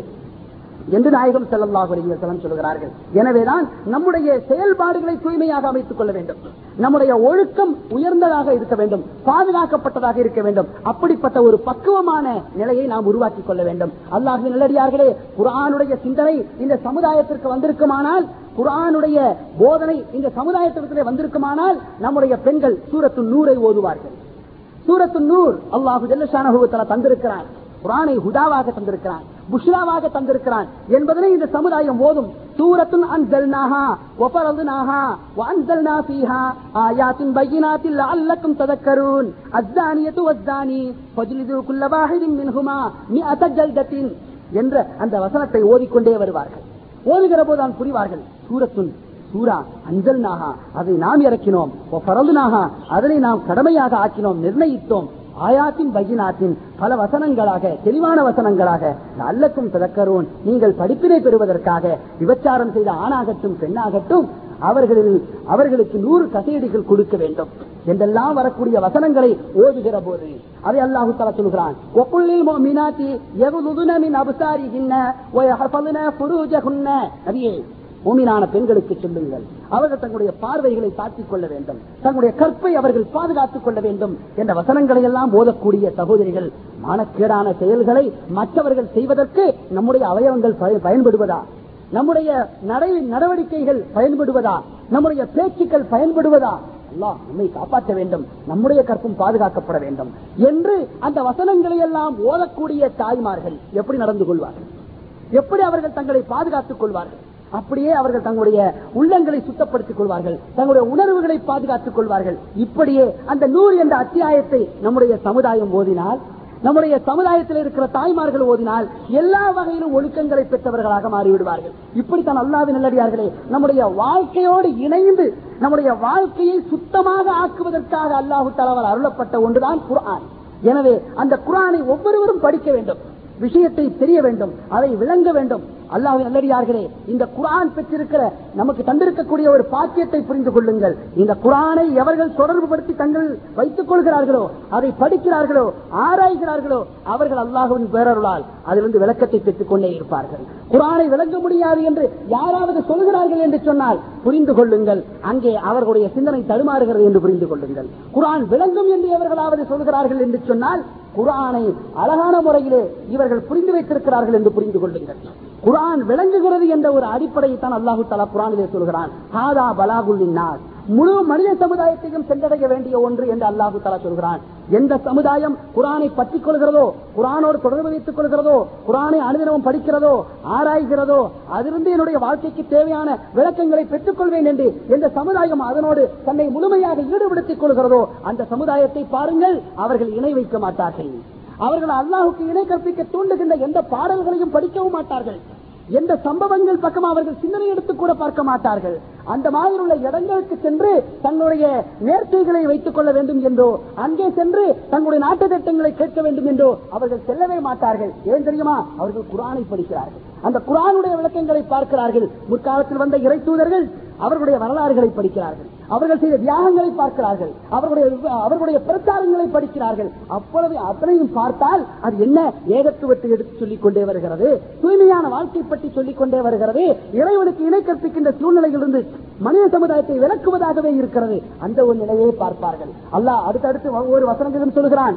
என்று நாயகம் செல்லல்லாஹு அலைஹி சொல்கிறார்கள். எனவேதான் நம்முடைய செயல்பாடுகளை தூய்மையாக அமைத்துக் கொள்ள வேண்டும். நம்முடைய ஒழுக்கம் உயர்ந்ததாக இருக்க வேண்டும் பாதுகாக்கப்பட்டதாக இருக்க வேண்டும். அப்படிப்பட்ட ஒரு பக்குவமான நிலையை நாம் உருவாக்கி கொள்ள வேண்டும். அல்லாஹின் நிலடியார்களே குரானுடைய சிந்தனை இந்த சமுதாயத்திற்கு வந்திருக்குமானால் குரானுடைய போதனை இந்த சமுதாயத்திற்கு வந்திருக்குமானால் நம்முடைய பெண்கள் சூரத்து நூரை ஓதுவார்கள். சூரத்து நூர் அல்லாஹு ஜெல்லஷான தந்திருக்கிறார். குரானை ஹுதாவாக தந்திருக்கிறான் புஷ்ராவாக தந்திருக்கிறான் என்பதனை இந்த சமுதாயம் ஓதும். சூரத்துன் அன்சல்னாஹா நாகா வஅன்சல்னா ஃபீஹா ஆயாத்தின் பையினாத்தில் அல்லக்கும் ததக்கரூன். அஸ்ஸானியத்து வஸ்ஸானி ஃபஜ்லிது குல்ல வாஹிதின் மின்ஹுமா மிஅத ஜல்தத்தின் என்ற அந்த வசனத்தை ஓதிக்கொண்டே வருவார்கள். ஓதுகிற போதுதான் புரிவார்கள் சூரத்துன் சூரா அஞ்சல் நாகா அதை நாம் இறக்கினோம். பரதுனாகா அதனை நாம் கடமையாக ஆக்கினோம் நிர்ணயித்தோம். ஆயாத்தின் பகினாத்தின் பல வசனங்களாக தெளிவான வசனங்களாக நல்லக்கும் ததக்கரோன் நீங்கள் படிப்பினை பெறுவதற்காக விபச்சாரம் செய்த ஆணாகட்டும் பெண்ணாகட்டும் அவர்களில் அவர்களுக்கு நூறு கசையடிகள் கொடுக்க வேண்டும் என்றெல்லாம் வரக்கூடிய வசனங்களை ஓதுகிற போது அதை அல்லாஹு தலா சொல்கிறான் ஒப்புள்ளில் மீனாத்தி எகுதுன மின் அபுசாரிகின்ன மூமினான பெண்களுக்கு சொல்லுங்கள். அவர்கள் தங்களுடைய பார்வைகளை தாக்கிக் கொள்ள வேண்டும். தங்களுடைய கற்பை அவர்கள் பாதுகாத்துக் கொள்ள வேண்டும் என்ற வசனங்களை எல்லாம் ஓதக்கூடிய சகோதரிகள் மானக்கேடான செயல்களை மற்றவர்கள் செய்வதற்கு நம்முடைய அவயவங்கள் பயன்படுவதா? நம்முடைய நடை நடவடிக்கைகள் பயன்படுவதா? நம்முடைய பேச்சுக்கள் பயன்படுவதா? அல்லாஹ் நம்மை காப்பாற்ற வேண்டும். நம்முடைய கற்பும் பாதுகாக்கப்பட வேண்டும் என்று அந்த வசனங்களை எல்லாம் ஓதக்கூடிய தாய்மார்கள் எப்படி நடந்து கொள்வார்கள்? எப்படி அவர்கள் தங்களை பாதுகாத்துக் கொள்வார்கள்? அப்படியே அவர்கள் தங்களுடைய உள்ளங்களை சுத்தப்படுத்திக் கொள்வார்கள். தங்களுடைய உணர்வுகளை பாதுகாத்துக் கொள்வார்கள். இப்படியே அந்த நூறு என்ற அத்தியாயத்தை நம்முடைய சமுதாயம் ஓதினால் நம்முடைய சமுதாயத்தில் இருக்கிற தாய்மார்கள் ஓதினால் எல்லா வகையிலும் ஒழுக்கங்களை பெற்றவர்களாக மாறிவிடுவார்கள். இப்படித்தான் அல்லாவின் நல்லடியார்களே நம்முடைய வாழ்க்கையோடு இணைந்து நம்முடைய வாழ்க்கையை சுத்தமாக ஆக்குவதற்காக அல்லாஹு தலாவால் அருளப்பட்ட ஒன்றுதான் குரான் எனவே அந்த குரானை ஒவ்வொருவரும் படிக்க வேண்டும். விஷயத்தை தெரிய வேண்டும் அதை விளங்க வேண்டும். அல்லாஹ் நல்லடியார்களே இந்த குரான் பெற்றிருக்கிற நமக்கு தந்திருக்கக்கூடிய ஒரு பாக்கியத்தை புரிந்து கொள்ளுங்கள். இந்த குரானை எவர்கள் தொடர்பு படுத்தி தங்கள் வைத்துக் கொள்கிறார்களோ அதை படிக்கிறார்களோ ஆராய்கிறார்களோ அவர்கள் அல்லாஹுவின் பேரருளால். அதிலிருந்து விளக்கத்தை பெற்றுக் கொண்டே இருப்பார்கள். குரானை விளங்க முடியாது என்று யாராவது சொல்கிறார்கள் என்று சொன்னால் புரிந்து கொள்ளுங்கள். அங்கே அவர்களுடைய சிந்தனை தடுமாறுகிறது என்று புரிந்து கொள்ளுங்கள். குரான் விளங்கும் என்று எவர்களாவது சொல்கிறார்கள் என்று சொன்னால் குரானை அழகான முறையிலே இவர்கள் புரிந்து வைத்திருக்கிறார்கள் என்று புரிந்து கொள்ளுங்கள். குரான் விளங்குகிறது என்ற ஒரு அடிப்படையை தான் அல்லாஹு தலா குரானிலே சொல்கிறான். ஹாதா பலாகுல்லின் முழு மனித சமுதாயத்தையும் சென்றடைய வேண்டிய ஒன்று என்று அல்லாஹு தலா சொல்கிறான். எந்த சமுதாயம் குரானை பற்றிக் கொள்கிறதோ குரானோடு தொடர்பு வைத்துக் கொள்கிறதோ குரானை அனுதினமும் படிக்கிறதோ ஆராய்கிறதோ அதிலிருந்து என்னுடைய வாழ்க்கைக்கு தேவையான விளக்கங்களை பெற்றுக் கொள்வேன் என்று எந்த சமுதாயம் அதனோடு தன்னை முழுமையாக ஈடுபடுத்திக் கொள்கிறதோ அந்த சமுதாயத்தை பாருங்கள் அவர்கள் இணை வைக்க மாட்டார்கள். அவர்கள் அல்லாஹுக்கு இணை கற்பிக்க தூண்டுகின்ற எந்த பாடல்களையும் படிக்கவும் மாட்டார்கள். எந்த சம்பவங்கள் பக்கம் அவர்கள் சிந்தனை எடுத்து கூட பார்க்க மாட்டார்கள். அந்த மாதிரி உள்ள இடங்களுக்கு சென்று தங்களுடைய நேர்த்தைகளை வைத்துக் கொள்ள வேண்டும் என்றோ அங்கே சென்று தங்களுடைய நாட்டு திட்டங்களை கேட்க வேண்டும் என்றோ அவர்கள் செல்லவே மாட்டார்கள். ஏன் தெரியுமா? அவர்கள் குரானை படிக்கிறார்கள். அந்த குரானுடைய விளக்கங்களை பார்க்கிறார்கள். முற்காலத்தில் வந்த இறை தூதர்கள் அவர்களுடைய வரலாறுகளை படிக்கிறார்கள். அவர்கள் செய்த தியாகங்களை பார்க்கிறார்கள். அவர்களுடைய அவர்களுடைய பிரச்சாரங்களை படிக்கிறார்கள். அப்பொழுது அத்தனையும் பார்த்தால் அது என்ன? ஏகத்துவத்தை எடுத்து சொல்லிக் கொண்டே வருகிறது. தூய்மையான வாழ்க்கை பற்றி சொல்லிக் கொண்டே வருகிறது. இறைவனுக்கு இணை கற்பிக்கின்ற சூழ்நிலையிலிருந்து மனித சமுதாயத்தை விளக்குவதாகவே இருக்கிறது. அந்த ஒரு நிலையை பார்ப்பார்கள். அல்லாஹ் அடுத்தடுத்து ஒவ்வொரு வசனங்களும் சொல்கிறான்.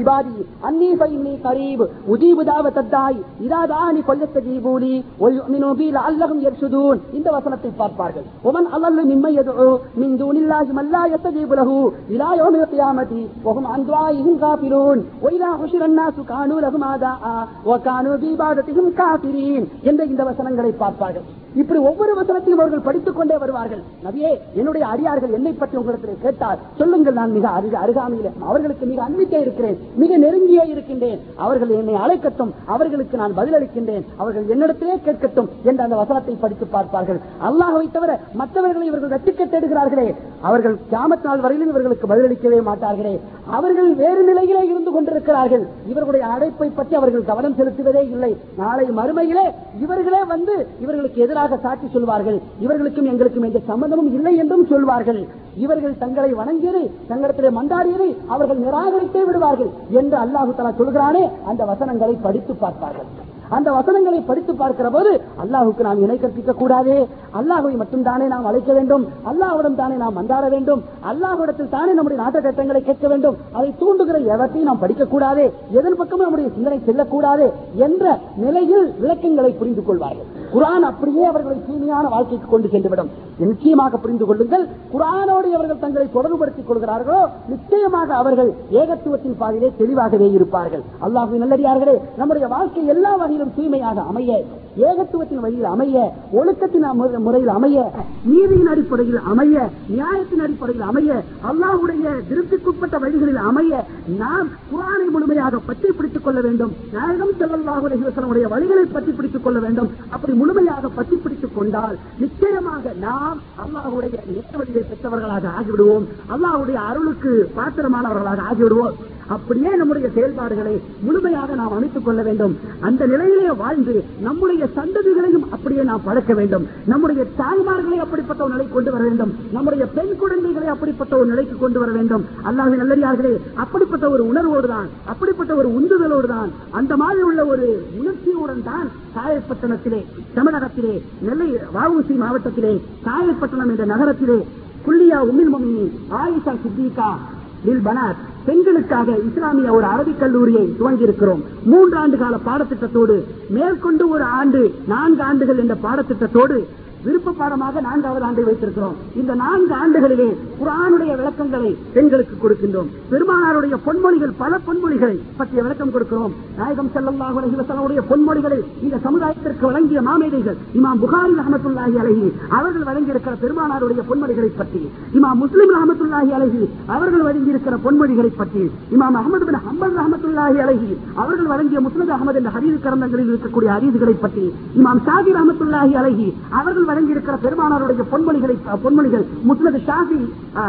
இபாதி அன்னி ஃபைன்னி கரீப் உஜீபு தாவத்தத்தாய் இதா கொல்லத்த ஜீபூலி இந்த வசனத்தை பார்ப்பார்கள். ஒமன் அல்லல்லு மிம்மை யதுஉ மின் தூனில்லாஹி மன் லா யஸ்தஜீபு லஹு இலா யௌமில் கியாமத்தி வஹும் அன் துஆஇஹிம் காஃபிரூன் ஒய்தா ஹுஷிர الناس كانوا لهم اعداء وكانوا بعبادتهم كافرين என்ற இந்த வசனங்களை பார்ப்பார்கள் இப்படி ஒவ்வொரு வசனத்தையும் அவர்கள் படித்துக் கொண்டே வருவார்கள். நபியே என்னுடைய அடியார்கள் என்னை பற்றி உங்களிடத்தில் கேட்டால் சொல்லுங்கள் நான் மிக அருக அருகாமையில் அவர்களுக்கு மிக அன்பித்தே இருக்கிறேன். மிக நெருங்கியே இருக்கின்றேன். அவர்கள் என்னை அழைக்கட்டும். அவர்களுக்கு நான் பதிலளிக்கின்றேன். அவர்கள் என்னிடத்திலே கேட்கட்டும் என்ற அந்த வசனத்தை படித்து பார்ப்பார்கள். அல்லாஹை தவிர மற்றவர்களை இவர்கள் ரத்திக்க தேடுகிறார்களே அவர்கள் கியாமத் நாள் வரையிலும் இவர்களுக்கு பதிலளிக்கவே மாட்டார்களே. அவர்கள் வேறு நிலையிலே இருந்து கொண்டிருக்கிறார்கள். இவர்களுடைய அழைப்பை பற்றி அவர்கள் கவனம் செலுத்துவதே இல்லை. நாளை மறுமையிலே இவர்களே வந்து இவர்களுக்கு எதிராக சாட்சி சொல்வார்கள். இவர்களுக்கும் எங்களுக்கும் எந்த சம்பந்தமும் இல்லை என்றும் சொல்வார்கள். இவர்கள் தங்களை வணங்கியது தங்களிடத்திலே மண்டாடியது அவர்கள் நிராகரித்தே விடுவார்கள் என்று அல்லாஹு தலா சொல்கிறானே அந்த வசனங்களை படித்து பார்ப்பார்கள். அந்த வசனங்களை படித்து பார்க்கிற போது அல்லாஹுக்கு நாம் இணை கற்பிக்க கூடாது. அல்லாஹுவை மட்டும் தானே நாம் அழைக்க வேண்டும். அல்லாஹுடன் தானே நாம் மந்தாட வேண்டும். அல்லாஹுடத்தில் தானே நம்முடைய நாட்டு திட்டங்களை கேட்க வேண்டும். அதை தூண்டுகிற எவற்றையும் நாம் படிக்க கூடாதே. எதன் பக்கமும் நம்முடைய சிந்தனை செல்லக்கூடாது என்ற நிலையில் விளக்கங்களை புரிந்து கொள்வார்கள். குரான் அப்படியே அவர்களை தூய்மையான வாழ்க்கைக்கு கொண்டு சென்றுவிடும். நிச்சயமாக புரிந்து கொள்ளுங்கள். குரானோடு அவர்கள் தங்களை தொடர்புபடுத்திக் கொள்கிறார்களோ நிச்சயமாக அவர்கள் ஏகத்துவத்தின் பாதையிலே தெளிவாகவே இருப்பார்கள். அல்லாஹு நல்லடியார்களே நம்முடைய வாழ்க்கை எல்லா வகையிலும் தூய்மையாக அமைய ஏகத்துவத்தின் வழியில் அமைய ஒழுக்கத்தின் முறையில் அமைய நீதியின் அடிப்படையில் அமைய நியாயத்தின் அடிப்படையில் அமைய அல்லாவுடைய திருப்திக்குட்பட்ட வழிகளில் அமைய நாம் குரானை முழுமையாக பற்றி பிடித்துக் கொள்ள வேண்டும். நாயகம் செல்லல்லாஹு அலைஹி வழிகளை பற்றி பிடித்துக் கொள்ள வேண்டும். அப்படி முழுமையாக பற்றி பிடித்துக் கொண்டால் நிச்சயமாக நாம் அல்லாஹ்வுடைய நேர்வழியை பெற்றவர்களாக ஆகிவிடுவோம். அல்லாஹுடைய அருளுக்கு பாத்திரமானவர்களாக ஆகிவிடுவோம். அப்படியே நம்முடைய செயல்பாடுகளை முழுமையாக நாம் அமைத்துக் கொள்ள வேண்டும். அந்த நிலையிலே வாழ்ந்து நம்முடைய சந்ததிகளையும் அப்படியே நாம் பழக்க வேண்டும். நம்முடைய தாய்மார்களை அப்படிப்பட்ட ஒரு நிலை கொண்டு வர வேண்டும். நம்முடைய பெண் குழந்தைகளை அப்படிப்பட்ட ஒரு நிலைக்கு கொண்டு வர வேண்டும். அல்லாஹ் நல்லடியார்களே அப்படிப்பட்ட ஒரு உணர்வோடு தான் அப்படிப்பட்ட ஒரு உந்துதலோடு தான் அந்த மாதிரி உள்ள ஒரு உணர்ச்சியுடன் தான் காயப்பட்டணத்திலே தமிழகத்திலே நெல்லை வாவுசி மாவட்டத்திலே காயப்பட்டணம் என்ற நகரத்திலே குல்லியா உம்மில் மொமினி ஆயிஷா சித்திகா பனாத். பெண்களுக்காக இஸ்லாமிய ஒரு அரபிக் கல்லூரியை துவங்கியிருக்கிறோம். மூன்று ஆண்டு கால பாடத்திட்டத்தோடு மேற்கொண்டு ஒரு ஆண்டு நான்கு ஆண்டுகள் என்ற பாடத்திட்டத்தோடு விருப்ப பாடமாக நான்காவது ஆண்டை வைத்திருக்கிறோம். இந்த நான்கு ஆண்டுகளிலே குரானுடைய விளக்கங்களை பெண்களுக்கு கொடுக்கின்றோம். பெருமானாருடைய பொன்மொழிகள் பல பொன்மொழிகளை பற்றிய விளக்கம் கொடுக்கிறோம். நாயகம் ஸல்லல்லாஹு அலைஹி பொன்மொழிகளை இந்த சமுதாயத்திற்கு வழங்கிய மாமேதைகள் இமாம் புகாரி ரஹமத்துல்லாஹி அலைஹி அவர்கள் வழங்கியிருக்கிற பெருமானாருடைய பொன்மொழிகளை பற்றி இமாம் முஸ்லிம் ரஹமத்துல்லாஹி அலைஹி அவர்கள் வழங்கியிருக்கிற பொன்மொழிகளை பற்றி இமாம் அகமது பின் ஹம்பல் ரஹமத்துல்லாஹி அலைஹி அவர்கள் வழங்கிய முஸ்லிம் அகமது என்ற ஹரீது கரந்தங்களில் இருக்கக்கூடிய அறிவுகளை பற்றி இமாம் ஷாதி ரஹமத்துல்லாஹி அலைஹி அவர்கள் வழங்கி இருக்கிற பெருமானாருடைய பொன்மொழிகளை பொன்மொழிகள் முஸ்லது ஷாஃபி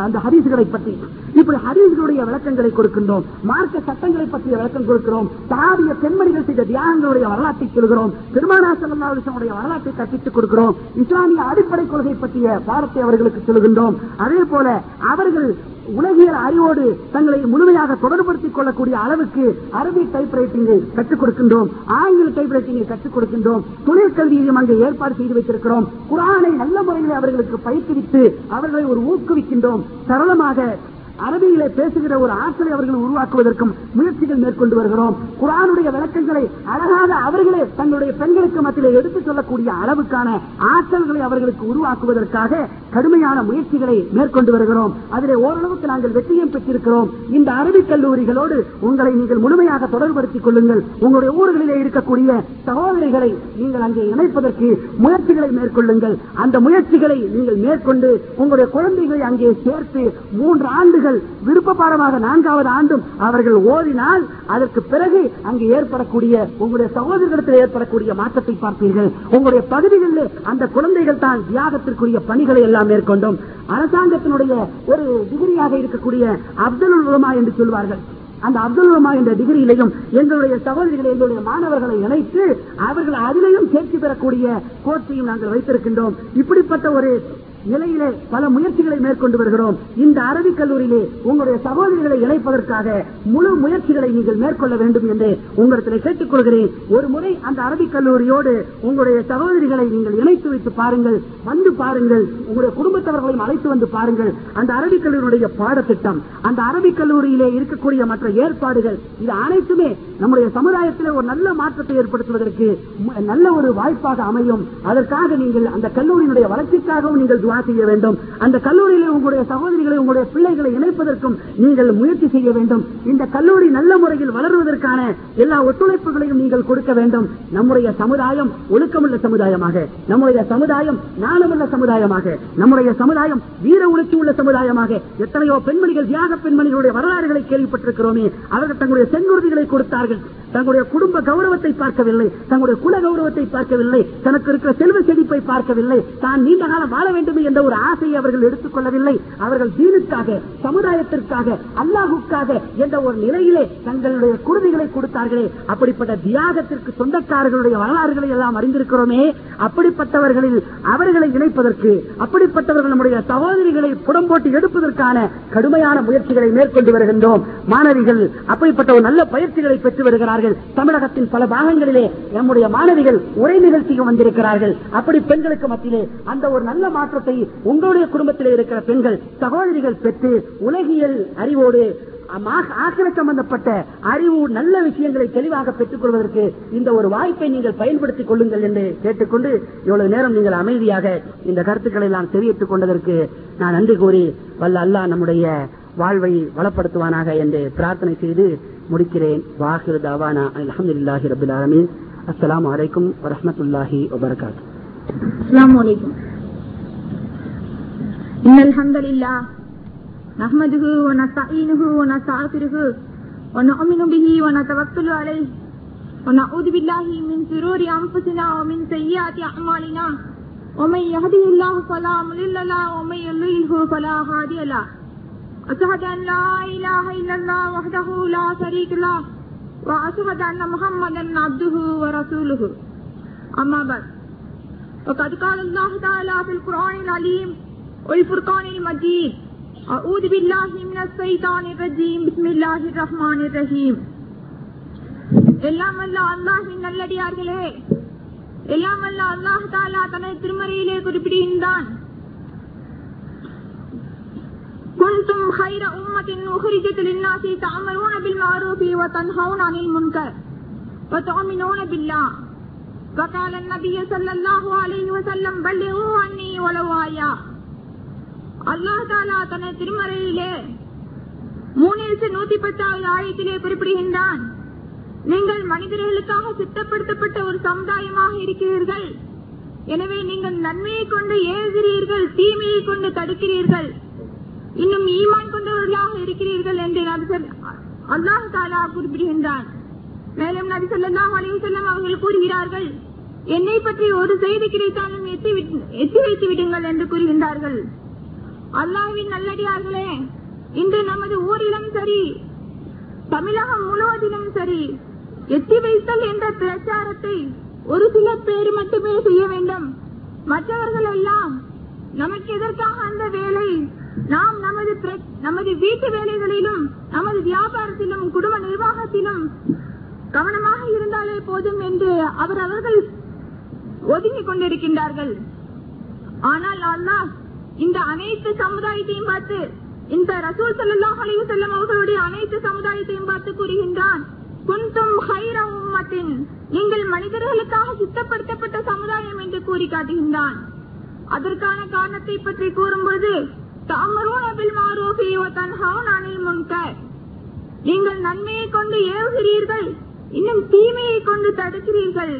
அந்த ஹரீதுகளை பற்றி. இப்படி ஹரீதுகளுடைய விளக்கங்களை கொடுக்கின்றோம் மார்க்க சட்டங்களை பற்றிய விளக்கம் கொடுக்கிறோம் தாவிய பெண்மணிகள் செய்த தியாகங்களுடைய வரலாற்றை சொல்கிறோம் பெருமானா ஸல்லல்லாஹு வரலாற்றை கற்பித்துக் கொடுக்கிறோம் இஸ்லாமிய அடிப்படை கொள்கை பற்றிய பாடத்தை அவர்களுக்கு சொல்கின்றோம். அதே போல அவர்கள் உலகியல் அறிவோடு தங்களை முழுமையாக தொடர்புபடுத்திக் கொள்ளக்கூடிய அளவுக்கு அரபி டைப் ரைட்டிங்கை கற்றுக் கொடுக்கின்றோம். ஆங்கில டைப் ரைட்டிங்கை கற்றுக் கொடுக்கின்றோம். தொழிற்கல்வியையும் அங்கு ஏற்பாடு செய்து வைத்திருக்கிறோம். குரானை நல்ல முறையில் அவர்களுக்கு பயிற்றுவித்து அவர்களை ஒரு ஊக்குவிக்கின்றோம். சரளமாக அரபியிலே பேசுகிற ஒரு ஆற்றலை அவர்கள் உருவாக்குவதற்கும் முயற்சிகள் மேற்கொண்டு வருகிறோம். குரானுடைய விளக்கங்களை அழகாக அவர்களே தங்களுடைய பெண்களுக்கு மத்தியில் எடுத்துச் சொல்லக்கூடிய அளவுக்கான ஆற்றல்களை அவர்களுக்கு உருவாக்குவதற்காக கடுமையான முயற்சிகளை மேற்கொண்டு வருகிறோம். அதிலே ஓரளவுக்கு நாங்கள் வெற்றியும் பெற்றிருக்கிறோம். இந்த அரபிக் கல்லூரிகளோடு உங்களை நீங்கள் முழுமையாக தொடர்படுத்திக் கொள்ளுங்கள். உங்களுடைய ஊர்களிலே இருக்கக்கூடிய சகோதரிகளை நீங்கள் அங்கே இணைப்பதற்கு முயற்சிகளை மேற்கொள்ளுங்கள். அந்த முயற்சிகளை நீங்கள் மேற்கொண்டு உங்களுடைய குழந்தைகளை அங்கே சேர்த்து மூன்று ஆண்டுகள் விருப்ப பாடமாக நான்காவது ஆண்டும் அவர்கள் ஓதினால் அதற்கு பிறகு அங்கு ஏற்படக்கூடிய உங்களுடைய சகோதரர்களிடத்தில் ஏற்படக்கூடிய மாற்றத்தை பார்ப்பீர்கள். உங்களுடைய பகுதிகளில் அந்த குழந்தைகள் தான் தியாகத்திற்குரிய பணிகளை எல்லாம் மேற்கொண்டோம். அரசாங்கத்தினுடைய ஒரு டிகிரியாக இருக்கக்கூடிய அப்துல் உலமா என்று சொல்வார்கள். அந்த அப்துல் ரமா என்ற டிகிரியிலையும் எங்களுடைய சகோதரிகளை எங்களுடைய மாணவர்களை இணைத்து அவர்கள் அதிலையும் தேர்ச்சி பெறக்கூடிய கோர்ஸையும் நாங்கள் வைத்திருக்கின்றோம். இப்படிப்பட்ட ஒரு நிலையிலே பல முயற்சிகளை மேற்கொண்டு வருகிறோம். இந்த அரபிக் கல்லூரியிலே உங்களுடைய சகோதரிகளை இணைப்பதற்காக முழு முயற்சிகளை நீங்கள் மேற்கொள்ள வேண்டும் என்று உங்களிடத்தில் கேட்டுக் கொள்கிறேன் ஒரு முறை அந்த அரபிக் கல்லூரியோடு உங்களுடைய சகோதரிகளை நீங்கள் இணைத்து வைத்து பாருங்கள். வந்து பாருங்கள். உங்களுடைய குடும்பத்தவர்களையும் அழைத்து வந்து பாருங்கள். அந்த அரபிக் கல்லூரியுடைய பாடத்திட்டம் அந்த அரபிக் கல்லூரியிலே இருக்கக்கூடிய மற்ற ஏற்பாடுகள் இது அனைத்துமே நம்முடைய சமுதாயத்தில் ஒரு நல்ல மாற்றத்தை ஏற்படுத்துவதற்கு நல்ல ஒரு வாய்ப்பாக அமையும். அதற்காக நீங்கள் அந்த கல்லூரியினுடைய வளர்ச்சிக்காகவும் நீங்கள் துவா செய்ய வேண்டும். அந்த கல்லூரியில் உங்களுடைய சகோதரிகளை உங்களுடைய பிள்ளைகளை இணைப்பதற்கும் நீங்கள் முயற்சி செய்ய வேண்டும். இந்த கல்லூரி நல்ல முறையில் வளருவதற்கான எல்லா ஒத்துழைப்புகளையும் நீங்கள் கொடுக்க வேண்டும். நம்முடைய சமுதாயம் ஒழுக்கமுள்ள சமுதாயமாக நம்முடைய சமுதாயம் ஞானமுள்ள சமுதாயமாக நம்முடைய சமுதாயம் வீர உணர்ச்சி உள்ள சமுதாயமாக எத்தனையோ பெண்மணிகள் தியாக பெண்மணிகளுடைய வரலாறுகளை கேள்விப்பட்டிருக்கிறோமே அவர்கள் தங்களுடைய செங்குறுதிகளை கொடுத்தார்கள். தங்களுடைய குடும்ப கௌரவத்தை பார்க்கவில்லை. தங்களுடைய குல கௌரவத்தை பார்க்கவில்லை. தனக்கு இருக்கிற செல்வ செழிப்பை பார்க்கவில்லை. தான் நீண்ட காலம் வாழ வேண்டும் என்ற ஒரு ஆசையை அவர்கள் எடுத்துக்கொள்ளவில்லை. அவர்கள் தீனுக்காக சமுதாயத்திற்காக அல்லாஹுக்காக என்ற ஒரு நிலையிலே தங்களுடைய குருதிகளை கொடுத்தார்களே. அப்படிப்பட்ட தியாகத்திற்கு சொந்தக்காரர்களுடைய வரலாறுகளை எல்லாம் அறிந்திருக்கிறோமே. அப்படிப்பட்டவர்களில் அவர்களை இணைப்பதற்கு அப்படிப்பட்டவர்கள் நம்முடைய சகோதரிகளை புடம்போட்டு எடுப்பதற்கான கடுமையான முயற்சிகளை மேற்கொண்டு வருகின்றோம். மாணவிகள் அப்படிப்பட்ட ஒரு நல்ல பயிற்சிகளை பெற்று வருகிறார்கள். வந்திருக்கிறார்கள் தமிழகத்தின் பல பாகங்களிலே நம்முடைய மாணவிகள் உரை நிகழ்ச்சிக்கு வந்திருக்கிறார்கள். அப்படி பெண்களுக்கு மத்தியிலே அந்த ஒரு நல்ல மாற்றத்தை உங்களுடைய குடும்பத்திலே இருக்கிற பெண்கள் சகோதரிகள் பெற்று உலகியல் அறிவோடு ஆசிர சம்பந்தப்பட்ட அறிவு நல்ல விஷயங்களை தெளிவாக பெற்றுக் கொள்வதற்கு இந்த ஒரு வாய்ப்பை நீங்கள் பயன்படுத்திக் கொள்ளுங்கள் என்று கேட்டுக்கொண்டு இவ்வளவு நேரம் நீங்கள் அமைதியாக இந்த கருத்துக்களை நான் தெரிவித்துக் கொண்டதற்கு நான் நன்றி கூறி வல்ல அல்லா நம்முடைய வாழ்வை வளப்படுத்துவானாக என்று பிரார்த்தனை செய்து முடிக்கிறேன் வாஹிர் தாவானா அலமதுல்லாஹி ரபுல் ஆலமீன் அஸ்ஸலாமு அலைக்கும் வரஹ்மத்துல்லாஹி வபரகாத்து السلام عليكم إن الحمد لله نحمده ونستعينه ونستغفره ونؤمن به ونتوكل عليه ونعوذ بالله من شرور أنفسنا ومن سيئات أعمالنا ومن يهده الله فلا مضل له ومن يضلله فلا هادي له أشهد أن لا إله إلا الله وحده لا شريك له وأشهد أن محمدا عبده ورسوله. أما بعد وقد قال الله تعالى في القرآن العليم والفرقان المجيد أعوذ بالله من الشيطان الرجيم، بسم الله الرحمن الرحيم. الا من لا الله எல்லாம் அல்ல அல்லாஹின் நல்லடியார்களே எல்லாம் அல்ல அல்லாஹ் தாலா தனது திருமறையிலே குறிப்பிடுகின்றான் كنتم خير أمة أخرجت للناس تأمرون بالمعروف وتنهون عن المنكر وتؤمنون بالله وقال النبي صلى الله عليه وسلم بلغوا عني ولو آية அல்லாஹ் தாலா தனது திருமறையிலே மூணிற்கு நூத்தி பத்தாவது ஆயத்திலே குறிப்பிடுகின்றான் நீங்கள் மனிதர்களுக்காக சித்தப்படுத்தப்பட்ட ஒரு சமுதாயமாக இருக்கிறீர்கள் எனவே நீங்கள் நன்மையை கொண்டு ஏறுகிறீர்கள் தீமையை கொண்டு தடுக்கிறீர்கள் இன்னும் ஈமான் கொண்டவர்களாக இருக்கிறீர்கள் என்று அல்லாஹ் தாலா குறிப்பிடுகின்றான். மேலும் நபி ஸல்லல்லாஹு அலைஹி அவர்கள் கூறுகிறார்கள் என்னை பற்றி ஒரு செய்தி கிடைத்தாலும் எத்தி விட்- எத்தி வைத்து விடுங்கள் என்று கூறுகின்றார்கள். அல்லாஹின் நல்லடியார்களே இன்று நமது ஊரிலும் சரி தமிழகம் முழுவதிலும் சரி எத்தி வைத்தல் என்ற பிரச்சாரத்தை ஒரு சில பேர் மட்டுமே செய்ய வேண்டும். மற்றவர்கள் எல்லாம் நமக்கு எதற்காக அந்த வேலை? நாம் நமது நமது வீட்டு வேலைகளிலும் நமது வியாபாரத்திலும் குடும்ப நிர்வாகத்திலும் கவனமாக இருந்தாலே போதும் என்று அவர் அவர்கள் ஒதுங்கிக் கொண்டிருக்கின்றார்கள். ஆனால் அல்லாஹ் இந்த அனைத்து சமுதாயத்தையும் பார்த்து இந்த ரசூல் ஸல்லல்லாஹு அலைஹி வஸல்லம் அவர்களுடைய அனைத்து சமுதாயத்தையும் பார்த்து கூறுகின்றான் குந்தும் ஹைர உம்மத்தின். நீங்கள் மனிதர்களுக்காக சுத்தப்படுத்தப்பட்ட சமுதாயம் என்று கூறி காட்டுகின்றான். அதற்கான காரணத்தை பற்றி கூறும்போது தஅமரூன பில் மாரூஃபி வ தன்ஹவுன அனில் முன்கர். நீங்கள் நன்மையை கொண்டு ஏவுகிறீர்கள் இன்னும் தீமையை கொண்டு தடுக்கிறீர்கள்.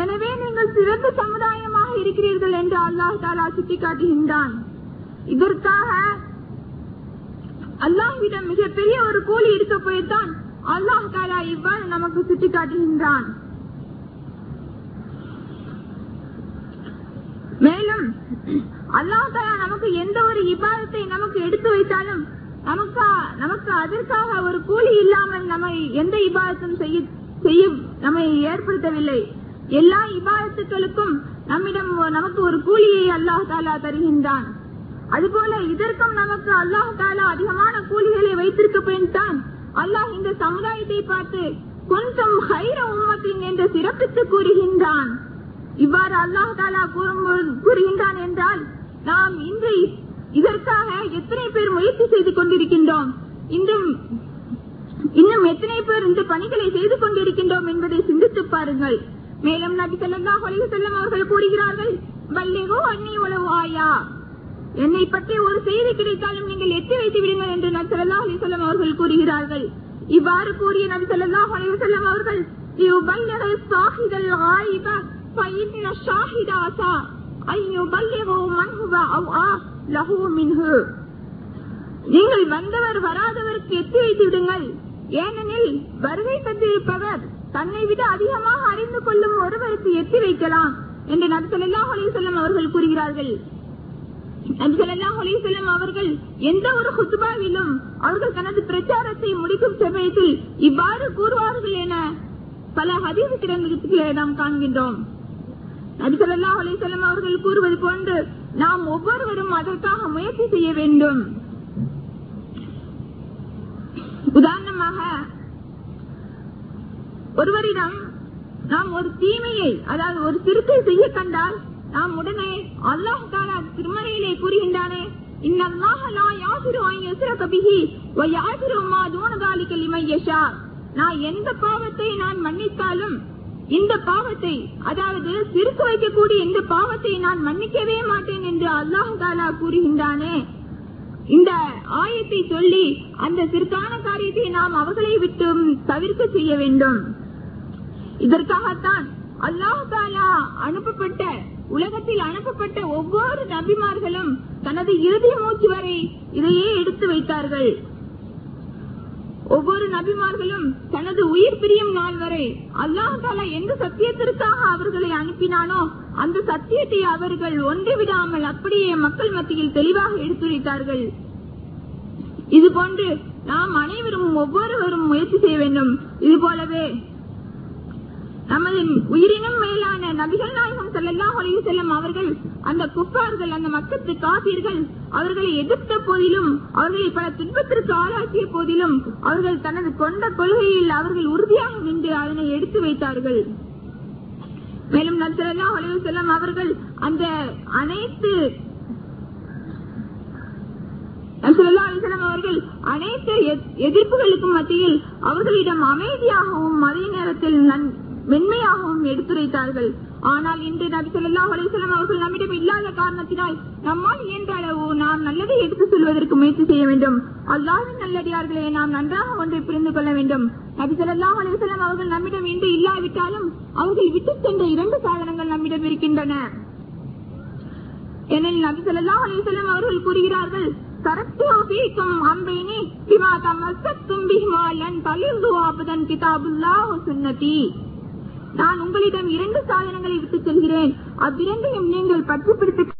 எனவே நீங்கள் சிறந்த சமுதாயமாக இருக்கிறீர்கள் என்று அல்லாஹ் தாலா சுட்டிக்காட்டுகின்றான். இதற்காக அல்லாஹ்விடம் மிகப்பெரிய ஒரு கூலி இருக்க போய்தான் அல்லாஹ் தாலா இவ்வாறு நமக்கு சுட்டிக்காட்டுகின்றான். மேலும் அல்லாஹ் தாலா நமக்கு எந்த ஒரு இபாதத்தை நமக்கு எடுத்து வைத்தாலும் நமக்கு நமக்கு அதற்காக ஒரு கூலி இல்லாமல் நம்மை எந்த இபாதத்தும் செய்ய செய்யும் நம்மை ஏற்படுத்தவில்லை. எல்லா இபாதத்துக்களுக்கும் நம்மிடம் நமக்கு ஒரு கூலியை அல்லாஹ் தாலா தருகின்றான். அதுபோல இதற்கும் நமக்கு அல்லாஹ் தாலா அதிகமான கூலிகளை வைத்திருக்க தான் அல்லாஹ் இந்த சமுதாயத்தை பார்த்து கொஞ்சம் ஹைர உம்மத்தின் என்று சிறப்பித்து கூறுகின்றான். இவ்வாறு அல்லாஹ் தாலா கூறும்போது- கூறுகின்றான் என்றால் நாம் இன்று இதற்காக எத்தனை பேர் முயற்சி செய்து கொண்டிருக்கின்றோம்? இன்றும் இன்னும் எத்தனை பேர் இந்த பணிகளை செய்து கொண்டிருக்கின்றோம் என்பதை சிந்தித்து பாருங்கள். மேலும் நபி செல்லந்தா அலைஹி வஸல்லம் அவர்கள் கூறுகிறார்கள் பல்லிகு அன்னி உளவு ஆயா. என்னை பற்றி ஒரு செய்தி கிடைத்தாலும் நீங்கள் எட்டி வைத்து விடுங்கள் என்று நபி ஸல்லல்லாஹு அலைஹி வஸல்லம் அவர்கள் கூறுகிறார்கள். இவ்வாறு கூறிய நபி செல்லந்தா அலைஹி செல்லும் அவர்கள் யுபல்லிகு ஸாஹிதல் காயிப ஃபஇன்ன ஷாஹித أن يبلغوا من هو أو آه له منه. நீங்கள் வந்தவர் வராதவருக்கு எத்தி வைத்து விடுங்கள். ஏனெனில் வருகை தந்திருப்பவர் தன்னை விட அதிகமாக அறிந்து கொள்ளும் ஒருவருக்கு எத்தி வைக்கலாம் என்று நபி ஸல்லல்லாஹு அலைஹி அவர்கள் கூறுகிறார்கள். நபி ஸல்லல்லாஹு அலைஹி அவர்கள் எந்த ஒரு ஹுத்துபாவிலும் அவர்கள் தனது பிரச்சாரத்தை முடிக்கும் சமயத்தில் இவ்வாறு கூறுவார்கள் என பல ஹதீவு கிரந்தங்களை நாம் காண்கின்றோம். நபிசல்லா அலிசல்லம் அவர்கள் கூறுவது கொண்டு நாம் ஒவ்வொருவரும் அதற்காக முயற்சி செய்ய வேண்டும். உதாரணமாக ஒருவரிடம் நாம் ஒரு தீமையை அதாவது ஒரு திருட்டை செய்ய கண்டால் நாம் உடனே அல்லாஹ் தாலா திருமறையிலே கூறுகின்றானே நான் எந்த பாவத்தை நான் மன்னித்தாலும் இந்த பாவத்தை அதாவது சிறுக்கு வைக்கக்கூடிய இந்த பாவத்தை நான் மன்னிக்கவே மாட்டேன் என்று அல்லாஹ் தாலா கூறுகின்றானே. இந்த ஆயத்தை சொல்லி அந்த சிறுக்கான காரியத்தை நாம் அவர்களை விட்டு தவிர்க்க செய்ய வேண்டும். இதற்காகத்தான் அல்லாஹ் தாலா அனுப்பப்பட்ட உலகத்தில் அனுப்பப்பட்ட ஒவ்வொரு நபிமார்களும் தனது இறுதி மூச்சு வரை இதையே எடுத்து வைத்தார்கள். ஒவ்வொரு நபிமார்களும் தனது உயிர் பிரியும் நாள் வரை அல்லாஹால எந்த சத்தியத்திற்காக அவர்களை அனுப்பினானோ அந்த சத்தியத்தை அவர்கள் ஒன்று விடாமல் அப்படியே மக்கள் மத்தியில் தெளிவாக எடுத்துரைத்தார்கள். இது போன்று நாம் அனைவரும் ஒவ்வொருவரும் முயற்சி செய்ய வேண்டும். இது போலவே நமது உயிரினும் மேலான நபிகள் நாயகம் ஸல்லல்லாஹு அலைஹி செல்லும் அவர்கள் அந்த குப்பார்கள் அந்த மக்கத்து காப்பீர்கள் அவர்களை எதிர்த்த போதிலும் அவர்களை பல துன்பத்திற்கு ஆளாக்கிய போதிலும் அவர்கள் தனது கொண்ட கொள்கையில் அவர்கள் உறுதியாக நின்று அதனை எடுத்து வைத்தார்கள். மேலும் நபி ஸல்லல்லாஹு செல்லும் அவர்கள் அந்த அனைத்து அவர்கள் அனைத்து எத்- எதிர்ப்புகளுக்கும் மத்தியில் அவர்களிடம் அமைதியாகவும் அதே நேரத்தில் நன்- மென்மையாகவும் எடுத்துரைத்தார்கள். ஆனால் இன்று நபி ஸல்லல்லாஹு அவர்கள் நம்மிடம் இல்லாத காரணத்தினால் நம்மால் இயன்ற அளவு நாம் நல்லதை எடுத்து சொல்வதற்கு முயற்சி செய்ய வேண்டும். அல்லாவின் நல்லடியார்களை நாம் நன்றாக ஒன்றை புரிந்து கொள்ள வேண்டும். நபி ஸல்லல்லாஹு அவர்கள் நம்மிடம் இன்று இல்லாவிட்டாலும் அவர்கள் விட்டுச் சென்ற இரண்டு சாதனங்கள் நம்மிடம் இருக்கின்றன. எனில் நபி ஸல்லல்லாஹு அலைஹி அவர்கள் கூறுகிறார்கள் தரத்து ஃபீக்கும் அம்ரைனி பிமா தமஸ்ஸக்தும் பிஹிமா லன் தலில்லு அபதன் சுன்னதி. நான் உங்களிடம் இரண்டு சாதனங்களை விட்டுச் செல்கிறேன். அவ்விரண்டையும் நீங்கள் பற்றி பிடித்து